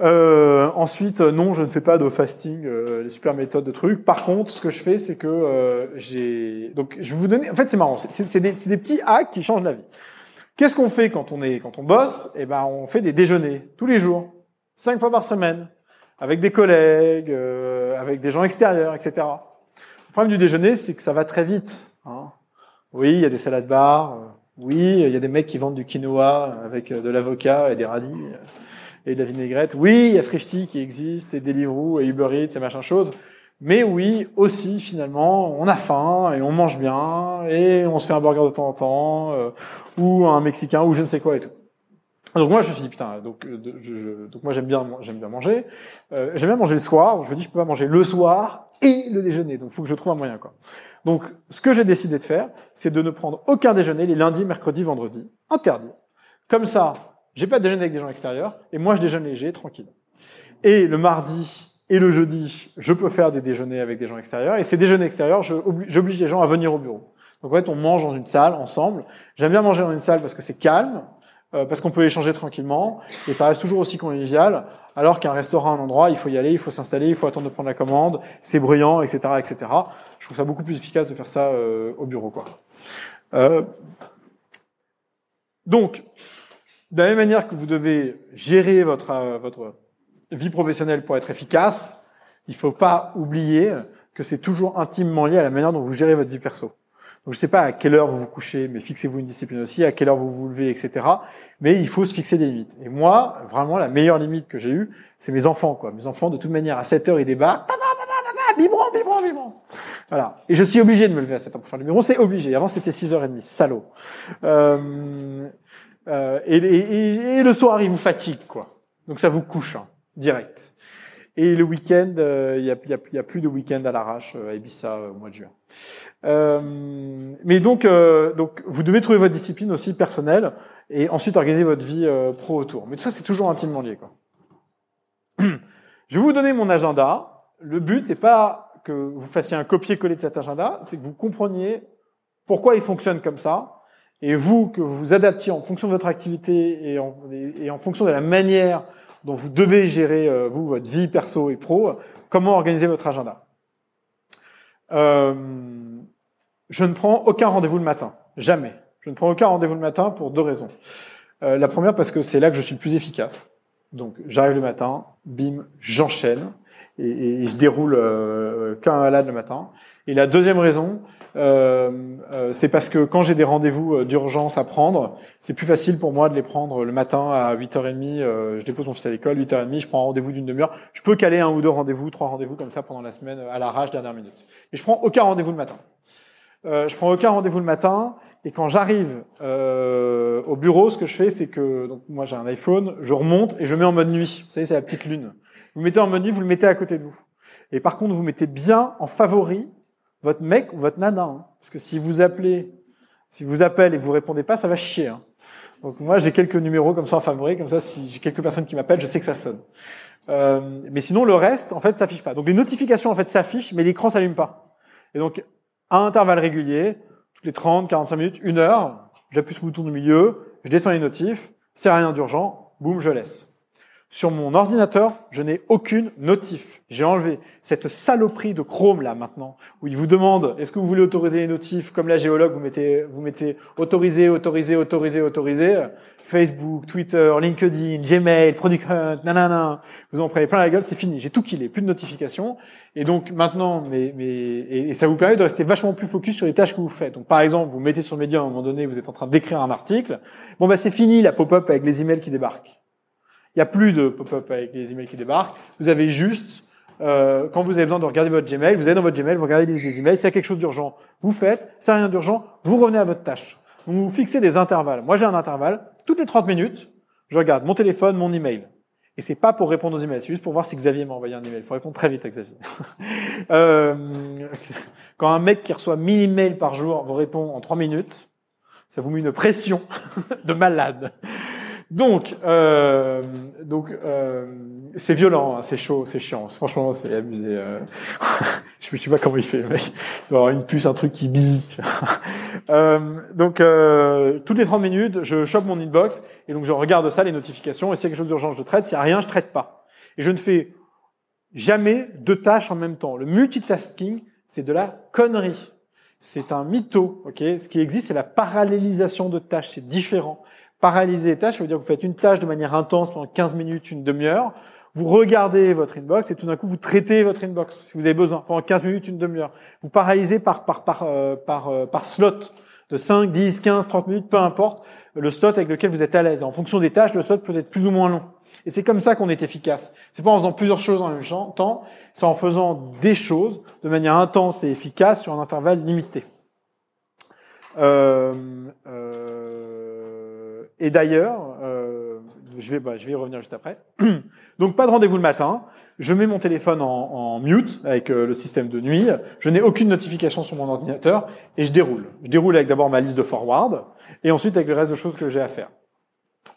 [SPEAKER 2] Euh, ensuite, non, je ne fais pas de fasting, euh, les super méthodes de trucs. Par contre, ce que je fais, c'est que euh, j'ai. Donc, je vais vous donner. En fait, c'est marrant. C'est des, des, petits hacks qui changent la vie. Qu'est-ce qu'on fait quand on est, quand on bosse? Eh ben, on fait des déjeuners tous les jours, cinq fois par semaine, avec des collègues, euh, avec des gens extérieurs, etc. Le problème du déjeuner, c'est que ça va très vite. Hein. Oui, il y a des salades bars. Euh, oui, il y a des mecs qui vendent du quinoa avec euh, de l'avocat et des radis euh, et de la vinaigrette. Oui, il y a Frishti qui existe et Deliveroo et Uber Eats et machin chose. Mais oui, aussi finalement, on a faim et on mange bien et on se fait un burger de temps en temps ou un mexicain ou je ne sais quoi et tout. Donc moi je me suis dit putain donc euh, je, je- donc moi j'aime bien j'aime bien manger euh, j'aime bien manger le soir je me dis je peux pas manger le soir et le déjeuner donc faut que je trouve un moyen quoi donc ce que j'ai décidé de faire c'est de ne prendre aucun déjeuner les lundis mercredis vendredis. Interdit. Comme ça j'ai pas de déjeuner avec des gens extérieurs et moi je déjeune léger tranquille. Et le mardi et le jeudi je peux faire des déjeuners avec des gens extérieurs et ces déjeuners extérieurs j'oblige les gens à venir au bureau. Donc en fait on mange dans une salle ensemble. J'aime bien manger dans une salle parce que c'est calme parce qu'on peut échanger tranquillement et ça reste toujours aussi convivial. Alors qu'un restaurant, un endroit, il faut y aller, il faut s'installer, il faut attendre de prendre la commande, c'est bruyant, etc., etc. Je trouve ça beaucoup plus efficace de faire ça euh, au bureau, quoi. Euh, donc, de la même manière que vous devez gérer votre euh, votre vie professionnelle pour être efficace, il faut pas oublier que c'est toujours intimement lié à la manière dont vous gérez votre vie perso. Donc je sais pas à quelle heure vous vous couchez, mais fixez-vous une discipline aussi, à quelle heure vous vous levez, etc. Mais il faut se fixer des limites. Et moi, vraiment, la meilleure limite que j'ai eue, c'est mes enfants, quoi. Mes enfants, de toute manière, à 7 heures, ils débarquent. Papa, biberon, biberon, biberon. Voilà. Et je suis obligé de me lever à 7 heures pour faire le biberon. C'est obligé. Avant, c'était 6h30. Salaud. Euh, euh, et, et- et- et le soir, ils vous fatiguent, quoi. Donc ça vous couche, hein, direct. Et le week-end, euh, il y, a, y a- plus de week-end à l'arrache euh, à Ibiza euh, au mois de juin. Euh, mais donc, euh, donc, vous devez trouver votre discipline aussi personnelle et ensuite organiser votre vie euh, pro autour. Mais tout ça, c'est toujours intimement lié. Quoi. Je vais vous donner mon agenda. Le but, c'est pas que vous fassiez un copier-coller de cet agenda, c'est que vous compreniez pourquoi il fonctionne comme ça, et vous, que vous vous adaptiez en fonction de votre activité et en fonction de la manière dont vous devez gérer, euh, vous, votre vie perso et pro, comment organiser votre agenda. Euh, je ne prends aucun rendez-vous le matin. Jamais. Je ne prends aucun rendez-vous le matin pour deux raisons. Euh, la première, parce que c'est là que je suis le plus efficace. Donc, j'arrive le matin, bim, j'enchaîne et, je déroule qu'un malade le matin. Et la deuxième raison, c'est parce que quand j'ai des rendez-vous euh, d'urgence à prendre, c'est plus facile pour moi de les prendre le matin à 8h30. euh, je dépose mon fils à l'école, 8h30, je prends un rendez-vous d'une demi-heure. Je peux caler un ou deux rendez-vous, trois rendez-vous comme ça pendant la semaine à l'arrache, dernière minute. Mais je prends aucun rendez-vous le matin. Euh, je prends aucun rendez-vous le matin. Et quand j'arrive euh, au bureau, ce que je fais, c'est que donc moi j'ai un iPhone, je remonte et je mets en mode nuit. Vous savez, c'est la petite lune. Vous mettez en mode nuit, vous le mettez à côté de vous. Et par contre, vous mettez bien en favori votre mec ou votre nana, hein. parce que si vous appelez, si vous appelle et vous répondez pas, ça va chier. hein. Donc moi j'ai quelques numéros comme ça en favori, comme ça si j'ai quelques personnes qui m'appellent, je sais que ça sonne. Euh, mais sinon le reste, en fait, s'affiche pas. Donc les notifications en fait s'affichent, mais l'écran s'allume pas. Et donc à intervalles réguliers, toutes les 30, 45 minutes, une heure, j'appuie sur le bouton du milieu, je descends les notifs, c'est rien d'urgent, boum, je laisse. Sur mon ordinateur, je n'ai aucune notif. J'ai enlevé cette saloperie de Chrome là maintenant, où il vous demande est-ce que vous voulez autoriser les notifs comme la géologue, vous mettez, vous mettez autoriser, autoriser. Facebook, Twitter, LinkedIn, Gmail, Product Hunt, nanana, vous en prenez plein la gueule, c'est fini. J'ai tout killé, plus de notifications. Et donc maintenant, mais, mais, et, ça vous permet de rester vachement plus focus sur les tâches que vous faites. Donc par exemple, vous mettez sur média à un moment donné, vous êtes en train d'écrire un article. Bon bah c'est fini la pop-up avec les emails qui débarquent. Il n'y a plus de pop-up avec les emails qui débarquent. Vous avez juste, euh, quand vous avez besoin de regarder votre Gmail, vous allez dans votre Gmail, vous regardez les emails. S'il y a quelque chose d'urgent, vous faites. S'il n'y a rien d'urgent, vous revenez à votre tâche. Vous fixez des intervalles. Moi j'ai un intervalle. Toutes les 30 minutes, je regarde mon téléphone, mon email. Et c'est pas pour répondre aux emails, c'est juste pour voir si Xavier m'a envoyé un email. Il faut répondre très vite à Xavier. euh, quand un mec qui reçoit 1000 emails par jour vous répond en 3 minutes, ça vous met une pression de malade. Donc, euh, donc euh, c'est violent, hein, c'est chaud, c'est chiant. Franchement, c'est abusé. euh. je me sais pas comment il fait, mec. Il doit avoir une puce, un truc qui bise. euh, donc, euh, toutes les 30 minutes, je chope mon inbox et donc je regarde ça, les notifications. Et s'il y a quelque chose d'urgent, je traite. S'il y a rien, je traite pas. Et je ne fais jamais deux tâches en même temps. Le multitasking, c'est de la connerie. C'est un mytho, ok? Ce qui existe, c'est la parallélisation de tâches. C'est différent. Paralyser les tâches, ça veut dire que vous faites une tâche de manière intense pendant 15 minutes, une demi-heure. Vous regardez votre inbox et tout d'un coup, vous traitez votre inbox si vous avez besoin pendant 15 minutes, une demi-heure. Vous paralysez par, par, par, euh, par, euh, par slot de 5, 10, 15, 30 minutes, peu importe le slot avec lequel vous êtes à l'aise. En fonction des tâches, le slot peut être plus ou moins long. Et c'est comme ça qu'on est efficace. C'est pas en faisant plusieurs choses en même temps, c'est en faisant des choses de manière intense et efficace sur un intervalle limité. Euh, euh, et d'ailleurs, euh, je vais, bah, je vais y revenir juste après. Donc pas de rendez-vous le matin. Je mets mon téléphone en, mute avec euh, le système de nuit. Je n'ai aucune notification sur mon ordinateur et je déroule. Je déroule avec d'abord ma liste de forward et ensuite avec le reste de choses que j'ai à faire.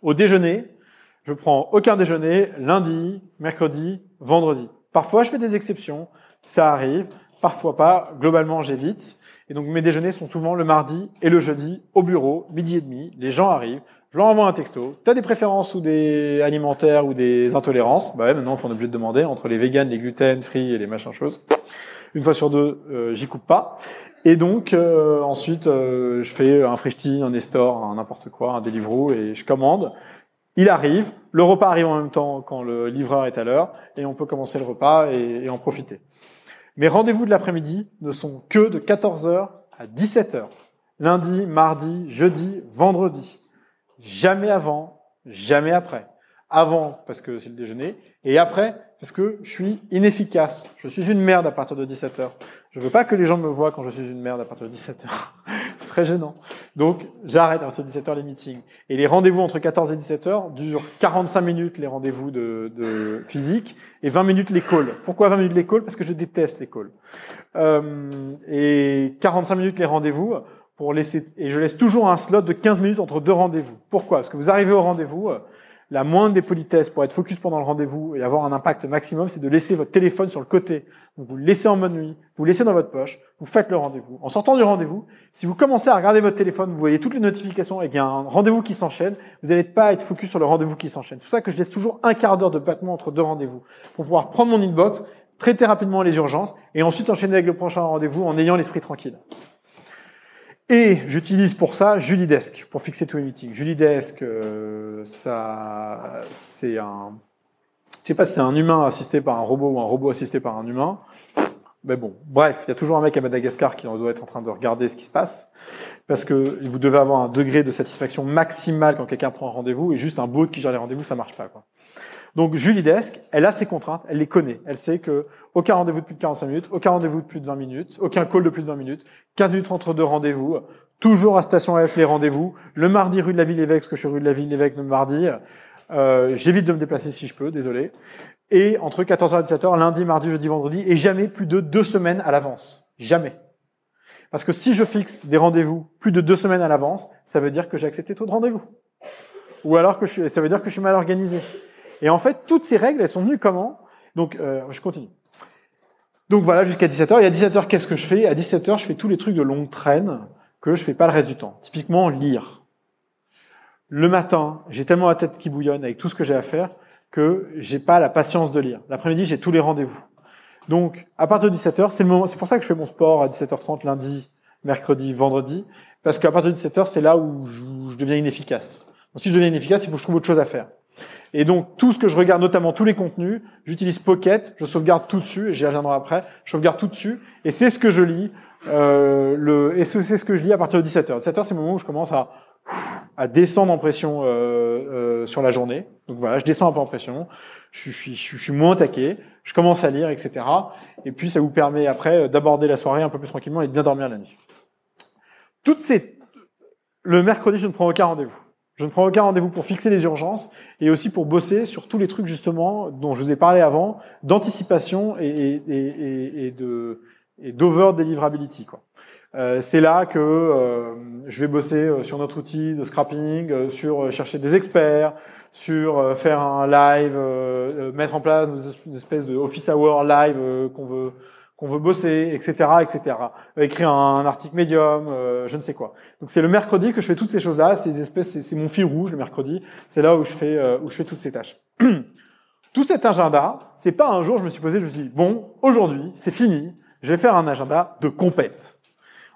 [SPEAKER 2] Au déjeuner, je prends aucun déjeuner lundi, mercredi, vendredi. Parfois, je fais des exceptions. Ça arrive. Parfois pas. Globalement, j'évite. Et donc, mes déjeuners sont souvent le mardi et le jeudi au bureau, midi et demi. Les gens arrivent. Je leur envoie un texto. T'as des préférences ou des alimentaires ou des intolérances? Bah ouais, maintenant, on est obligé de demander entre les véganes, les gluten, free et les machins choses. Une fois sur deux, euh, j'y coupe pas. Et donc, euh, ensuite, euh, je fais un Frishti, un Nestor, un n'importe quoi, un Deliveroo et je commande. Il arrive, le repas arrive en même temps quand le livreur est à l'heure et on peut commencer le repas et, et en profiter. Mes rendez-vous de l'après-midi ne sont que de 14h à 17h. Lundi, mardi, jeudi, vendredi. Jamais avant, jamais après. Avant, parce que c'est le déjeuner, et après, parce que je suis inefficace. Je suis une merde à partir de 17h. Je veux pas que les gens me voient quand je suis une merde à partir de 17h. c'est très gênant. Donc, j'arrête à partir de 17h les meetings. Et les rendez-vous entre 14 et 17h durent 45 minutes les rendez-vous de, de physique et 20 minutes les calls. Pourquoi 20 minutes les calls Parce que je déteste les calls. Euh, et 45 minutes les rendez-vous pour laisser, et je laisse toujours un slot de 15 minutes entre deux rendez-vous. Pourquoi? Parce que vous arrivez au rendez-vous, la moindre des politesses pour être focus pendant le rendez-vous et avoir un impact maximum, c'est de laisser votre téléphone sur le côté. Donc vous le laissez en mode nuit, vous le laissez dans votre poche, vous faites le rendez-vous. En sortant du rendez-vous, si vous commencez à regarder votre téléphone, vous voyez toutes les notifications et qu'il y a un rendez-vous qui s'enchaîne, vous n'allez pas être focus sur le rendez-vous qui s'enchaîne. C'est pour ça que je laisse toujours un quart d'heure de battement entre deux rendez-vous pour pouvoir prendre mon inbox, traiter rapidement les urgences et ensuite enchaîner avec le prochain rendez-vous en ayant l'esprit tranquille. Et j'utilise pour ça Julidesk, pour fixer tous les meetings. Julidesk, euh, ça, c'est un, je sais pas si c'est un humain assisté par un robot ou un robot assisté par un humain. Mais bon, bref, il y a toujours un mec à Madagascar qui doit être en train de regarder ce qui se passe, parce que vous devez avoir un degré de satisfaction maximal quand quelqu'un prend un rendez-vous, et juste un bot qui gère les rendez-vous, ça marche pas. Quoi. Donc Julidesk, elle a ses contraintes, elle les connaît. Elle sait que aucun rendez-vous de plus de 45 minutes, aucun rendez-vous de plus de 20 minutes, aucun call de plus de 20 minutes, 15 minutes entre deux rendez-vous, toujours à Station F les rendez-vous, le mardi rue de la Ville-Évêque, parce que je suis rue de la Ville-Évêque le mardi, euh, j'évite de me déplacer si je peux, désolé, et entre 14h et 17h, lundi, mardi, jeudi, vendredi, et jamais plus de deux semaines à l'avance. Jamais. Parce que si je fixe des rendez-vous plus de deux semaines à l'avance, ça veut dire que j'ai accepté trop de rendez-vous. Ou alors que je, ça veut dire que je suis mal organisé. Et en fait, toutes ces règles, elles sont venues comment? Donc, euh, je continue. Donc voilà, jusqu'à 17h. Et à 17h, qu'est-ce que je fais? À 17h, je fais tous les trucs de longue traîne que je fais pas le reste du temps. Typiquement, lire. Le matin, j'ai tellement la tête qui bouillonne avec tout ce que j'ai à faire que j'ai pas la patience de lire. L'après-midi, j'ai tous les rendez-vous. Donc, à partir de 17h, c'est le moment, c'est pour ça que je fais mon sport à 17h30 lundi, mercredi, vendredi, parce qu'à partir de 17h, c'est là où je, deviens inefficace. Donc, si je deviens inefficace, il faut que je trouve autre chose à faire. Et donc, tout ce que je regarde, notamment tous les contenus, j'utilise Pocket, je sauvegarde tout dessus, et j'y reviendrai après, je sauvegarde tout dessus, et c'est ce que je lis, euh, le, et c'est ce que je lis à partir de 17h. 17h, c'est le moment où je commence à, à descendre en pression euh, euh, sur la journée. Donc voilà, je descends un peu en pression, je, je, je, je suis moins taqué, je commence à lire, etc. Et puis, ça vous permet après d'aborder la soirée un peu plus tranquillement et de bien dormir la nuit. Toutes ces... Le mercredi, je ne prends aucun rendez-vous. Je ne prends aucun rendez-vous pour fixer les urgences et aussi pour bosser sur tous les trucs justement dont je vous ai parlé avant, d'anticipation et, et, et, et, de et d'over deliverability. Quoi. Euh, c'est là que euh, je vais bosser euh, sur notre outil de scrapping, euh, sur euh, chercher des experts, sur faire un live, mettre en place une espèce de office hour live qu'on veut qu'on veut bosser, etc., etc. Écrire un, article médium, je ne sais quoi. Donc c'est le mercredi que je fais toutes ces choses-là. Ces espèces, c'est mon fil rouge le mercredi. C'est là où je fais où je fais toutes ces tâches. Tout cet agenda, c'est pas un jour je me suis posé, je me suis dit bon aujourd'hui c'est fini, je vais faire un agenda de compète.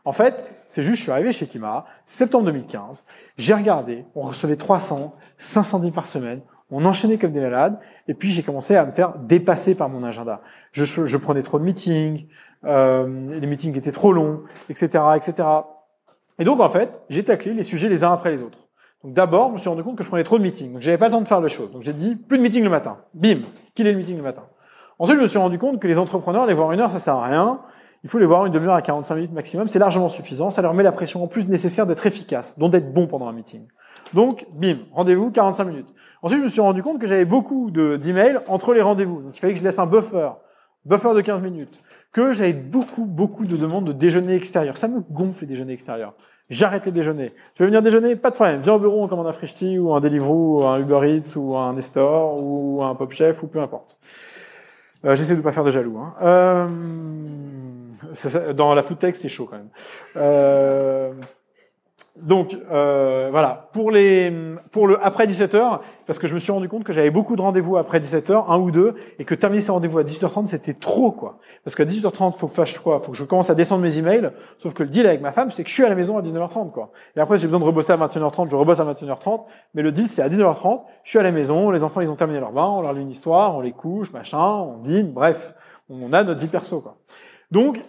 [SPEAKER 2] En fait, c'est juste, je suis arrivé chez Kima, septembre 2015, j'ai regardé, on recevait 300, 500 000 par semaine, on enchaînait comme des malades, et puis j'ai commencé à me faire dépasser par mon agenda. Je, je prenais trop de meetings, euh, les meetings étaient trop longs, etc., etc. Et donc en fait, j'ai taclé les sujets les uns après les autres. Donc d'abord, je me suis rendu compte que je prenais trop de meetings, donc j'avais pas le temps de faire les choses. Donc j'ai dit plus de meetings le matin. Bim, qu'il est le meeting le matin. Ensuite, je me suis rendu compte que les entrepreneurs, les voir une heure, ça sert à rien. Il faut les voir une demi-heure à 45 minutes maximum, c'est largement suffisant. Ça leur met la pression en plus nécessaire d'être efficace, donc d'être bon pendant un meeting. Donc, bim, rendez-vous 45 minutes. Ensuite, je me suis rendu compte que j'avais beaucoup de- d'emails entre les rendez-vous. Donc, il fallait que je laisse un buffer, buffer de 15 minutes. Que j'avais beaucoup, beaucoup de demandes de déjeuner extérieur. Ça me gonfle les déjeuners extérieurs. J'arrête les déjeuners. Tu veux venir déjeuner? Pas de problème. Viens au bureau, on commande un Frishti ou un Deliveroo ou un Uber Eats ou un Nestor ou un Pop Chef ou peu importe. Euh, J'essaie de pas faire de jaloux. Hein. Euh, dans la food c'est chaud quand même. Euh, donc euh, voilà, pour les pour le après 17h, parce que je me suis rendu compte que j'avais beaucoup de rendez-vous après 17h, un ou deux, et que terminer ces rendez-vous à 18h30 c'était trop quoi. Parce qu'à 18h30 faut que je fasse quoi? Faut que je commence à descendre mes emails. Sauf que le deal avec ma femme, c'est que je suis à la maison à 19h30 quoi. Et après j'ai besoin de rebosser à 21h30, je rebosse à 21h30, mais le deal c'est à 19h30, je suis à la maison, les enfants ils ont terminé leur bain, on leur lit une histoire, on les couche, machin, on dîne, bref, on a notre vie perso quoi. Donc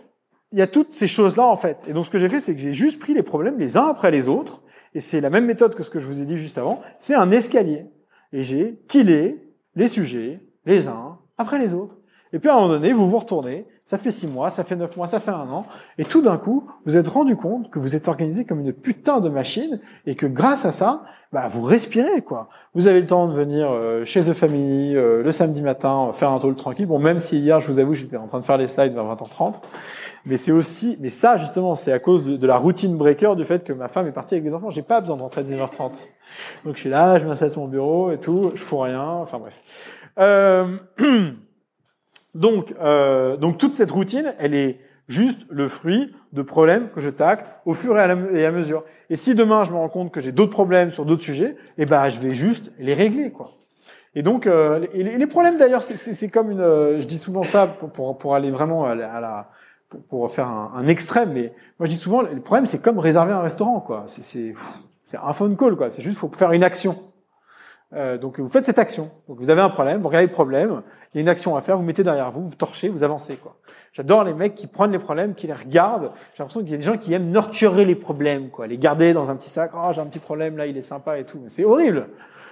[SPEAKER 2] il y a toutes ces choses-là en fait. Et donc ce que j'ai fait, c'est que j'ai juste pris les problèmes les uns après les autres, et c'est la même méthode que ce que je vous ai dit juste avant. C'est un escalier, et j'ai killé les sujets les uns après les autres. Et puis à un moment donné, vous vous retournez, ça fait six mois, ça fait neuf mois, ça fait un an, et tout d'un coup, vous êtes rendu compte que vous êtes organisé comme une putain de machine, et que grâce à ça, bah, vous respirez quoi. Vous avez le temps de venir euh, chez The Family euh, le samedi matin euh, faire un talk tranquille. Bon, même si hier, je vous avoue, j'étais en train de faire les slides vers 20h30, mais c'est aussi, mais ça justement, c'est à cause de, la routine breaker du fait que ma femme est partie avec les enfants. J'ai pas besoin de rentrer à 19h30. Donc je suis là, je m'installe sur mon bureau et tout, je fous rien. Enfin bref. Euh, donc, euh, donc toute cette routine, elle est juste le fruit de problèmes que je tacle au fur et à, mesure. Et si demain je me rends compte que j'ai d'autres problèmes sur d'autres sujets, eh ben je vais juste les régler quoi. Et donc euh, les, problèmes d'ailleurs, c'est- comme une, euh, je dis souvent ça pour, pour, pour aller vraiment à la, pour, faire un, un extrême, mais moi je dis souvent le problème c'est comme réserver un restaurant quoi. C'est un phone call quoi. C'est juste faut faire une action. Euh, donc vous faites cette action. Donc vous avez un problème, vous regardez le problème, il y a une action à faire, vous mettez derrière vous, vous torchez, vous avancez quoi. J'adore les mecs qui prennent les problèmes, qui les regardent. J'ai l'impression qu'il y a des gens qui aiment nurturer les problèmes quoi, les garder dans un petit sac. Oh j'ai un petit problème là, il est sympa et tout. C'est horrible.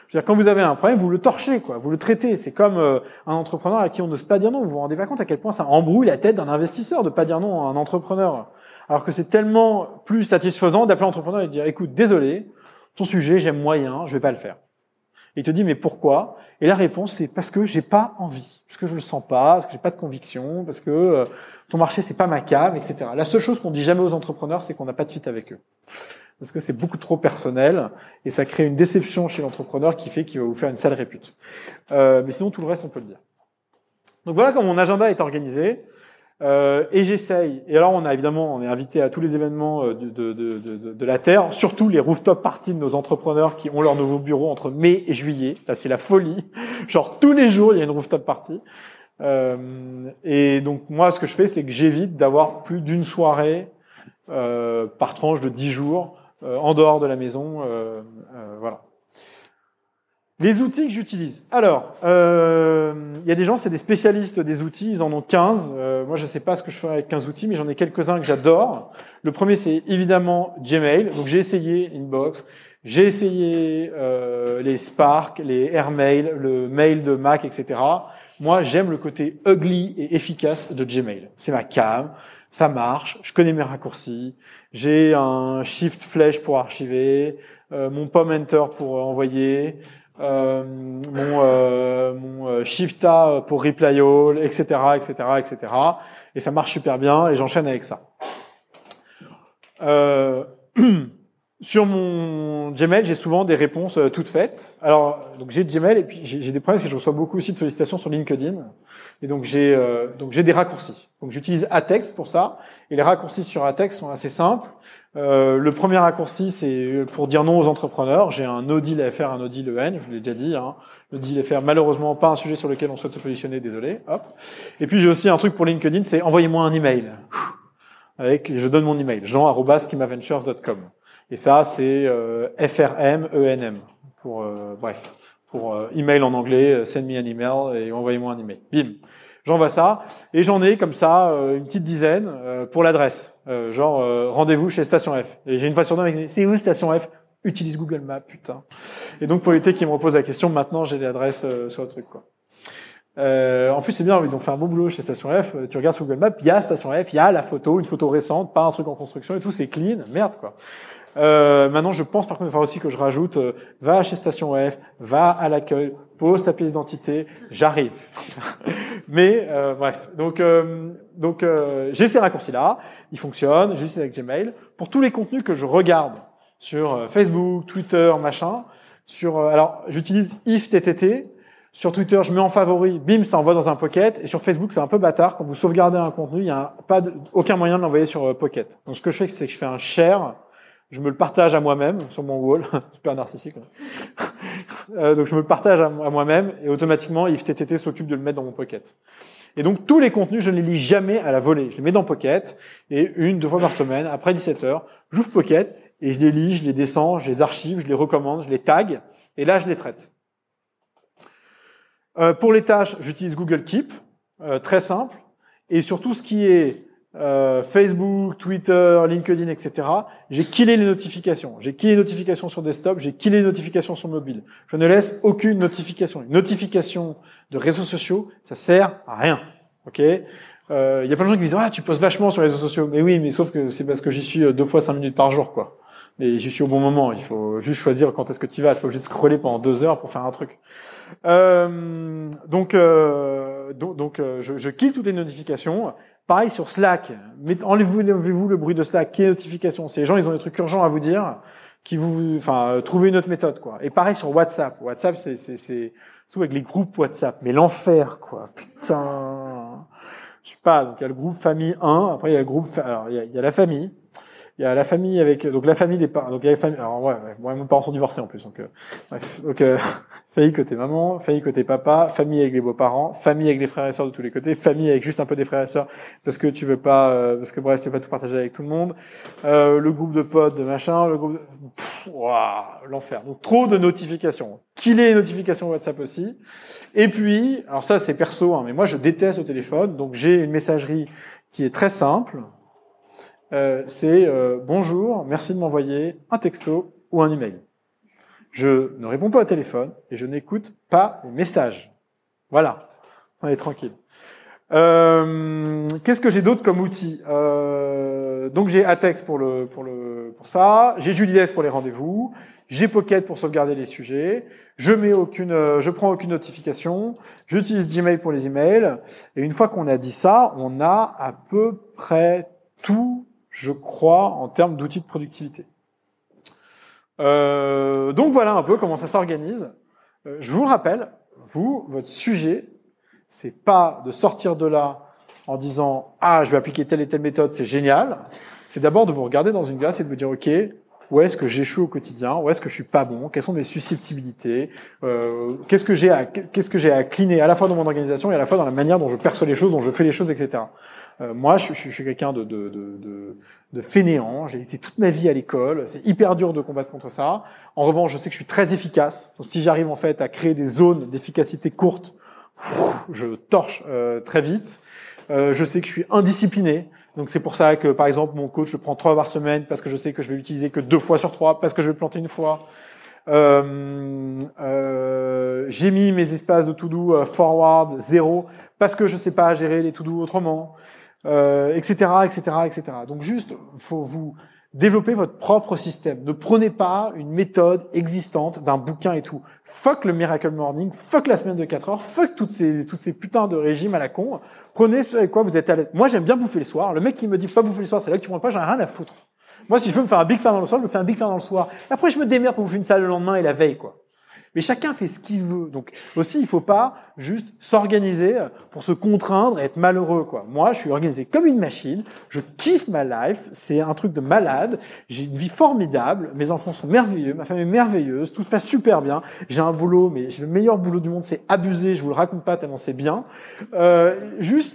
[SPEAKER 2] Je veux dire, quand vous avez un problème, vous le torchez, quoi. Vous le traitez. C'est comme euh, un entrepreneur à qui on n'ose pas dire non. Vous vous rendez pas compte à quel point ça embrouille la tête d'un investisseur de pas dire non à un entrepreneur. Alors que c'est tellement plus satisfaisant d'appeler un entrepreneur et de dire, écoute, désolé, ton sujet, j'aime moyen, je vais pas le faire. Et il te dit, mais pourquoi? Et la réponse, c'est parce que j'ai pas envie, parce que je le sens pas, parce que j'ai pas de conviction, parce que euh, ton marché, c'est pas ma cave, etc. La seule chose qu'on dit jamais aux entrepreneurs, c'est qu'on n'a pas de fit avec eux. Parce que c'est beaucoup trop personnel et ça crée une déception chez l'entrepreneur qui fait qu'il va vous faire une sale répute. Euh, mais sinon, tout le reste, on peut le dire. Donc voilà comment mon agenda est organisé. Euh, et j'essaye. Et alors, on a évidemment, on est invité à tous les événements euh, de, de, de, de, la Terre, surtout les rooftop parties de nos entrepreneurs qui ont leur nouveau bureau entre mai et juillet. Là, c'est la folie. Genre, tous les jours, il y a une rooftop party. Euh, et donc, moi, ce que je fais, c'est que j'évite d'avoir plus d'une soirée euh, par tranche de 10 jours euh, en dehors de la maison. euh, voilà. Les outils que j'utilise. Alors, euh, il y a des gens, c'est des spécialistes des outils, ils en ont 15. Euh, moi, je ne sais pas ce que je ferai avec 15 outils, mais j'en ai quelques-uns que j'adore. Le premier, c'est évidemment Gmail. Donc, j'ai essayé Inbox, j'ai essayé euh, les Spark, les Airmail, le mail de Mac, etc. Moi, j'aime le côté ugly et efficace de Gmail. C'est ma cam, ça marche, je connais mes raccourcis, j'ai un shift flèche pour archiver, mon pom enter pour envoyer, euh, mon, euh, euh, shift A pour reply all, etc., etc., etc. Et ça marche super bien et j'enchaîne avec ça. Sur mon Gmail, j'ai souvent des réponses toutes faites. Alors, donc j'ai Gmail et puis j'ai des problèmes, c'est que je reçois beaucoup aussi de sollicitations sur LinkedIn. Et donc j'ai donc j'ai des raccourcis. Donc j'utilise Atext pour ça. Et les raccourcis sur Atext sont assez simples. Euh, le premier raccourci, c'est pour dire non aux entrepreneurs. J'ai un no deal FR, un no deal EN, je vous l'ai déjà dit. Hein. Le deal FR, malheureusement, pas un sujet sur lequel on souhaite se positionner, désolé. Hop. Et puis j'ai aussi un truc pour LinkedIn, c'est envoyez-moi un email. Avec, je donne mon email, jean@schemaventures.com. Et ça, c'est euh, FRM ENM pour euh, bref pour euh, email en anglais, euh, send me an email et envoyez-moi un email. Bim. J'envoie ça et j'en ai comme ça une petite dizaine pour l'adresse. Euh, genre euh, rendez-vous chez Station F. Et j'ai une fois sur deux c'est où Station F? Utilise Google Maps, putain. Et donc pour l'été qui me repose la question, maintenant j'ai l'adresse euh, sur le truc quoi. Euh, en plus, c'est bien, ils ont fait un beau boulot chez Station F. Tu regardes sur Google Maps, il y a Station F, il y a la photo, une photo récente, pas un truc en construction et tout, c'est clean. Merde, quoi. Euh, maintenant, je pense par contre il va aussi que je rajoute euh, va chez Station F, va à l'accueil, pose ta pièce d'identité, j'arrive. Mais euh, bref, donc euh, donc j'ai ces raccourcis là, ils fonctionnent, juste avec Gmail. Pour tous les contenus que je regarde sur Facebook, Twitter, machin, sur alors j'utilise IFTTT sur Twitter, je mets en favori, bim, ça envoie dans un Pocket. Et sur Facebook, c'est un peu bâtard. Quand vous sauvegardez un contenu, il n'y a pas aucun moyen de l'envoyer sur euh, Pocket. Donc ce que je fais, c'est que je fais un share. Je me le partage à moi-même sur mon wall. Super narcissique. euh, donc je me le partage à, moi-même et automatiquement, IFTTT s'occupe de le mettre dans mon Pocket. Et donc tous les contenus, je ne les lis jamais à la volée. Je les mets dans Pocket et une, deux fois par semaine, après 17 heures, j'ouvre Pocket et je les lis, je les descends, je les archive, je les recommande, je les tag et là je les traite. Euh, pour les tâches, j'utilise Google Keep, euh, très simple. Et sur tout ce qui est euh, Facebook, Twitter, LinkedIn, etc., j'ai killé les notifications. J'ai killé les notifications sur desktop, j'ai killé les notifications sur mobile. Je ne laisse aucune notification. Une notification de réseaux sociaux, ça sert à rien. Ok? Il y a plein de gens qui disent ah tu postes vachement sur les réseaux sociaux mais oui mais sauf que c'est parce que j'y suis deux fois cinq minutes par jour quoi mais j'y suis au bon moment il faut juste choisir quand est-ce que tu vas t'es pas obligé de scroller pendant deux heures pour faire un truc euh, donc, euh, donc, donc euh, je, je quitte toutes les notifications. Pareil sur Slack. Enlevez-vous le bruit de Slack. Est notification C'est les gens, ils ont des trucs urgents à vous dire, qui vous, enfin, trouvez une autre méthode, quoi. Et pareil sur WhatsApp. WhatsApp, c'est, c'est, c'est tout avec les groupes WhatsApp. Mais l'enfer, quoi. Putain. Je sais pas. Donc il y a le groupe famille 1. Après il y a le groupe. Alors il y a, il y a la famille il y a la famille avec donc la famille des parents donc il y a les familles alors ouais, ouais moi mes parents sont divorcés en plus donc euh, bref donc euh, famille côté maman famille côté papa famille avec les beaux-parents famille avec les frères et sœurs de tous les côtés famille avec juste un peu des frères et sœurs parce que tu veux pas euh, parce que bref tu veux pas tout partager avec tout le monde. Euh, le groupe de potes de machin le groupe de... l'enfer. Donc trop de notifications. Qu'il ait les notifications WhatsApp aussi. Et puis alors ça c'est perso hein, mais moi je déteste le téléphone donc j'ai une messagerie qui est très simple euh, c'est euh, bonjour, merci de m'envoyer un texto ou un email. Je ne réponds pas au téléphone et je n'écoute pas les messages. Voilà, on est tranquille. Euh, Qu'est-ce que j'ai d'autre comme outil? Euh, Donc j'ai Atex pour le pour le pour ça, j'ai Julies pour les rendez-vous, j'ai Pocket pour sauvegarder les sujets, je mets aucune, euh, je prends aucune notification, j'utilise Gmail pour les emails et une fois qu'on a dit ça, on a à peu près tout je crois, en termes d'outils de productivité. Euh, donc voilà un peu comment ça s'organise. Euh, je vous le rappelle, vous, votre sujet, c'est pas de sortir de là en disant ah je vais appliquer telle et telle méthode, c'est génial. C'est d'abord de vous regarder dans une glace et de vous dire ok où est-ce que j'échoue au quotidien, où est-ce que je suis pas bon, quelles sont mes susceptibilités, euh, qu'est-ce que j'ai à qu'est-ce que j'ai à cleaner à la fois dans mon organisation et à la fois dans la manière dont je perçois les choses, dont je fais les choses, etc. Euh, moi, je, je, suis quelqu'un de, de, de, de, fainéant. J'ai été toute ma vie à l'école. C'est hyper dur de combattre contre ça. En revanche, je sais que je suis très efficace. Donc, si j'arrive en fait à créer des zones d'efficacité courtes, je torche euh, très vite. Euh, je sais que je suis indiscipliné. Donc c'est pour ça que par exemple mon coach je prends trois par semaine parce que je sais que je vais l'utiliser que deux fois sur trois parce que je vais planter une fois. Euh, euh, j'ai mis mes espaces de to-do forward zéro parce que je sais pas gérer les to-do autrement euh, etc., etc., etc. Donc juste, faut vous développer votre propre système. Ne prenez pas une méthode existante d'un bouquin et tout. Fuck le Miracle Morning, fuck la semaine de 4 heures, fuck toutes ces, toutes ces putains de régimes à la con. Prenez ce avec quoi vous êtes à l'aise. Moi, j'aime bien bouffer le soir. Le mec qui me dit pas bouffer le soir, c'est là que tu prends pas, j'en ai rien à foutre. Moi, si je veux me faire un big fan dans le soir, je me fais un big fan dans le soir. Après, je me démerde pour bouffer une salle le lendemain et la veille, quoi. Mais chacun fait ce qu'il veut. Donc aussi, il faut pas juste s'organiser pour se contraindre et être malheureux. Quoi. Moi, je suis organisé comme une machine. Je kiffe ma life. C'est un truc de malade. J'ai une vie formidable. Mes enfants sont merveilleux. Ma femme est merveilleuse. Tout se passe super bien. J'ai un boulot, mais j'ai le meilleur boulot du monde. C'est abusé. Je vous le raconte pas tellement c'est bien. Euh, juste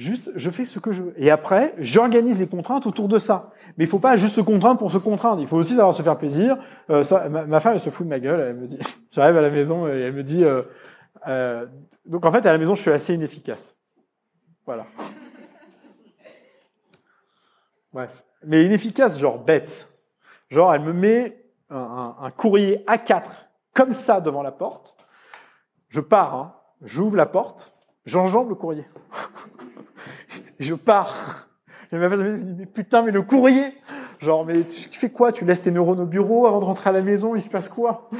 [SPEAKER 2] Juste, je fais ce que je veux. Et après, j'organise les contraintes autour de ça. Mais il faut pas juste se contraindre pour se contraindre. Il faut aussi savoir se faire plaisir. Euh, ma, femme, elle se fout de ma gueule. Elle me dit, j'arrive à la maison et elle me dit, euh, euh, donc en fait, à la maison, je suis assez inefficace. Voilà. Bref. Mais inefficace, genre bête. Genre, elle me met un courrier A4 comme ça devant la porte. Je pars, hein. j'ouvre la porte, j'enjambe le courrier. je pars. Et ma femme me dit, mais putain, mais le courrier Genre, mais tu fais quoi? Tu laisses tes neurones au bureau avant de rentrer à la maison Il se passe quoi?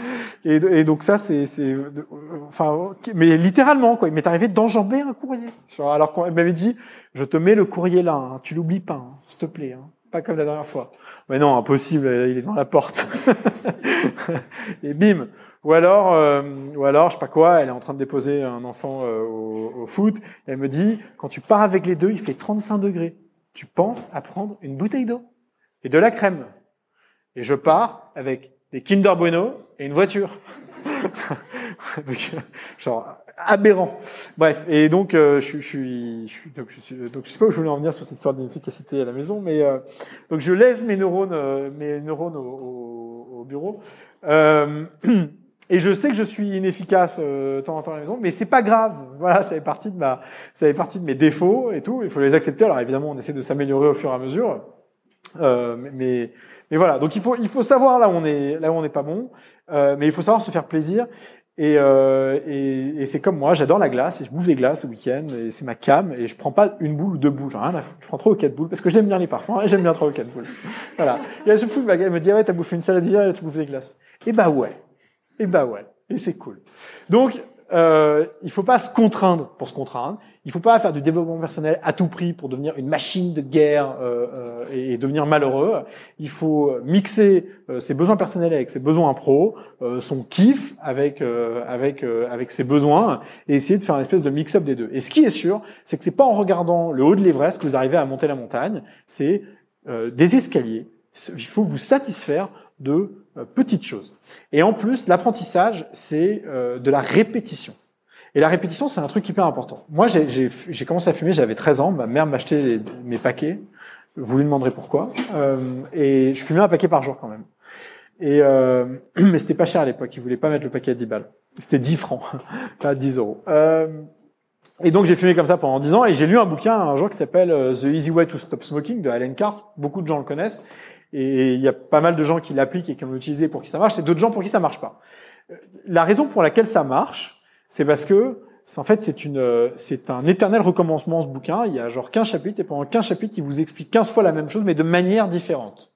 [SPEAKER 2] Et, donc ça, c'est, enfin, mais littéralement quoi. Il m'est arrivé d'enjamber un courrier. Alors qu'on m'avait dit, je te mets le courrier là, hein, tu l'oublies pas, hein, s'il te plaît, hein, pas comme la dernière fois. Mais non, impossible, il est dans la porte. et bim. Ou alors, euh, ou alors, je sais pas quoi, elle est en train de déposer un enfant euh, au, au, foot. Elle me dit, quand tu pars avec les deux, il fait 35 degrés. Tu penses à prendre une bouteille d'eau et de la crème. Et je pars avec des Kinder Bueno et une voiture. genre aberrant. Bref, et donc euh, je, je, suis, je donc, je donc je sais pas où je voulais en venir sur cette histoire d'inefficacité à la maison, mais euh, donc je laisse mes neurones, euh, mes neurones au, au, au bureau. Euh, et je sais que je suis inefficace euh, temps en temps à la maison, mais c'est pas grave. Voilà, ça fait partie de ma, ça fait partie de mes défauts et tout. Il faut les accepter. Alors évidemment, on essaie de s'améliorer au fur et à mesure. Euh, mais, mais voilà, donc il faut, il faut savoir là où on est, là où on n'est pas bon, euh, mais il faut savoir se faire plaisir. Et, euh, et, et c'est comme moi, j'adore la glace et je bouffe des glaces le week-end et c'est ma cam et je prends pas une boule ou deux boules, rien à foutre. Je prends trois ou quatre boules parce que j'aime bien les parfums et j'aime bien trois ou quatre boules. Voilà. Et à chaque fois, elle me dit, ouais, t'as bouffé une salade hier et tu bouffes des glaces. Et bah ouais. Et bah ouais. Et c'est cool. Donc, euh, il faut pas se contraindre pour se contraindre. Il faut pas faire du développement personnel à tout prix pour devenir une machine de guerre euh, euh, et devenir malheureux. Il faut mixer euh, ses besoins personnels avec ses besoins pro, euh, son kiff avec euh, avec avec ses besoins et essayer de faire une espèce de mix-up des deux. Et ce qui est sûr, c'est que c'est pas en regardant le haut de l'Everest que vous arrivez à monter la montagne. C'est des escaliers. Il faut vous satisfaire de petites choses. Et en plus, l'apprentissage, c'est de la répétition. Et la répétition, c'est un truc hyper important. Moi, j'ai commencé à fumer, j'avais 13 ans, ma mère m'achetait mes paquets, vous lui demanderez pourquoi, euh, et je fumais un paquet par jour quand même. Et euh, mais c'était pas cher à l'époque, ils voulaient pas mettre le paquet à 10 balles. C'était 10 francs, pas 10 euros. Euh, et donc j'ai fumé comme ça pendant 10 ans, et j'ai lu un bouquin un jour qui s'appelle euh, The Easy Way to Stop Smoking de Alan Carr. Beaucoup de gens le connaissent, et il y a pas mal de gens qui l'appliquent et qui l'ont utilisé pour qui ça marche, et d'autres gens pour qui ça marche pas. Euh, la raison pour laquelle ça marche, c'est parce que en fait c'est une c'est un éternel recommencement ce bouquin. Il y a genre 15 chapitres et pendant 15 chapitres il vous explique 15 fois la même chose mais de manière différente.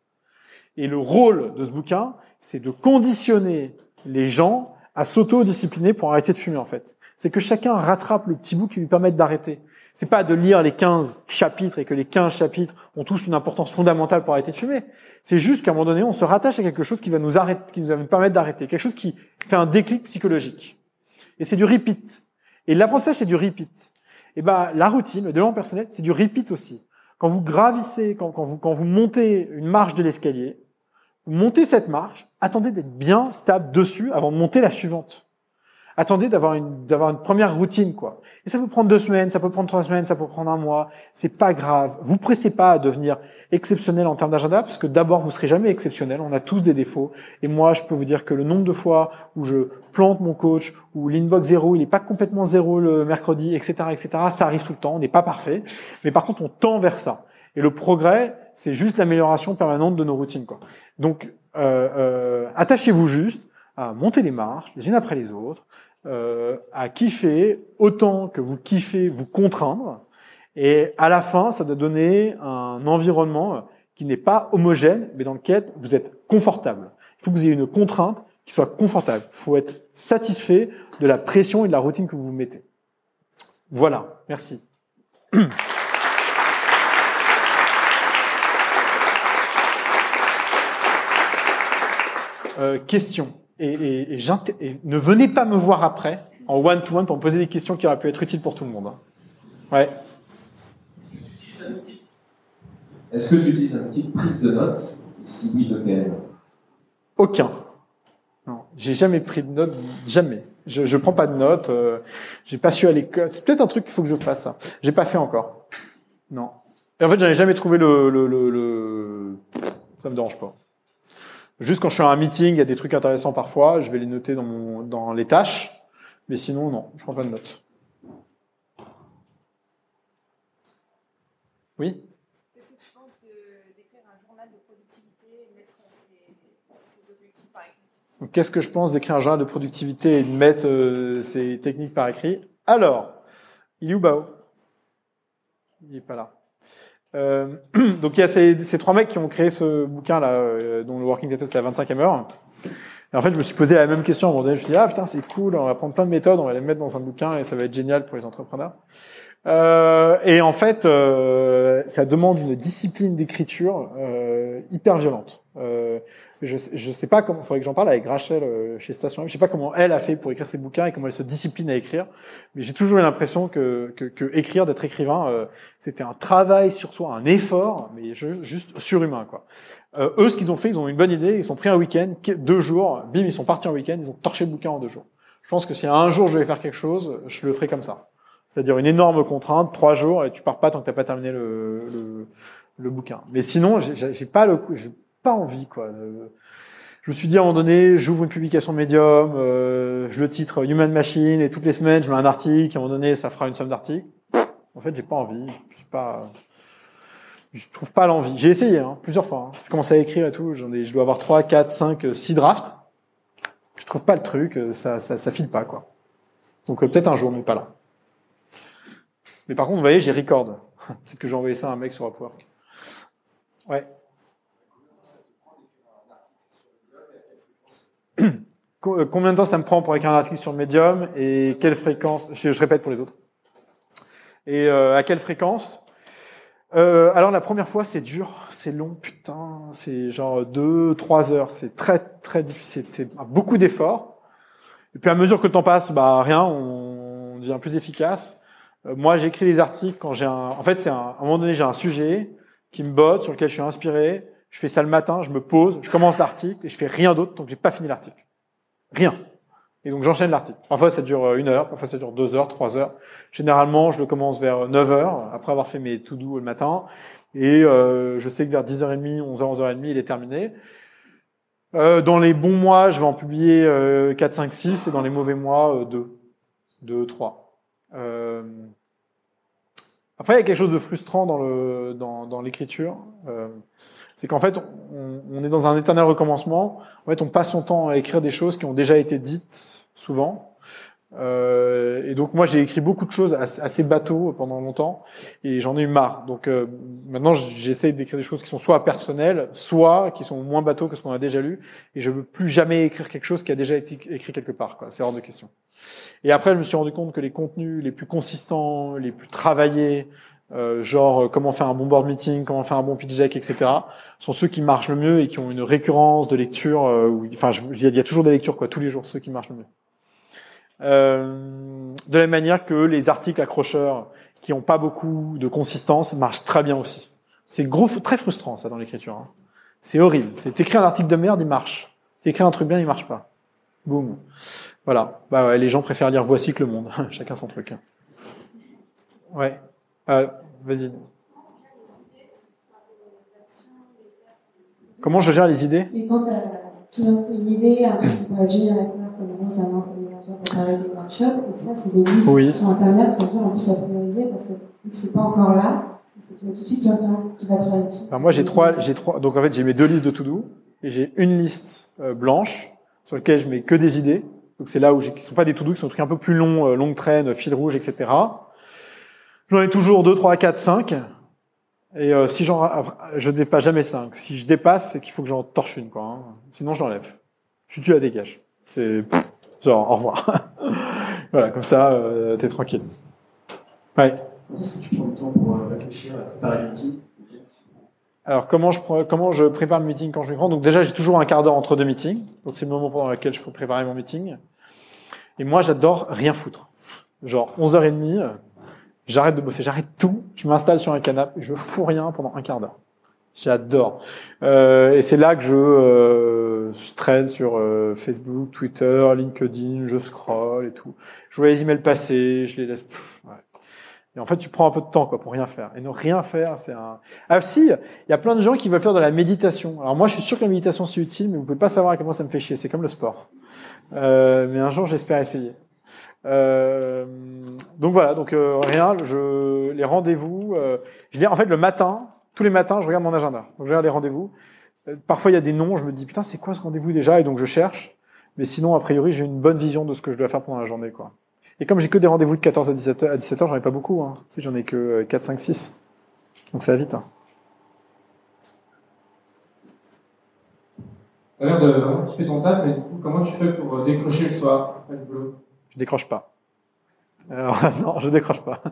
[SPEAKER 2] Et le rôle de ce bouquin, c'est de conditionner les gens à s'auto-discipliner pour arrêter de fumer en fait. C'est que chacun rattrape le petit bout qui lui permet d'arrêter. C'est pas de lire les 15 chapitres et que les 15 chapitres ont tous une importance fondamentale pour arrêter de fumer. C'est juste qu'à un moment donné, on se rattache à quelque chose qui va nous arrêter, qui nous va nous permettre d'arrêter, quelque chose qui fait un déclic psychologique. Et c'est du repeat. Et l'apprentissage, c'est du repeat. Et ben, la routine, le développement personnel, c'est du repeat aussi. Quand vous gravissez, quand, quand, vous, quand vous montez une marche de l'escalier, vous montez cette marche, attendez d'être bien stable dessus avant de monter la suivante. Attendez d'avoir une, d'avoir une première routine, quoi. Et ça peut prendre deux semaines, ça peut prendre trois semaines, ça peut prendre un mois. C'est pas grave. Vous pressez pas à devenir exceptionnel en termes d'agenda, parce que d'abord, vous serez jamais exceptionnel. On a tous des défauts. Et moi, je peux vous dire que le nombre de fois où je plante mon coach, où l'inbox zéro, il est pas complètement zéro le mercredi, etc., etc., ça arrive tout le temps. On n'est pas parfait. Mais par contre, on tend vers ça. Et le progrès, c'est juste l'amélioration permanente de nos routines, quoi. Donc, euh, euh, attachez-vous juste à monter les marches, les unes après les autres, euh, à kiffer autant que vous kiffez vous contraindre. Et à la fin, ça doit donner un environnement qui n'est pas homogène, mais dans lequel vous êtes confortable. Il faut que vous ayez une contrainte qui soit confortable. Il faut être satisfait de la pression et de la routine que vous vous mettez. Voilà, merci. Euh, question et, et, ne venez pas me voir après en one-to-one pour me poser des questions qui auraient pu être utiles pour tout le monde. Hein. Ouais.
[SPEAKER 4] Est-ce que tu utilises un outil de prise de notes? Si oui, lequel?
[SPEAKER 2] Aucun. Non, j'ai jamais pris de notes, jamais. Je, je prends pas de notes. Euh, j'ai pas su à l'école. C'est peut-être un truc qu'il faut que je fasse. Ça. J'ai pas fait encore. Non. Et en fait, j'en ai jamais trouvé le, le, le, le... Ça me dérange pas. Juste quand je suis à un meeting, il y a des trucs intéressants parfois, je vais les noter dans, mon, dans les tâches. Mais sinon, non, je prends pas de notes. Oui?
[SPEAKER 5] Qu'est-ce que tu penses d'écrire un journal de productivité et mettre ses, objectifs par écrit?
[SPEAKER 2] Qu'est-ce que je pense d'écrire un journal de productivité et de mettre euh, ses techniques par écrit? Alors, il est où Bao Il n'est pas là. Euh, donc il y a ces, trois mecs qui ont créé ce bouquin là, euh, dont le working title c'est la 25e heure. Et en fait, je me suis posé la même question donné. Je me suis dit ah putain c'est cool, on va prendre plein de méthodes, on va les mettre dans un bouquin et ça va être génial pour les entrepreneurs. Euh, et en fait, euh, ça demande une discipline d'écriture euh, hyper violente. Je, je sais pas comment, il faudrait que j'en parle avec Rachel euh, chez Station M. Je sais pas comment elle a fait pour écrire ses bouquins et comment elle se discipline à écrire. Mais j'ai toujours eu l'impression que, que, que écrire, d'être écrivain, euh, c'était un travail sur soi, un effort, mais juste surhumain quoi. Euh, eux, ce qu'ils ont fait, ils ont une bonne idée. Ils sont pris un week-end, deux jours, bim, ils sont partis en week-end, ils ont torché le bouquin en deux jours. Je pense que si un jour je vais faire quelque chose, je le ferai comme ça. C'est-à-dire une énorme contrainte, trois jours, et tu pars pas tant que t'as pas terminé le, le, le bouquin. Mais sinon, j'ai- pas le, pas envie quoi. Euh, Je me suis dit à un moment donné, j'ouvre une publication Medium, euh, je le titre Human Machine, et toutes les semaines je mets un article. À un moment donné, ça fera une somme d'articles. En fait, j'ai pas envie. Je trouve pas l'envie. J'ai essayé hein, plusieurs fois. hein. Je commence à écrire et tout. J'en ai, je dois avoir 3, 4, 5, 6 drafts. Je trouve pas le truc. euh, Ça, ça, file pas quoi. Donc peut-être un jour, mais pas là. Mais par contre, vous voyez, j'ai record. Peut-être que j'ai envoyé ça à un mec sur Upwork. Ouais. Co- euh, Combien de temps ça me prend pour écrire un article sur Medium et quelle fréquence je, répète pour les autres. Et euh, à quelle fréquence? Euh, Alors la première fois, c'est dur, c'est long, putain, c'est genre deux, trois heures, c'est très très difficile, c'est beaucoup d'efforts. Et puis à mesure que le temps passe, bah rien, on devient plus efficace. Euh, moi, j'écris les articles quand j'ai un. En fait, c'est un... à un moment donné, j'ai un sujet qui me botte, sur lequel je suis inspiré. Je fais ça le matin, je me pose, je commence l'article et je fais rien d'autre tant que j'ai pas fini l'article. Rien. Et donc j'enchaîne l'article. Parfois ça dure euh, une heure, parfois ça dure deux heures, trois heures. Généralement, je le commence vers 9 heures, après avoir fait mes to-do le matin. Et euh, je sais que vers 10h30, 11h, 11h30, il est terminé. Euh, dans les bons mois, je vais en publier euh, 4, 5, 6, et dans les mauvais mois, euh, 2, 2, 3. Euh, Après, il y a quelque chose de frustrant dans le dans, dans l'écriture. Euh, c'est qu'en fait, on, est dans un éternel recommencement. En fait, on passe son temps à écrire des choses qui ont déjà été dites souvent. Euh, et donc moi, j'ai écrit beaucoup de choses assez, assez bateau pendant longtemps, et j'en ai eu marre. Donc euh, maintenant, j'essaie d'écrire des choses qui sont soit personnelles, soit qui sont moins bateaux que ce qu'on a déjà lu. Et je veux plus jamais écrire quelque chose qui a déjà été écrit quelque part. C'est hors de question. Et après, je me suis rendu compte que les contenus les plus consistants, les plus travaillés, euh, genre euh, comment faire un bon board meeting, comment faire un bon pitch deck, etc., sont ceux qui marchent le mieux et qui ont une récurrence de lecture. euh, enfin, il y, a- toujours des lectures quoi, tous les jours, ceux qui marchent le mieux. De la même manière que les articles accrocheurs qui ont pas beaucoup de consistance marchent très bien aussi. C'est gros, très frustrant ça dans l'écriture. hein. C'est horrible. C'est t'écris un article de merde, il marche. T'écris un truc bien, il marche pas. Boum. Voilà. Bah les gens préfèrent lire Voici que le monde. Chacun son truc. Ouais. Euh, Vas-y. Comment je gère les idées?
[SPEAKER 6] Et quand tu as une idée, qui génial à faire, comme ça pour préparer des workshops, et ça, c'est des listes
[SPEAKER 2] Oui.
[SPEAKER 6] sur Internet qu'on peut en plus à prioriser parce que c'est pas encore là, parce que tu vas tout de suite, vas, tu vas travailler dessus.
[SPEAKER 2] Alors moi j'ai trois, j'ai trois. Donc en fait j'ai mes deux listes de to-do et j'ai une liste euh, blanche sur laquelle je mets que des idées. Donc c'est là où j'ai, qui sont pas des to-do, qui sont des trucs un peu plus longs, euh, longue traîne, fil rouge, etc. J'en ai toujours deux, trois, quatre, cinq. Et euh, si j'en, je dépasse jamais cinq. Si je dépasse, c'est qu'il faut que j'en torche une, quoi. hein. Sinon je l'enlève. Je tu la dégage. C'est genre au revoir. voilà, comme ça euh, t'es tranquille. Ouais.
[SPEAKER 4] Est-ce que tu prends le temps pour euh, réfléchir à préparer l'outil
[SPEAKER 2] Alors comment je comment je prépare le meeting quand je le prends? Donc déjà j'ai toujours un quart d'heure entre deux meetings, donc c'est le moment pendant lequel je peux préparer mon meeting. Et moi j'adore rien foutre. Genre 11h30, euh, j'arrête de bosser, j'arrête tout, je m'installe sur un canapé, je fous rien pendant un quart d'heure. J'adore. Euh, et c'est là que je, euh, traîne sur euh, Facebook, Twitter, LinkedIn, je scroll et tout. Je vois les emails passer, je les laisse. pff, ouais. Et en fait, tu prends un peu de temps quoi pour rien faire. Et ne rien faire, c'est un. Ah si, il y a plein de gens qui veulent faire de la méditation. Alors moi, je suis sûr que la méditation c'est utile, mais vous pouvez pas savoir à quel point ça me fait chier. C'est comme le sport. Euh, mais un jour, j'espère essayer. Euh, donc voilà, donc euh, rien. Je les rendez-vous. Euh, je les, en fait le matin, tous les matins, je regarde mon agenda. Donc je regarde les rendez-vous. Euh, parfois il y a des noms, je me dis putain c'est quoi ce rendez-vous déjà? Et donc je cherche. Mais sinon a priori j'ai une bonne vision de ce que je dois faire pendant la journée quoi. Et comme j'ai que des rendez-vous de 14 à 17h, à 17h j'en ai pas beaucoup. Hein. J'en ai que euh, 4, 5, 6. Donc ça va vite. hein.
[SPEAKER 7] T'as l'air de ton taf, mais du coup, comment tu fais pour décrocher le soir après le boulot
[SPEAKER 2] Je décroche pas. Alors, non, je décroche pas.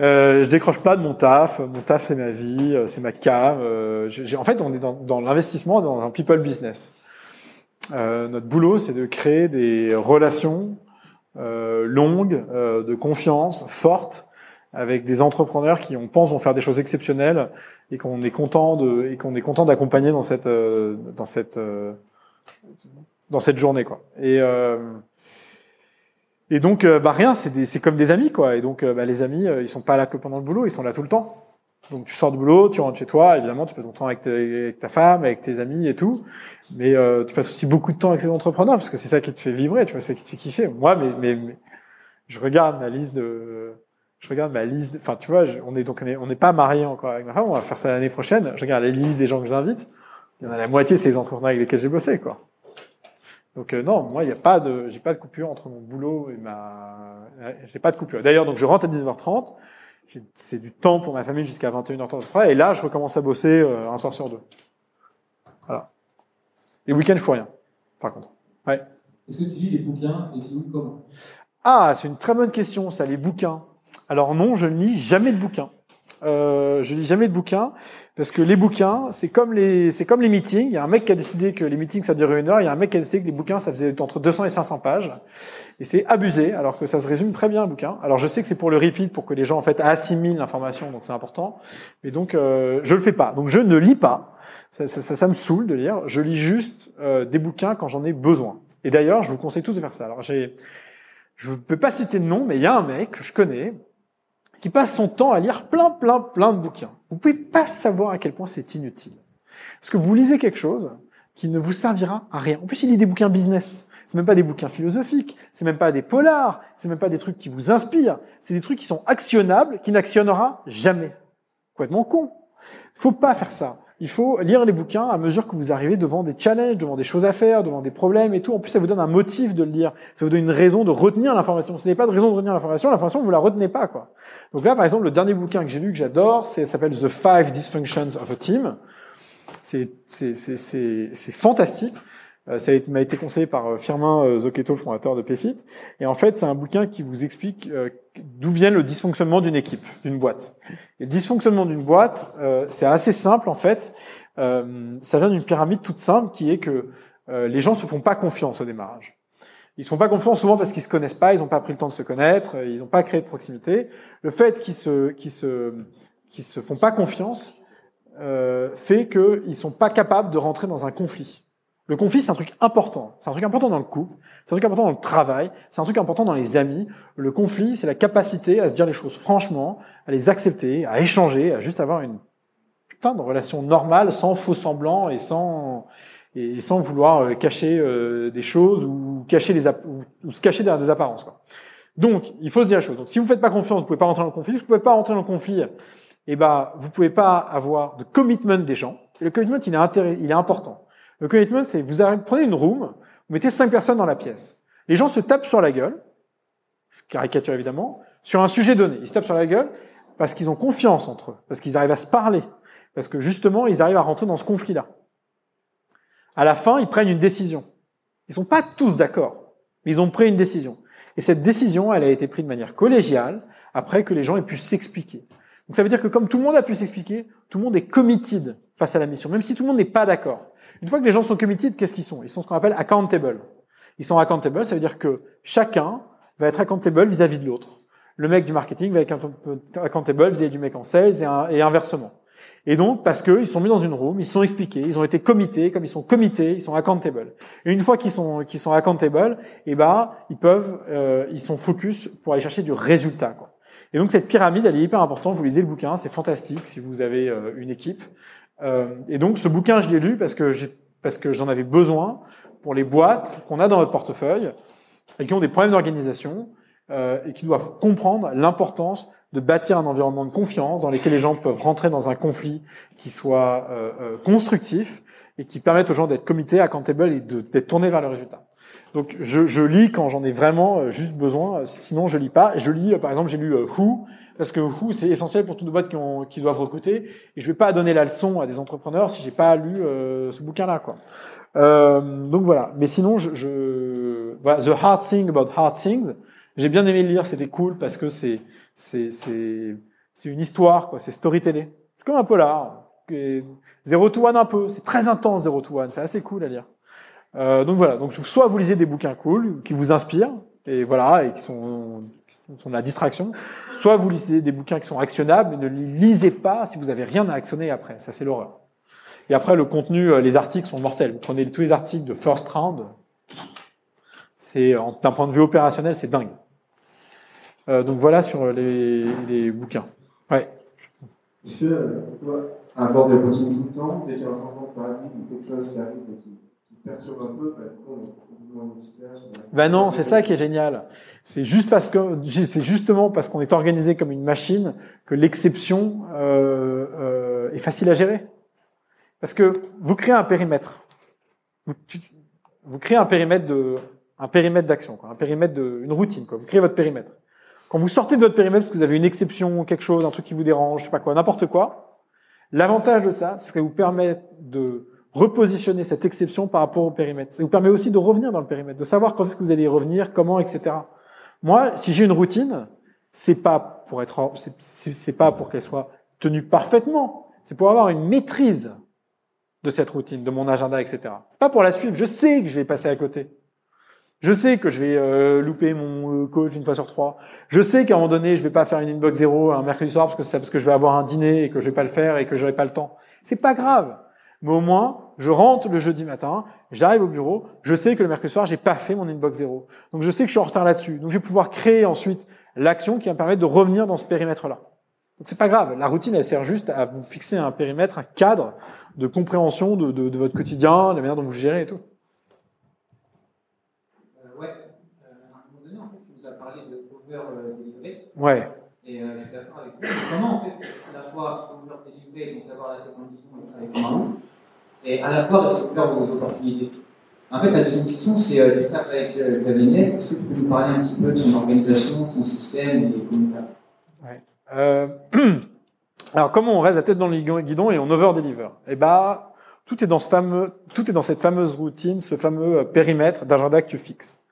[SPEAKER 2] Euh, je décroche pas de mon taf. Mon taf, c'est ma vie, euh, c'est ma cave. Euh, en fait, on est dans, dans l'investissement, dans un people business. Euh, notre boulot, c'est de créer des relations euh, longues, euh, de confiance, fortes, avec des entrepreneurs qui, on pense, vont faire des choses exceptionnelles et qu'on est content de et qu'on est content d'accompagner dans cette euh, dans cette euh, dans cette journée, quoi. Et euh, et donc, euh, bah rien, c'est comme des amis, quoi. Et donc, euh, bah, les amis, euh, ils sont pas là que pendant le boulot, ils sont là tout le temps. Donc, tu sors du boulot, tu rentres chez toi, évidemment, tu passes ton temps avec, ta femme, avec tes amis et tout. Mais euh, tu passes aussi beaucoup de temps avec ces entrepreneurs parce que c'est ça qui te fait vibrer, tu vois, c'est qui te fait kiffer. Moi, mais, mais, mais je regarde ma liste de, je regarde ma liste. Enfin, tu vois, on est donc on n'est pas mariés encore avec ma femme. On va faire ça l'année prochaine. Je regarde les listes des gens que j'invite. Il y en a la moitié, c'est les entrepreneurs avec lesquels j'ai bossé, quoi. Donc euh, non, moi il n'y a pas de, j'ai pas de coupure entre mon boulot et ma, euh, j'ai pas de coupure. D'ailleurs, donc je rentre à 19h30, j'ai- c'est du temps pour ma famille jusqu'à 21h30 et là je recommence à bosser euh, un soir sur deux. Voilà. Les week-ends je fais rien. Par contre. Ouais.
[SPEAKER 7] Est-ce que tu lis des bouquins et si oui, comment?
[SPEAKER 2] Ah, c'est une très bonne question, ça, les bouquins. Alors non, je ne lis jamais de bouquins. Euh, je lis jamais de bouquins parce que les bouquins, c'est comme les, c'est comme les meetings. Il y a un mec qui a décidé que les meetings ça durait une heure. Il y a un mec qui a décidé que les bouquins ça faisait entre 200 et 500 pages. Et c'est abusé, alors que ça se résume très bien un bouquin. Alors je sais que c'est pour le repeat, pour que les gens en fait assimilent l'information, donc c'est important. Mais donc euh, je le fais pas. Donc je ne lis pas. Ça, ça, ça, me saoule de lire. Je lis juste euh, des bouquins quand j'en ai besoin. Et d'ailleurs, je vous conseille tous de faire ça. Alors j'ai je ne peux pas citer de nom, mais il y a un mec que je connais qui passe son temps à lire plein, plein, plein de bouquins. Vous pouvez pas savoir à quel point c'est inutile. Parce que vous lisez quelque chose qui ne vous servira à rien. En plus, il lit des bouquins business. C'est même pas des bouquins philosophiques. C'est même pas des polars. C'est même pas des trucs qui vous inspirent. C'est des trucs qui sont actionnables, qui n'actionnera jamais. Complètement con. Faut pas faire ça. Il faut lire les bouquins à mesure que vous arrivez devant des challenges, devant des choses à faire, devant des problèmes et tout. En plus, ça vous donne un motif de le lire. Ça vous donne une raison de retenir l'information. Si vous n'avez pas de raison de retenir l'information, l'information, vous la retenez pas, quoi. Donc là, par exemple, le dernier bouquin que j'ai lu, que j'adore, c'est, s'appelle The Five Dysfunctions of a Team. C'est, c'est, c'est, c'est fantastique. Euh, ça m'a été conseillé par euh, Firmin euh, Zocchetto, fondateur de PFIT. Et en fait, c'est un bouquin qui vous explique d'où vient le dysfonctionnement d'une équipe, d'une boîte. Et le dysfonctionnement d'une boîte, c'est assez simple en fait. Ça vient d'une pyramide toute simple qui est que les gens se font pas confiance au démarrage. Ils font pas confiance souvent parce qu'ils se connaissent pas, ils n'ont pas pris le temps de se connaître, ils n'ont pas créé de proximité. Le fait qu'ils se, qu'ils se, qu'ils se font pas confiance euh, fait qu'ils sont pas capables de rentrer dans un conflit. Le conflit, c'est un truc important. C'est un truc important dans le couple, c'est un truc important dans le travail, c'est un truc important dans les amis. Le conflit, c'est la capacité à se dire les choses franchement, à les accepter, à échanger, à juste avoir une putain de relation normale, sans faux semblants et sans et sans vouloir euh, cacher euh, des choses ou cacher les ou, se cacher derrière des apparences. Quoi. Donc, il faut se dire les choses. Donc, si vous faites pas confiance, vous pouvez pas rentrer dans le conflit. Si vous pouvez pas rentrer dans le conflit, eh ben, vous pouvez pas avoir de commitment des gens. Et le commitment, il est, intérêt, il est important. Le commitment, c'est vous prenez une room, vous mettez cinq personnes dans la pièce. Les gens se tapent sur la gueule, caricature évidemment, sur un sujet donné. Ils se tapent sur la gueule parce qu'ils ont confiance entre eux, parce qu'ils arrivent à se parler, parce que justement, ils arrivent à rentrer dans ce conflit-là. À la fin, ils prennent une décision. Ils sont pas tous d'accord, mais ils ont pris une décision. Et cette décision, elle a été prise de manière collégiale, après que les gens aient pu s'expliquer. Donc ça veut dire que comme tout le monde a pu s'expliquer, tout le monde est committed face à la mission, même si tout le monde n'est pas d'accord. Une fois que les gens sont committed, qu'est-ce qu'ils sont? Ils sont ce qu'on appelle accountable. Ils sont accountable, ça veut dire que chacun va être accountable vis-à-vis de l'autre. Le mec du marketing va être accountable vis-à-vis du mec en sales et, inversement. Et donc, parce qu'ils sont mis dans une room, ils sont expliqués, ils ont été committés, comme ils sont committés, ils sont accountable. Et une fois qu'ils sont, qu'ils sont accountable, eh ben, ils peuvent, euh, ils sont focus pour aller chercher du résultat, quoi. Et donc, cette pyramide, elle est hyper importante. Vous lisez le bouquin, c'est fantastique si vous avez euh, une équipe. Euh, et donc, ce bouquin, je l'ai lu parce que parce que j'en avais besoin pour les boîtes qu'on a dans notre portefeuille et qui ont des problèmes d'organisation euh, et qui doivent comprendre l'importance de bâtir un environnement de confiance dans lequel les gens peuvent rentrer dans un conflit qui soit euh, constructif et qui permette aux gens d'être comités, accountable et d'être tournés vers le résultat. Donc je, je lis quand j'en ai vraiment juste besoin, sinon je lis pas. Je lis, par exemple, j'ai lu Who, parce que c'est essentiel pour toutes les boîtes qui, ont, qui doivent recruter, et je vais pas donner la leçon à des entrepreneurs si j'ai pas lu euh, ce bouquin-là, quoi. Euh, donc voilà. Mais sinon, je, je... Voilà, The Hard Thing About Hard Things, j'ai bien aimé le lire, c'était cool parce que c'est c'est c'est c'est une histoire, quoi. C'est storytelling. C'est comme un polar. Et Zero to One un peu. C'est très intense Zero to One. C'est assez cool à lire. Euh, donc voilà. Donc soit vous lisez des bouquins cool qui vous inspirent et voilà et qui sont sont de la distraction. Soit vous lisez des bouquins qui sont actionnables, mais ne les lisez pas si vous avez rien à actionner après. Ça c'est l'horreur. Et après le contenu, euh, les articles sont mortels. Vous prenez tous les articles de First Round. C'est d'un point de vue opérationnel, c'est dingue. Euh, donc voilà sur les, les bouquins. Ouais.
[SPEAKER 8] Est-ce que, euh, toi, de continue tout le temps, dès qu'il y a un changement de paradigme ou quelque chose qui arrive et qui, qui perturbe un peu, bah, coup, on est complètement a-
[SPEAKER 2] Ben non, c'est ça qui est génial. C'est juste parce que c'est justement parce qu'on est organisé comme une machine que l'exception euh, euh, est facile à gérer. Parce que vous créez un périmètre. Vous, créez un périmètre de un périmètre d'action, un périmètre de une routine. Quoi. Vous créez votre périmètre. Quand vous sortez de votre périmètre parce que vous avez une exception, quelque chose, un truc qui vous dérange, je sais pas quoi, n'importe quoi, l'avantage de ça, c'est que ça vous permet de repositionner cette exception par rapport au périmètre. Ça vous permet aussi de revenir dans le périmètre, de savoir quand est-ce que vous allez y revenir, comment, etc. Moi, si j'ai une routine, c'est pas pour être, c'est pas pour qu'elle soit tenue parfaitement. C'est pour avoir une maîtrise de cette routine, de mon agenda, etc. C'est pas pour la suivre. Je sais que je vais passer à côté. Je sais que je vais euh, louper mon euh, coach une fois sur trois. Je sais qu'à un moment donné, je vais pas faire une inbox zéro un mercredi soir parce que c'est parce que je vais avoir un dîner et que je vais pas le faire et que j'aurai pas le temps. C'est pas grave. Mais au moins, je rentre le jeudi matin, j'arrive au bureau, je sais que le mercredi soir, j'ai pas fait mon inbox zéro. Donc je sais que je suis en retard là-dessus. Donc je vais pouvoir créer ensuite l'action qui va me permettre de revenir dans ce périmètre-là. Donc c'est pas grave. La routine, elle sert juste à vous fixer un périmètre, un cadre de compréhension de, de, de votre quotidien, de la manière dont vous gérez et tout.
[SPEAKER 9] Euh, ouais. Euh, à un moment donné, en fait, tu nous as parlé de over-delivery.
[SPEAKER 2] Ouais.
[SPEAKER 9] Et euh, je suis d'accord avec ça. Comment, en fait, à la fois over-delivery, donc avoir la guidon et travailler comme un et à la fois rester ouvert aux opportunités En fait, la deuxième question, c'est euh, coup, avec euh, Xavier est-ce que tu peux nous parler un petit peu de son organisation, son système et comment.
[SPEAKER 2] Euh, alors, comment on reste la tête dans le guidon et on over-deliver? Eh ben, tout est dans cette fameuse routine, ce fameux euh, périmètre d'agenda que tu fixes.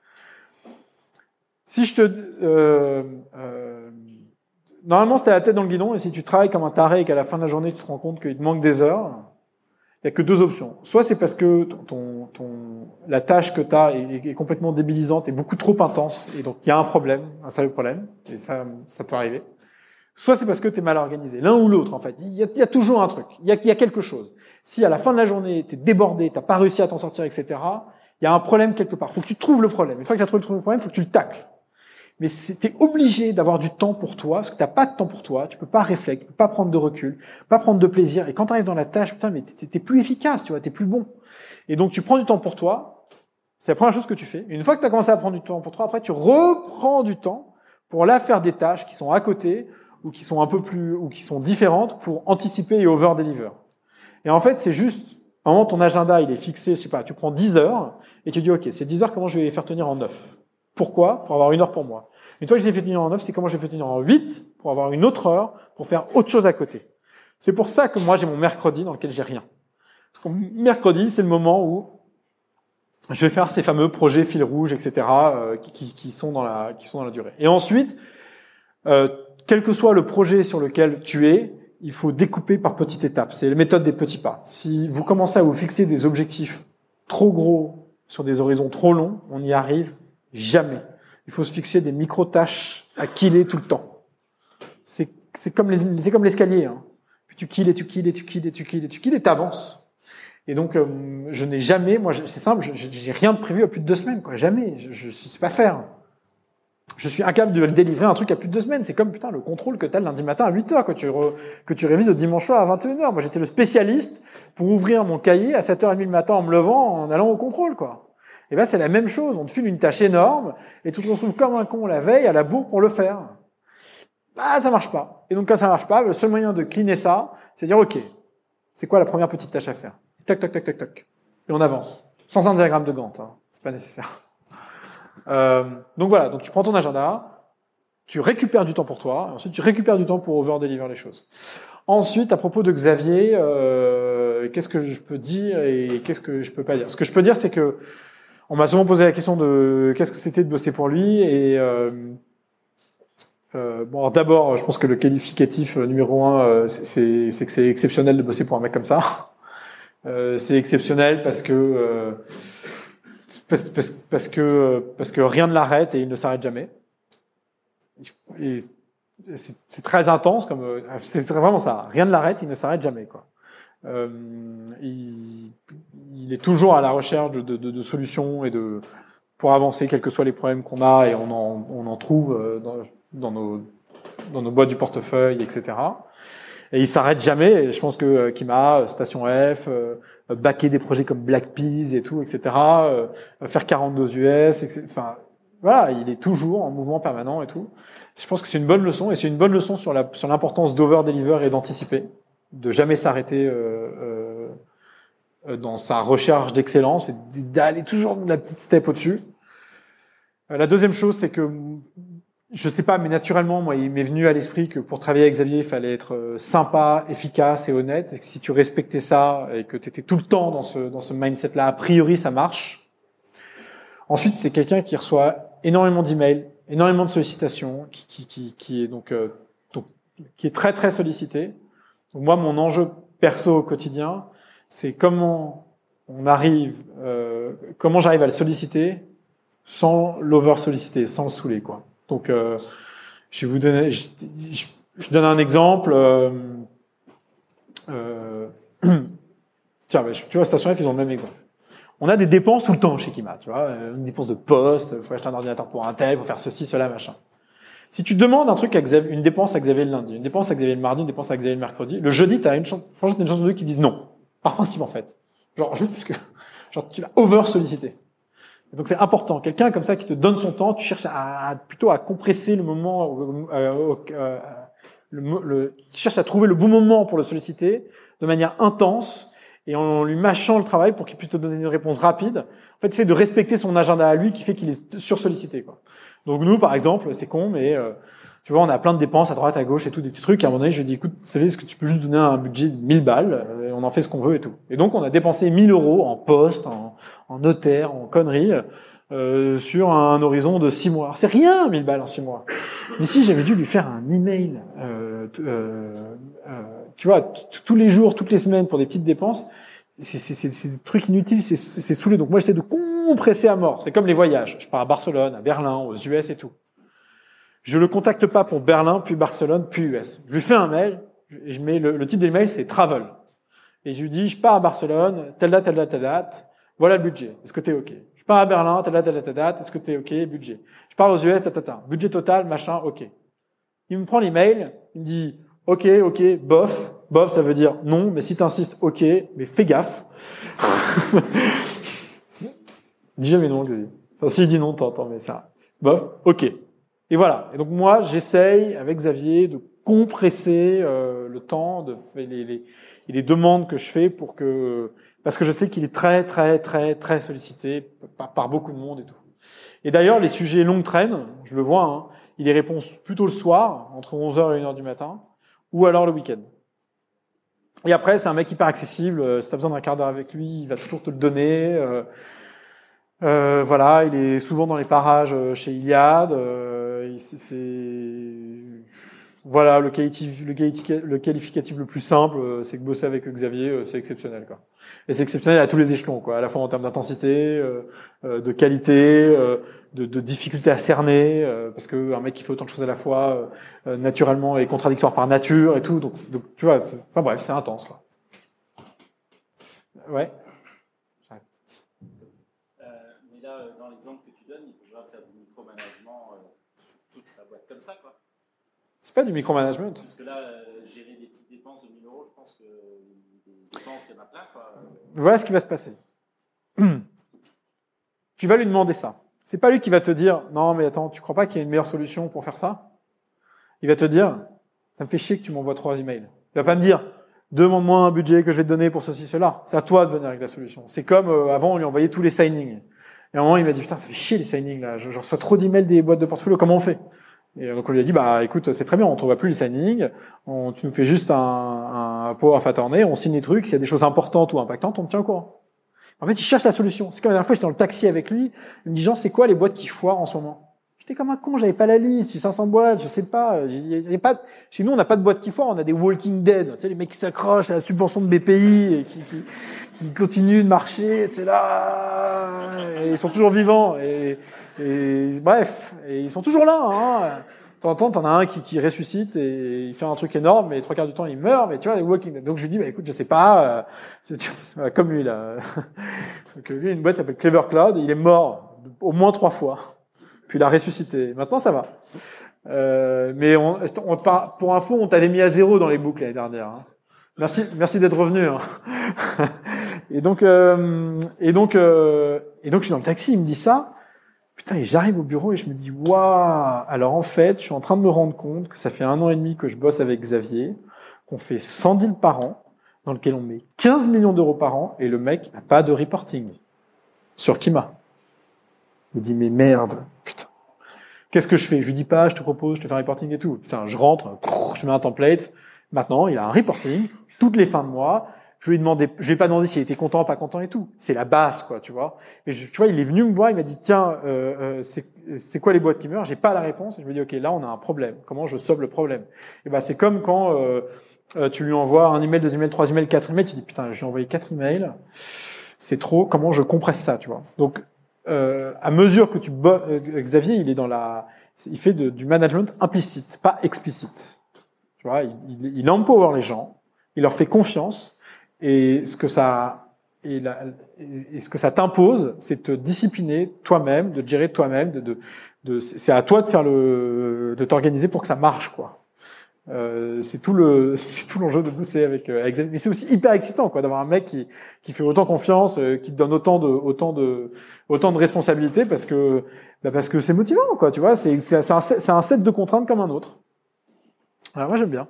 [SPEAKER 2] Si je te, euh, normalement, si t'as la tête dans le guidon et si tu travailles comme un taré et qu'à la fin de la journée tu te rends compte qu'il te manque des heures, il y a que deux options. Soit c'est parce que ton, ton, la tâche que tu as est, complètement débilisante et beaucoup trop intense et donc il y a un problème, un sérieux problème et ça, ça peut arriver. Soit c'est parce que tu es mal organisé. L'un ou l'autre, en fait. Il y, a, toujours un truc. Il y a, il y a quelque chose. Si à la fin de la journée, tu es débordé, tu pas réussi à t'en sortir, etc., il y a un problème quelque part. faut que tu trouves le problème. Une fois que tu as trouvé le problème, faut que tu le tacles. Mais es obligé d'avoir du temps pour toi, parce que tu pas de temps pour toi, tu peux pas réfléchir, pas prendre de recul, pas prendre de plaisir. Et quand tu arrives dans la tâche, putain, mais t'es plus efficace, tu vois, t'es plus bon. Et donc tu prends du temps pour toi, c'est la première chose que tu fais. Une fois que tu as commencé à prendre du temps pour toi, après tu reprends du temps pour là faire des tâches qui sont à côté ou qui sont un peu plus ou qui sont différentes pour anticiper et over deliver. Et en fait, c'est juste à un moment ton agenda, il est fixé, je sais pas, tu prends 10 heures et tu dis OK, ces 10 heures comment je vais les faire tenir en 9 Pourquoi? Pour avoir une heure pour moi. Une fois que les fait tenir en 9, c'est comment les fais tenir en 8 pour avoir une autre heure pour faire autre chose à côté. C'est pour ça que moi j'ai mon mercredi dans lequel j'ai rien. Parce que mercredi, c'est le moment où je vais faire ces fameux projets fil rouge, etc., euh, qui, qui, sont dans la, qui sont dans la durée. Et ensuite, euh, quel que soit le projet sur lequel tu es, il faut découper par petites étapes. C'est la méthode des petits pas. Si vous commencez à vous fixer des objectifs trop gros sur des horizons trop longs, on n'y arrive jamais. Il faut se fixer des micro-tâches à killer tout le temps. C'est c'est comme c'est comme l'escalier. Hein. Puis tu killes et tu killes et tu killes et tu killes et tu killes et t'avances. Et donc, euh, je n'ai jamais, moi, c'est simple, je- j'ai rien de prévu à plus de deux semaines, quoi. Jamais. Je, je sais pas faire. Je suis incapable de délivrer un truc à plus de deux semaines. C'est comme, putain, le contrôle que tu as le lundi matin à 8 heures, que tu, re- que tu révises le dimanche soir à 21 heures. Moi, j'étais le spécialiste pour ouvrir mon cahier à 7h30 le matin en me levant, en allant au contrôle, quoi. Et ben, c'est la même chose. On te file une tâche énorme et tu te retrouves comme un con la veille à la bourre pour le faire. Bah, ça marche pas. Et donc, quand ça marche pas, le seul moyen de cleaner ça, c'est de dire, OK, c'est quoi la première petite tâche à faire? Tac, tac, tac, tac, tac. Et on avance. Sans un diagramme de Gantt, hein. C'est pas nécessaire. Euh, donc voilà, donc tu prends ton agenda, tu récupères du temps pour toi, et ensuite tu récupères du temps pour over-deliver les choses. Ensuite, à propos de Xavier, euh, qu'est-ce que je peux dire et qu'est-ce que je peux pas dire? Ce que je peux dire, c'est que on m'a souvent posé la question de qu'est-ce que c'était de bosser pour lui et euh, euh, bon, d'abord, je pense que le qualificatif euh, numéro un, c'est que c'est exceptionnel de bosser pour un mec comme ça. C'est exceptionnel parce que parce, que parce que rien ne l'arrête et il ne s'arrête jamais. C'est très intense comme c'est vraiment ça. Rien ne l'arrête, il ne s'arrête jamais quoi. Il est toujours à la recherche de, de, de, solutions et de pour avancer, quels que soient les problèmes qu'on a, et on en, on en trouve euh, dans, dans, nos, dans nos boîtes du portefeuille, etc. Et il s'arrête jamais. Et je pense que euh, Kima, euh, Station F, backer des projets comme Black Peas et tout, etc. faire 42 US, etc. Enfin, voilà, il est toujours en mouvement permanent et tout. Je pense que c'est une bonne leçon et c'est une bonne leçon sur sur l'importance d'over deliver et d'anticiper, de jamais s'arrêter euh, euh, dans sa recherche d'excellence et d'aller toujours la petite step au-dessus. Euh, La deuxième chose, c'est que je sais pas, mais naturellement, moi, il m'est venu à l'esprit que pour travailler avec Xavier, il fallait être euh, sympa, efficace et honnête. Et que si tu respectais ça et que tu étais tout le temps dans ce, dans ce mindset-là, a priori, ça marche. Ensuite, c'est quelqu'un qui reçoit énormément d'emails, énormément de sollicitations, qui, qui, qui, qui est donc, euh, donc, qui est très, très sollicité. Donc, moi, mon enjeu perso au quotidien, c'est comment on arrive, euh, comment j'arrive à le solliciter sans l'over solliciter, sans le saouler, quoi. Donc, euh, je vais vous donner, je, donne un exemple. euh, tiens, tu vois, Station F, ils ont le même exemple. On a des dépenses tout le temps chez Kima, tu vois, une dépense de poste, faut acheter un ordinateur pour un tel, faut faire ceci, cela, machin. Si tu demandes un truc à Xavier, une dépense à Xavier le lundi, une dépense à Xavier le mardi, une dépense à Xavier le mercredi, le jeudi, tu as une chance, franchement, une chance de deux qui disent non. Par principe, en fait. Genre, juste parce que, genre, tu l'as over sollicité. Et Donc c'est important. Quelqu'un comme ça qui te donne son temps, tu cherches à, à- plutôt à compresser le moment, euh, au- euh, le, le- tu cherches à trouver le bon moment pour le solliciter de manière intense et en lui mâchant le travail pour qu'il puisse te donner une réponse rapide. En fait, c'est de respecter son agenda à lui qui fait qu'il est sursollicité. Quoi. Donc nous, par exemple, c'est con, mais euh, tu vois, on a plein de dépenses à droite, à gauche et tout, des petits trucs. À un moment donné, je lui ai dit, écoute, vous savez, est-ce que tu peux juste donner un budget de 1000 balles euh, et on en fait ce qu'on veut et tout. Et donc, on a dépensé 1000 euros en poste, en, notaire, en conneries, euh, sur un horizon de 6 mois. C'est rien, 1000 balles en 6 mois. Mais si j'avais dû lui faire un email, euh, euh, euh, tu vois, tous les jours, toutes les semaines pour des petites dépenses, c'est des trucs inutiles, c'est saoulé. Donc moi, j'essaie de compresser à mort. C'est comme les voyages. Je pars à Barcelone, à Berlin, aux US et tout. Je le contacte pas pour Berlin, puis Barcelone, puis US. Je lui fais un mail, et je mets le, le titre de l'email, c'est travel. Et je lui dis, je pars à Barcelone, telle date, telle date, telle date. Voilà le budget. Est-ce que t'es OK? Je pars à Berlin, telle date, telle date, telle date. Est-ce que t'es OK? Budget. Je pars aux US, ta, ta. Budget total, machin, OK. Il me prend l'email, il me dit, OK, OK, bof. Bof, ça veut dire non, mais si t'insistes, OK, mais fais gaffe. dis jamais non, je dis. Enfin, s'il dit non, t'entends, mais ça. Bof, OK. Et voilà. Et donc moi, j'essaye avec Xavier de compresser euh, le temps, de faire les, les, et les demandes que je fais pour que parce que je sais qu'il est très très très très sollicité par, par beaucoup de monde et tout. Et d'ailleurs, les sujets longue traîne, je le vois, hein, il les répond plutôt le soir, entre 11h et 1h du matin, ou alors le week-end. Et après, c'est un mec hyper accessible. euh, Si t'as besoin d'un quart d'heure avec lui, il va toujours te le donner. euh, euh, voilà, il est souvent dans les parages chez Iliad. C'est- voilà le qualificatif, le, le plus simple, euh, c'est que bosser avec Xavier, euh, c'est exceptionnel quoi. Et c'est exceptionnel à tous les échelons quoi, à la fois en termes d'intensité, euh, de qualité, de, de difficulté à cerner, parce que un mec qui fait autant de choses à la fois, naturellement est contradictoire par nature et tout. Donc, donc tu vois, enfin bref, c'est intense quoi. Ouais.
[SPEAKER 10] Euh, mais là, euh, dans l'exemple que tu donnes, il faudra faire du micromanagement euh, sur toute sa boîte comme ça, quoi.
[SPEAKER 2] C'est pas du micromanagement.
[SPEAKER 10] Parce que là, euh, gérer des petites dépenses de 1000 euros, je pense que des dépenses, il y en a plein, quoi.
[SPEAKER 2] Voilà ce qui va se passer. tu vas lui demander ça. C'est pas lui qui va te dire non mais attends, tu crois pas qu'il y a une meilleure solution pour faire ça? Il va te dire ça me fait chier que tu m'envoies trois emails. Il va pas me dire demande-moi un budget que je vais te donner pour ceci cela. C'est à toi de venir avec la solution. C'est comme euh, avant on lui envoyait tous les signings. Et à un moment, il m'a dit, putain, ça fait chier les signings, là. Je, je reçois trop d'emails des boîtes de portfolio, comment on fait? Et donc, on lui a dit, bah, écoute, c'est très bien, on ne trouve plus les signings. On, tu nous fais juste un, un power attorney, on signe les trucs. S'il y a des choses importantes ou impactantes, on te tient au courant. En fait, il cherche la solution. C'est comme la dernière fois, j'étais dans le taxi avec lui. Il me dit, Jean, c'est quoi les boîtes qui foirent en ce moment? J'étais comme un con, j'avais pas la liste, j'ai 500 boîtes, je sais pas. A pas, chez nous, on n'a pas de boîtes qui foirent, on a des Walking Dead. Tu sais, les mecs qui s'accrochent à la subvention de BPI et qui, qui, qui continuent de marcher, c'est là, et ils sont toujours vivants. Et, et bref, et ils sont toujours là. Hein. De temps en temps, t'en as un qui, qui ressuscite et il fait un truc énorme, mais trois quarts du temps, il meurt. Mais tu vois, les Walking Dead. Donc je lui dis, bah écoute, je sais pas, euh, comme lui là. Donc lui, une boîte s'appelle Clever Cloud, il est mort au moins trois fois. Puis il a ressuscité. Maintenant, ça va. Euh, mais on, on, pour info, on t'avait mis à zéro dans les boucles l'année dernière. hein. Merci, merci d'être revenu. hein. et donc, euh, et donc, euh, et donc, je suis dans le taxi, il me dit ça. Putain, et j'arrive au bureau et je me dis, waouh. Alors en fait, je suis en train de me rendre compte que ça fait un an et demi que je bosse avec Xavier, qu'on fait 100 deals par an, dans lequel on met 15 millions d'euros par an, et le mec n'a pas de reporting sur Kima. Il me dit, mais merde, putain. Qu'est-ce que je fais? Je lui dis pas, je te propose, je te fais un reporting et tout. Putain, je rentre, je mets un template. Maintenant, il a un reporting toutes les fins de mois. Je lui ai demandé, je lui ai pas demandé s'il était content, pas content et tout. C'est la base, quoi, tu vois. Et je- tu vois, il est venu me voir, il m'a dit, tiens, euh, euh, c'est quoi les boîtes qui meurent? J'ai pas la réponse. Et je me dis, ok, là, on a un problème. Comment je sauve le problème? Et ben, c'est comme quand euh, euh, tu lui envoies un email, deux emails, trois emails, quatre emails. Tu dis, putain, je lui ai envoyé quatre emails. C'est trop. Comment je compresse ça, tu vois? Donc, euh, à mesure que tu euh, Xavier, il est dans la, il fait de- du management implicite, pas explicite. Tu vois, il, il, il empower les gens, il leur fait confiance, et ce que ça, et, la- et- ce que ça t'impose, c'est de te discipliner toi-même, de gérer toi-même, de, de, de- c'est à toi de faire le, de t'organiser pour que ça marche, quoi. Euh, c'est tout le, c'est tout l'enjeu de bosser avec, euh, avec. Mais c'est aussi hyper excitant, quoi, d'avoir un mec qui, qui fait autant confiance, euh, qui te donne autant de, autant de, autant de responsabilités parce que, bah parce que c'est motivant, quoi, tu vois. C'est, c'est, un, un set de contraintes comme un autre. Alors moi j'aime bien.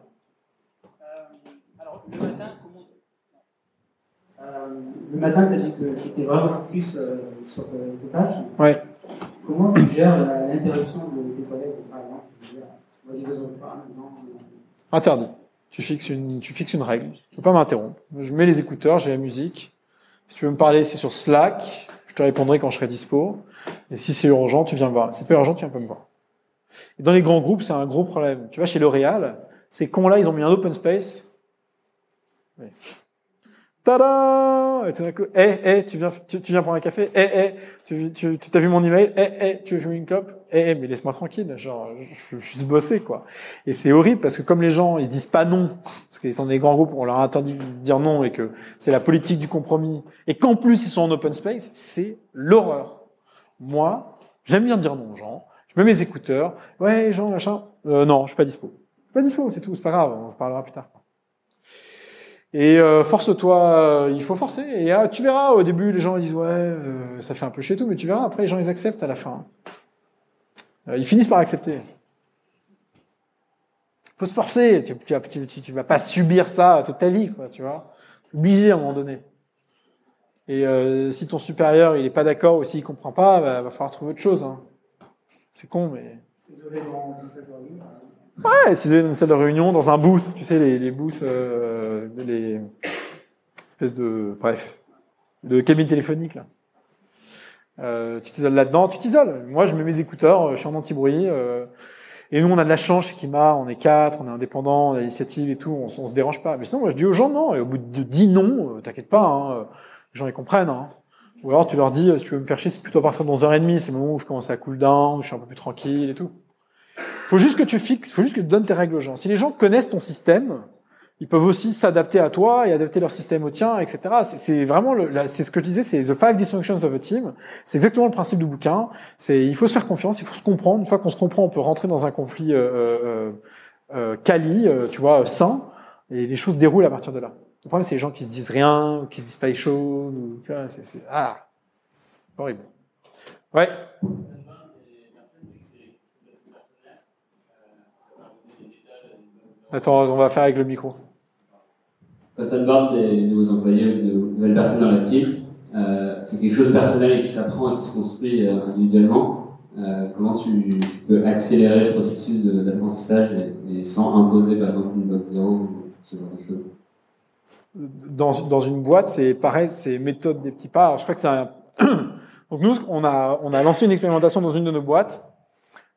[SPEAKER 11] Alors, le matin, comment. Euh, le matin, tu as dit que tu étais vraiment focus euh, sur euh, tes tâches.
[SPEAKER 2] Ouais.
[SPEAKER 11] Comment tu gères l'interruption de tes collègues, par exemple? Je Moi, j'ai besoin de parler maintenant.
[SPEAKER 2] Interdit. Tu fixes une, tu fixes une règle. Tu peux pas m'interrompre. Je mets les écouteurs, j'ai la musique. Si tu veux me parler, c'est sur Slack. Je te répondrai quand je serai dispo. Et si c'est urgent, tu viens me voir. Si c'est pas urgent, tu viens pas me voir. Et dans les grands groupes, c'est un gros problème. Tu vois, chez L'Oréal, ces cons-là, ils ont mis un open space. Ouais. Tada Et tout d'un coup, eh, eh, tu viens, tu, viens prendre un café Eh, eh, tu, tu, tu t'as vu mon email Eh, eh, tu veux fumer une clope eh, mais laisse-moi tranquille, genre, je, je, suis bossé, quoi. Et c'est horrible parce que comme les gens, ils se disent pas non, parce qu'ils sont des grands groupes, on leur a interdit de dire non et que c'est la politique du compromis, et qu'en plus ils sont en open space, c'est l'horreur. Moi, j'aime bien dire non aux gens, je mets mes écouteurs, ouais, Jean, machin, euh, non, je suis pas dispo. Je suis pas dispo, c'est tout, c'est pas grave, on en parlera plus tard. Et euh, force-toi, euh, il faut forcer. Et ah, tu verras, au début, les gens disent ouais, euh, ça fait un peu chez tout, mais tu verras, après les gens ils acceptent à la fin. Ils finissent par accepter. faut se forcer. Tu, tu, tu, tu- vas pas subir ça toute ta vie, quoi, tu vois. Obligé à un moment donné. Et si ton supérieur il est pas d'accord ou s'il comprend pas, bah, va falloir trouver autre chose. Hein. C'est con, mais. Ouais, c'est une salle de réunion, dans un booth, tu sais, les, les booths, euh, les espèces de, bref, de cabine téléphonique, là. Euh, tu t'isoles là-dedans, tu t'isoles. Moi, je mets mes écouteurs, euh, je suis en anti-bruit, euh, et nous, on a de la chance chez Kima, on est quatre, on est indépendants, on a l'initiative et tout, on, on se dérange pas. Mais sinon, moi, je dis aux gens non, et au bout de dix non, euh, t'inquiète pas, hein, euh, les gens, ils comprennent, hein. Ou alors, tu leur dis, euh, si tu veux me faire chier, c'est plutôt à partir de 11h30, c'est le moment où je commence à cool down, où je suis un peu plus tranquille et tout. Faut juste que tu fixes, faut juste que tu donnes tes règles aux gens. Si les gens connaissent ton système, ils peuvent aussi s'adapter à toi et adapter leur système au tien, etc. C'est- vraiment, c'est ce que je disais, c'est the five dysfunctions of a team. C'est exactement le principe du bouquin. C'est, il faut se faire confiance, il faut se comprendre. Une fois qu'on se comprend, on peut rentrer dans un conflit euh, euh, euh, quali, euh, tu vois, sain, et les choses déroulent à partir de là. Le problème, c'est les gens qui se disent rien, ou qui se disent pas les choses, ah, horrible. Ouais. Attends, on va faire avec le micro.
[SPEAKER 12] Quand on parle des nouveaux employés ou de nouvelles personnes dans la team, euh, c'est quelque chose de personnel et qui s'apprend et qui se construit euh, individuellement. Euh, comment tu peux accélérer ce processus d'apprentissage et, et sans imposer par exemple une boîte zéro ou ce genre de choses?
[SPEAKER 2] Dans, dans une boîte, c'est pareil, c'est méthode des petits pas. Alors, je crois que c'est un... Donc nous, on a, on a lancé une expérimentation dans une de nos boîtes.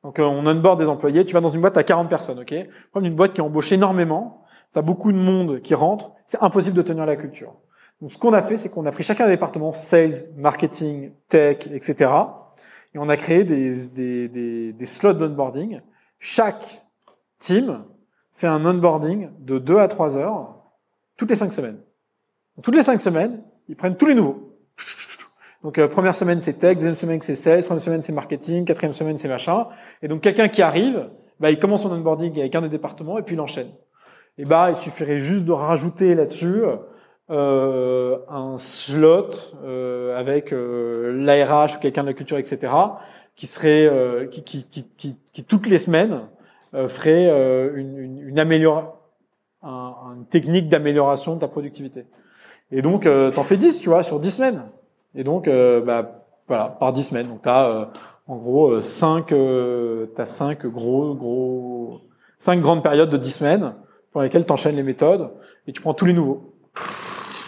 [SPEAKER 2] Donc euh, on onboard des employés. Tu vas dans une boîte, as 40 personnes, ok? Comme une boîte qui embauche énormément, tu as beaucoup de monde qui rentre, c'est impossible de tenir la culture. Donc ce qu'on a fait, c'est qu'on a pris chacun des départements, sales, marketing, tech, etc. Et on a créé des, des, des, des slots d'onboarding. Chaque team fait un onboarding de 2 à 3 heures toutes les 5 semaines. Donc, toutes les 5 semaines, ils prennent tous les nouveaux. Donc euh, première semaine c'est tech, deuxième semaine c'est sales, troisième semaine c'est marketing, quatrième semaine c'est machin. Et donc quelqu'un qui arrive, bah, il commence son onboarding avec un des départements et puis il enchaîne. Et bah il suffirait juste de rajouter là-dessus euh, un slot euh, avec euh, l'ARH ou quelqu'un de la culture, etc. qui serait euh, qui, qui, qui, qui, toutes les semaines euh, ferait une, une, une amélior- un- une technique d'amélioration de ta productivité. Et donc euh, t'en fais 10, tu vois, sur 10 semaines. Et donc euh, bah, voilà, par 10 semaines. Donc t'as euh, en gros 5 euh, t'as cinq gros gros cinq grandes périodes de 10 semaines pour lesquelles tu enchaînes les méthodes et tu prends tous les nouveaux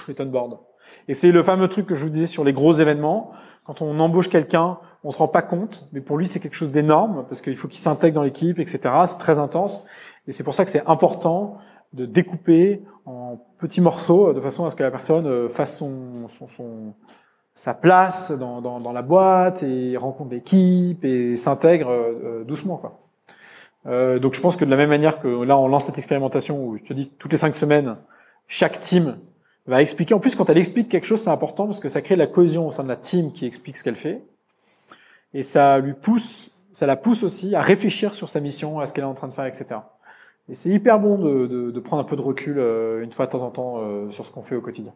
[SPEAKER 2] et t'onboard. Et c'est le fameux truc que je vous disais sur les gros événements. Quand on embauche quelqu'un, on se rend pas compte, mais pour lui c'est quelque chose d'énorme parce qu'il faut qu'il s'intègre dans l'équipe, etc. C'est très intense et c'est pour ça que c'est important de découper en petits morceaux de façon à ce que la personne euh, fasse son, son, son sa place dans, dans, dans la boîte et rencontre l'équipe et s'intègre euh, doucement quoi. Euh, donc je pense que de la même manière que là on lance cette expérimentation où je te dis toutes les cinq semaines chaque team va expliquer. En plus quand elle explique quelque chose c'est important parce que ça crée la cohésion au sein de la team qui explique ce qu'elle fait et ça lui pousse, ça la pousse aussi à réfléchir sur sa mission, à ce qu'elle est en train de faire, etc. Et c'est hyper bon de, de, de prendre un peu de recul euh, une fois de temps en temps euh, sur ce qu'on fait au quotidien.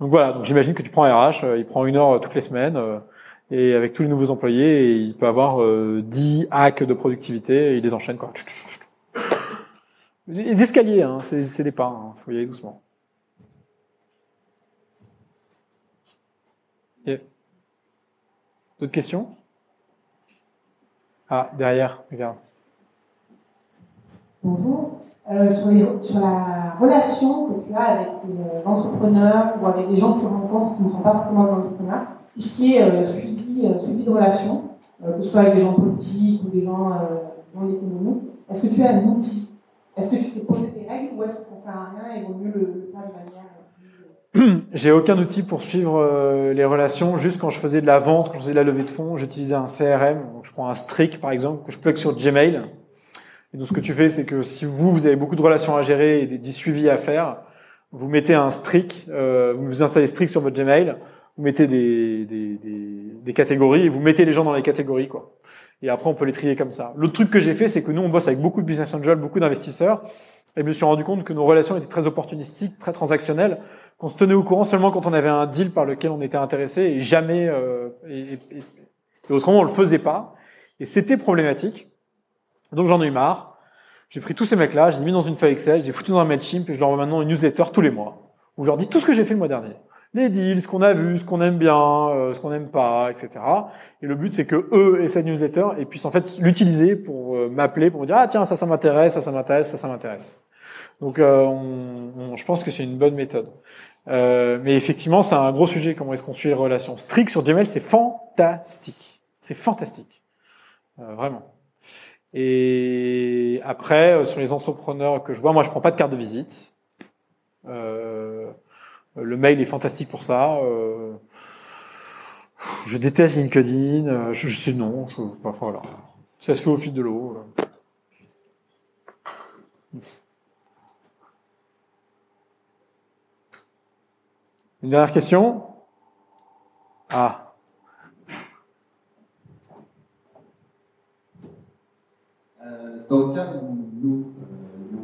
[SPEAKER 2] Donc voilà, donc j'imagine que tu prends un RH, euh, il prend une heure euh, toutes les semaines, euh, et avec tous les nouveaux employés, il peut avoir euh, 10 hacks de productivité, et il les enchaîne. Les escaliers, hein, c'est des pas, hein, faut y aller doucement. D'autres questions? Ah, derrière, regarde.
[SPEAKER 6] Bonjour. Euh, sur, la relation que tu as avec les entrepreneurs ou avec les gens que tu rencontres qui ne sont pas forcément des entrepreneurs, tout ce qui est euh, suivi, euh, de relations, euh, que ce soit avec des gens politiques ou des gens euh, dans l'économie, est-ce que tu as un outil? Est-ce que tu t'es posé des règles ou est-ce que ça ne sert à rien et vaut mieux le, faire de manière
[SPEAKER 2] J'ai aucun outil pour suivre euh, les relations. Juste quand je faisais de la vente, quand je faisais de la levée de fonds, j'utilisais un CRM. Je prends un Streak par exemple que je plug sur Gmail. Et donc ce que tu fais, c'est que si vous vous avez beaucoup de relations à gérer et des, des suivis à faire, vous mettez un Streak, euh, vous installez Streak sur votre Gmail, vous mettez des, des, des, catégories et vous mettez les gens dans les catégories quoi. Et après on peut les trier comme ça. L'autre truc que j'ai fait, c'est que nous on bosse avec beaucoup de business angels, beaucoup d'investisseurs. Et je me suis rendu compte que nos relations étaient très opportunistiques, très transactionnelles, qu'on se tenait au courant seulement quand on avait un deal par lequel on était intéressé et jamais euh, et- et- et autrement on le faisait pas. Et c'était problématique. Donc j'en ai eu marre. J'ai pris tous ces mecs-là, je les ai mis dans une feuille Excel, je les ai foutus dans un Mailchimp et je leur envoie maintenant une newsletter tous les mois où je leur dis tout ce que j'ai fait le mois dernier. Les deals, ce qu'on a vu, ce qu'on aime bien, euh, ce qu'on n'aime pas, etc. Et le but c'est que eux aient cette newsletter et puissent en fait l'utiliser pour euh, m'appeler, pour me dire ah tiens ça ça m'intéresse, ça ça m'intéresse, ça ça m'intéresse. Donc euh, on- je pense que c'est une bonne méthode. Euh, mais effectivement, c'est un gros sujet, comment est-ce qu'on suit les relations. Strict sur Gmail, c'est fantastique. C'est fantastique. Euh, vraiment. Et après, euh, sur les entrepreneurs que je vois, moi je prends pas de carte de visite. Euh, le mail est fantastique pour ça. Euh, je déteste LinkedIn. Je, je sais non. Je, enfin, voilà. Ça se fait au fil de l'eau. Une dernière question? Ah.
[SPEAKER 4] Dans le cas où nous, euh, nous,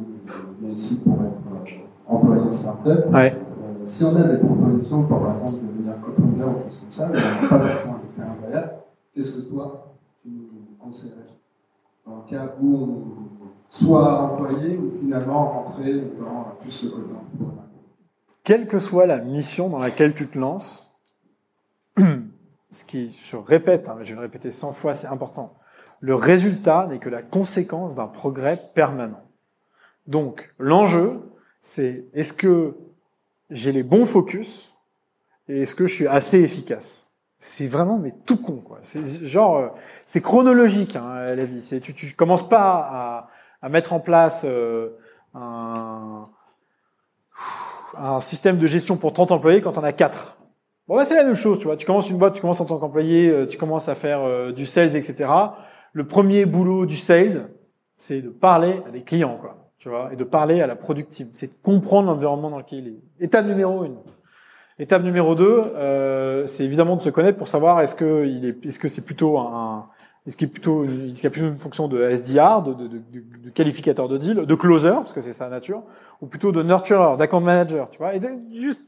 [SPEAKER 4] on est ici pour être euh, employés de start-up,
[SPEAKER 2] Ouais.
[SPEAKER 4] euh, si on a des propositions pour, par exemple, devenir co-founder ou choses comme ça, mais on n'a pas forcément d'expérience derrière, qu'est-ce que toi, tu nous conseillerais? Dans le cas où on soit employé ou finalement rentrer dans plus le côté entrepreneur
[SPEAKER 2] Quelle que soit la mission dans laquelle tu te lances, ce qui, je répète, hein, je vais le répéter 100 fois, c'est important. Le résultat n'est que la conséquence d'un progrès permanent. Donc, l'enjeu, c'est est-ce que j'ai les bons focus et est-ce que je suis assez efficace? C'est vraiment mais tout con quoi. C'est genre euh, c'est chronologique hein, la vie. C'est tu tu commences pas à, mettre en place euh, un système de gestion pour 30 employés quand on a 4. Bon bah c'est la même chose, tu vois. Tu commences une boîte, tu commences en tant qu'employé, euh, tu commences à faire du sales, etc. Le premier boulot du sales, c'est de parler à des clients, quoi tu vois, et de parler à la productive. C'est de comprendre l'environnement dans lequel il est. Étape numéro une. Étape numéro deux, euh, c'est évidemment de se connaître pour savoir est-ce que il est, est-ce que c'est plutôt un, est-ce qu'il est plutôt, il a plutôt une fonction de SDR, de, de, de, de, qualificateur de deal, de closer parce que c'est sa nature, ou plutôt de nurturer, d'account manager, tu vois, et juste,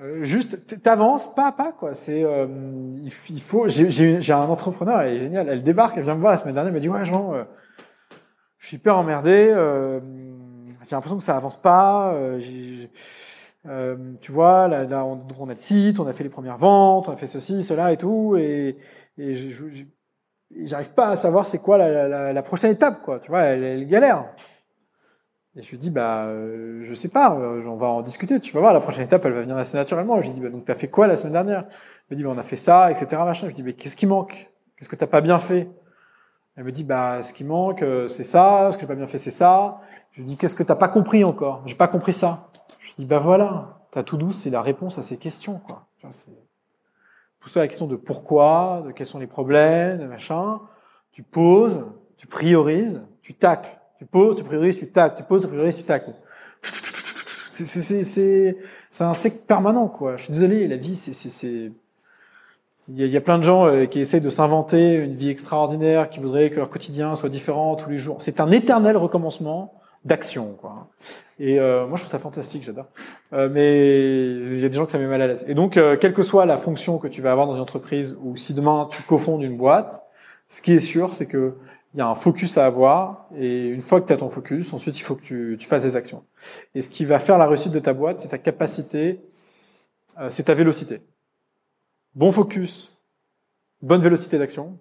[SPEAKER 2] euh, juste, t'avances pas à pas quoi. C'est, euh, il, faut. J'ai un entrepreneur, elle est géniale, elle débarque, elle vient me voir la semaine dernière, elle me dit ouais Jean. Euh, je suis hyper emmerdé. Euh, j'ai l'impression que ça avance pas. Euh, euh, tu vois, là, là on, on, a le site, on a fait les premières ventes, on a fait ceci, cela et tout, et, et j'arrive pas à savoir c'est quoi la, la, la, prochaine étape, quoi. Tu vois, elle, elle galère. Et je lui dis, bah, euh, je sais pas, euh, on va en discuter. Tu vas voir, la prochaine étape, elle va venir assez naturellement. je lui dis, bah, donc t'as fait quoi la semaine dernière? Il me dit, bah, on a fait ça, etc. Machin. Je lui dis, mais qu'est-ce qui manque? Qu'est-ce que t'as pas bien fait? Elle me dit, bah, ce qui manque, euh, c'est ça, ce que j'ai pas bien fait, c'est ça. Je lui dis, qu'est-ce que t'as pas compris encore? J'ai pas compris ça. Je lui dis, bah voilà, t'as tout douce, c'est la réponse à ces questions, quoi. Pose-toi la question de pourquoi, de quels sont les problèmes, machin. Tu poses, tu priorises, tu tacles. Tu poses, tu priorises, tu tacles. Tu poses, tu priorises, tu tacles. C'est un sec permanent, quoi. Je suis désolé, la vie, c'est il y, il y, a, plein de gens euh, qui essayent de s'inventer une vie extraordinaire, qui voudraient que leur quotidien soit différent tous les jours. C'est un éternel recommencement d'action, quoi. Et euh, moi, je trouve ça fantastique, j'adore. Euh, mais il y a des gens que ça met mal à l'aise. Et donc, euh, quelle que soit la fonction que tu vas avoir dans une entreprise, ou si demain tu cofondes une boîte, ce qui est sûr, c'est que il y a un focus à avoir, et une fois que tu as ton focus, ensuite il faut que tu, tu, fasses des actions. Et ce qui va faire la réussite de ta boîte, c'est ta capacité, euh, c'est ta vélocité bon focus, bonne vélocité d'action,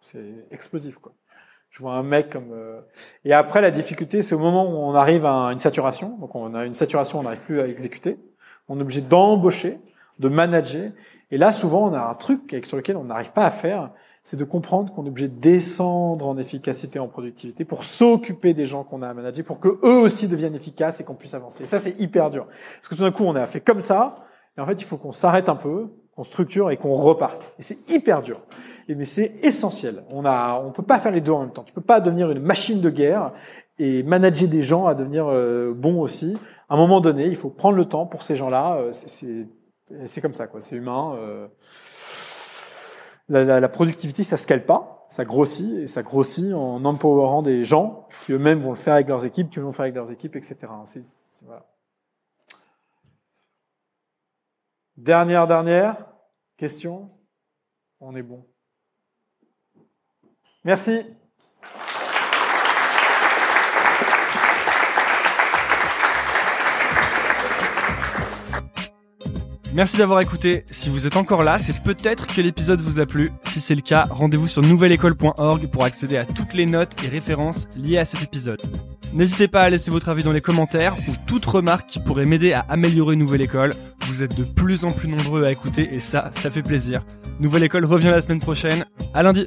[SPEAKER 2] c'est explosif quoi. Je vois un mec comme euh, et après la difficulté c'est au moment où on arrive à une saturation, donc on a une saturation, on n'arrive plus à exécuter, on est obligé d'embaucher, de manager et là souvent on a un truc sur lequel on n'arrive pas à faire, c'est de comprendre qu'on est obligé de descendre en efficacité, en productivité pour s'occuper des gens qu'on a à manager, pour que eux aussi deviennent efficaces et qu'on puisse avancer. Et ça c'est hyper dur parce que tout d'un coup on a fait comme ça et en fait il faut qu'on s'arrête un peu, qu'on structure et qu'on reparte. Et c'est hyper dur. Mais c'est essentiel. On a, on peut pas faire les deux en même temps. Tu peux pas devenir une machine de guerre et manager des gens à devenir euh, bon aussi. À un moment donné, il faut prendre le temps pour ces gens-là. Euh, c'est comme ça, quoi. C'est humain. Euh. La, productivité, ça scale pas, ça grossit et ça grossit en empowerant des gens qui eux-mêmes vont le faire avec leurs équipes, qui vont le faire avec leurs équipes, etc. Dernière, dernière question On est bon. Merci.
[SPEAKER 1] Merci d'avoir écouté. Si vous êtes encore là, c'est peut-être que l'épisode vous a plu. Si c'est le cas, rendez-vous sur nouvelleécole.org pour accéder à toutes les notes et références liées à cet épisode. N'hésitez pas à laisser votre avis dans les commentaires ou toute remarque qui pourrait m'aider à améliorer Nouvelle École. Vous êtes de plus en plus nombreux à écouter et ça, ça fait plaisir. Nouvelle École revient la semaine prochaine. À lundi.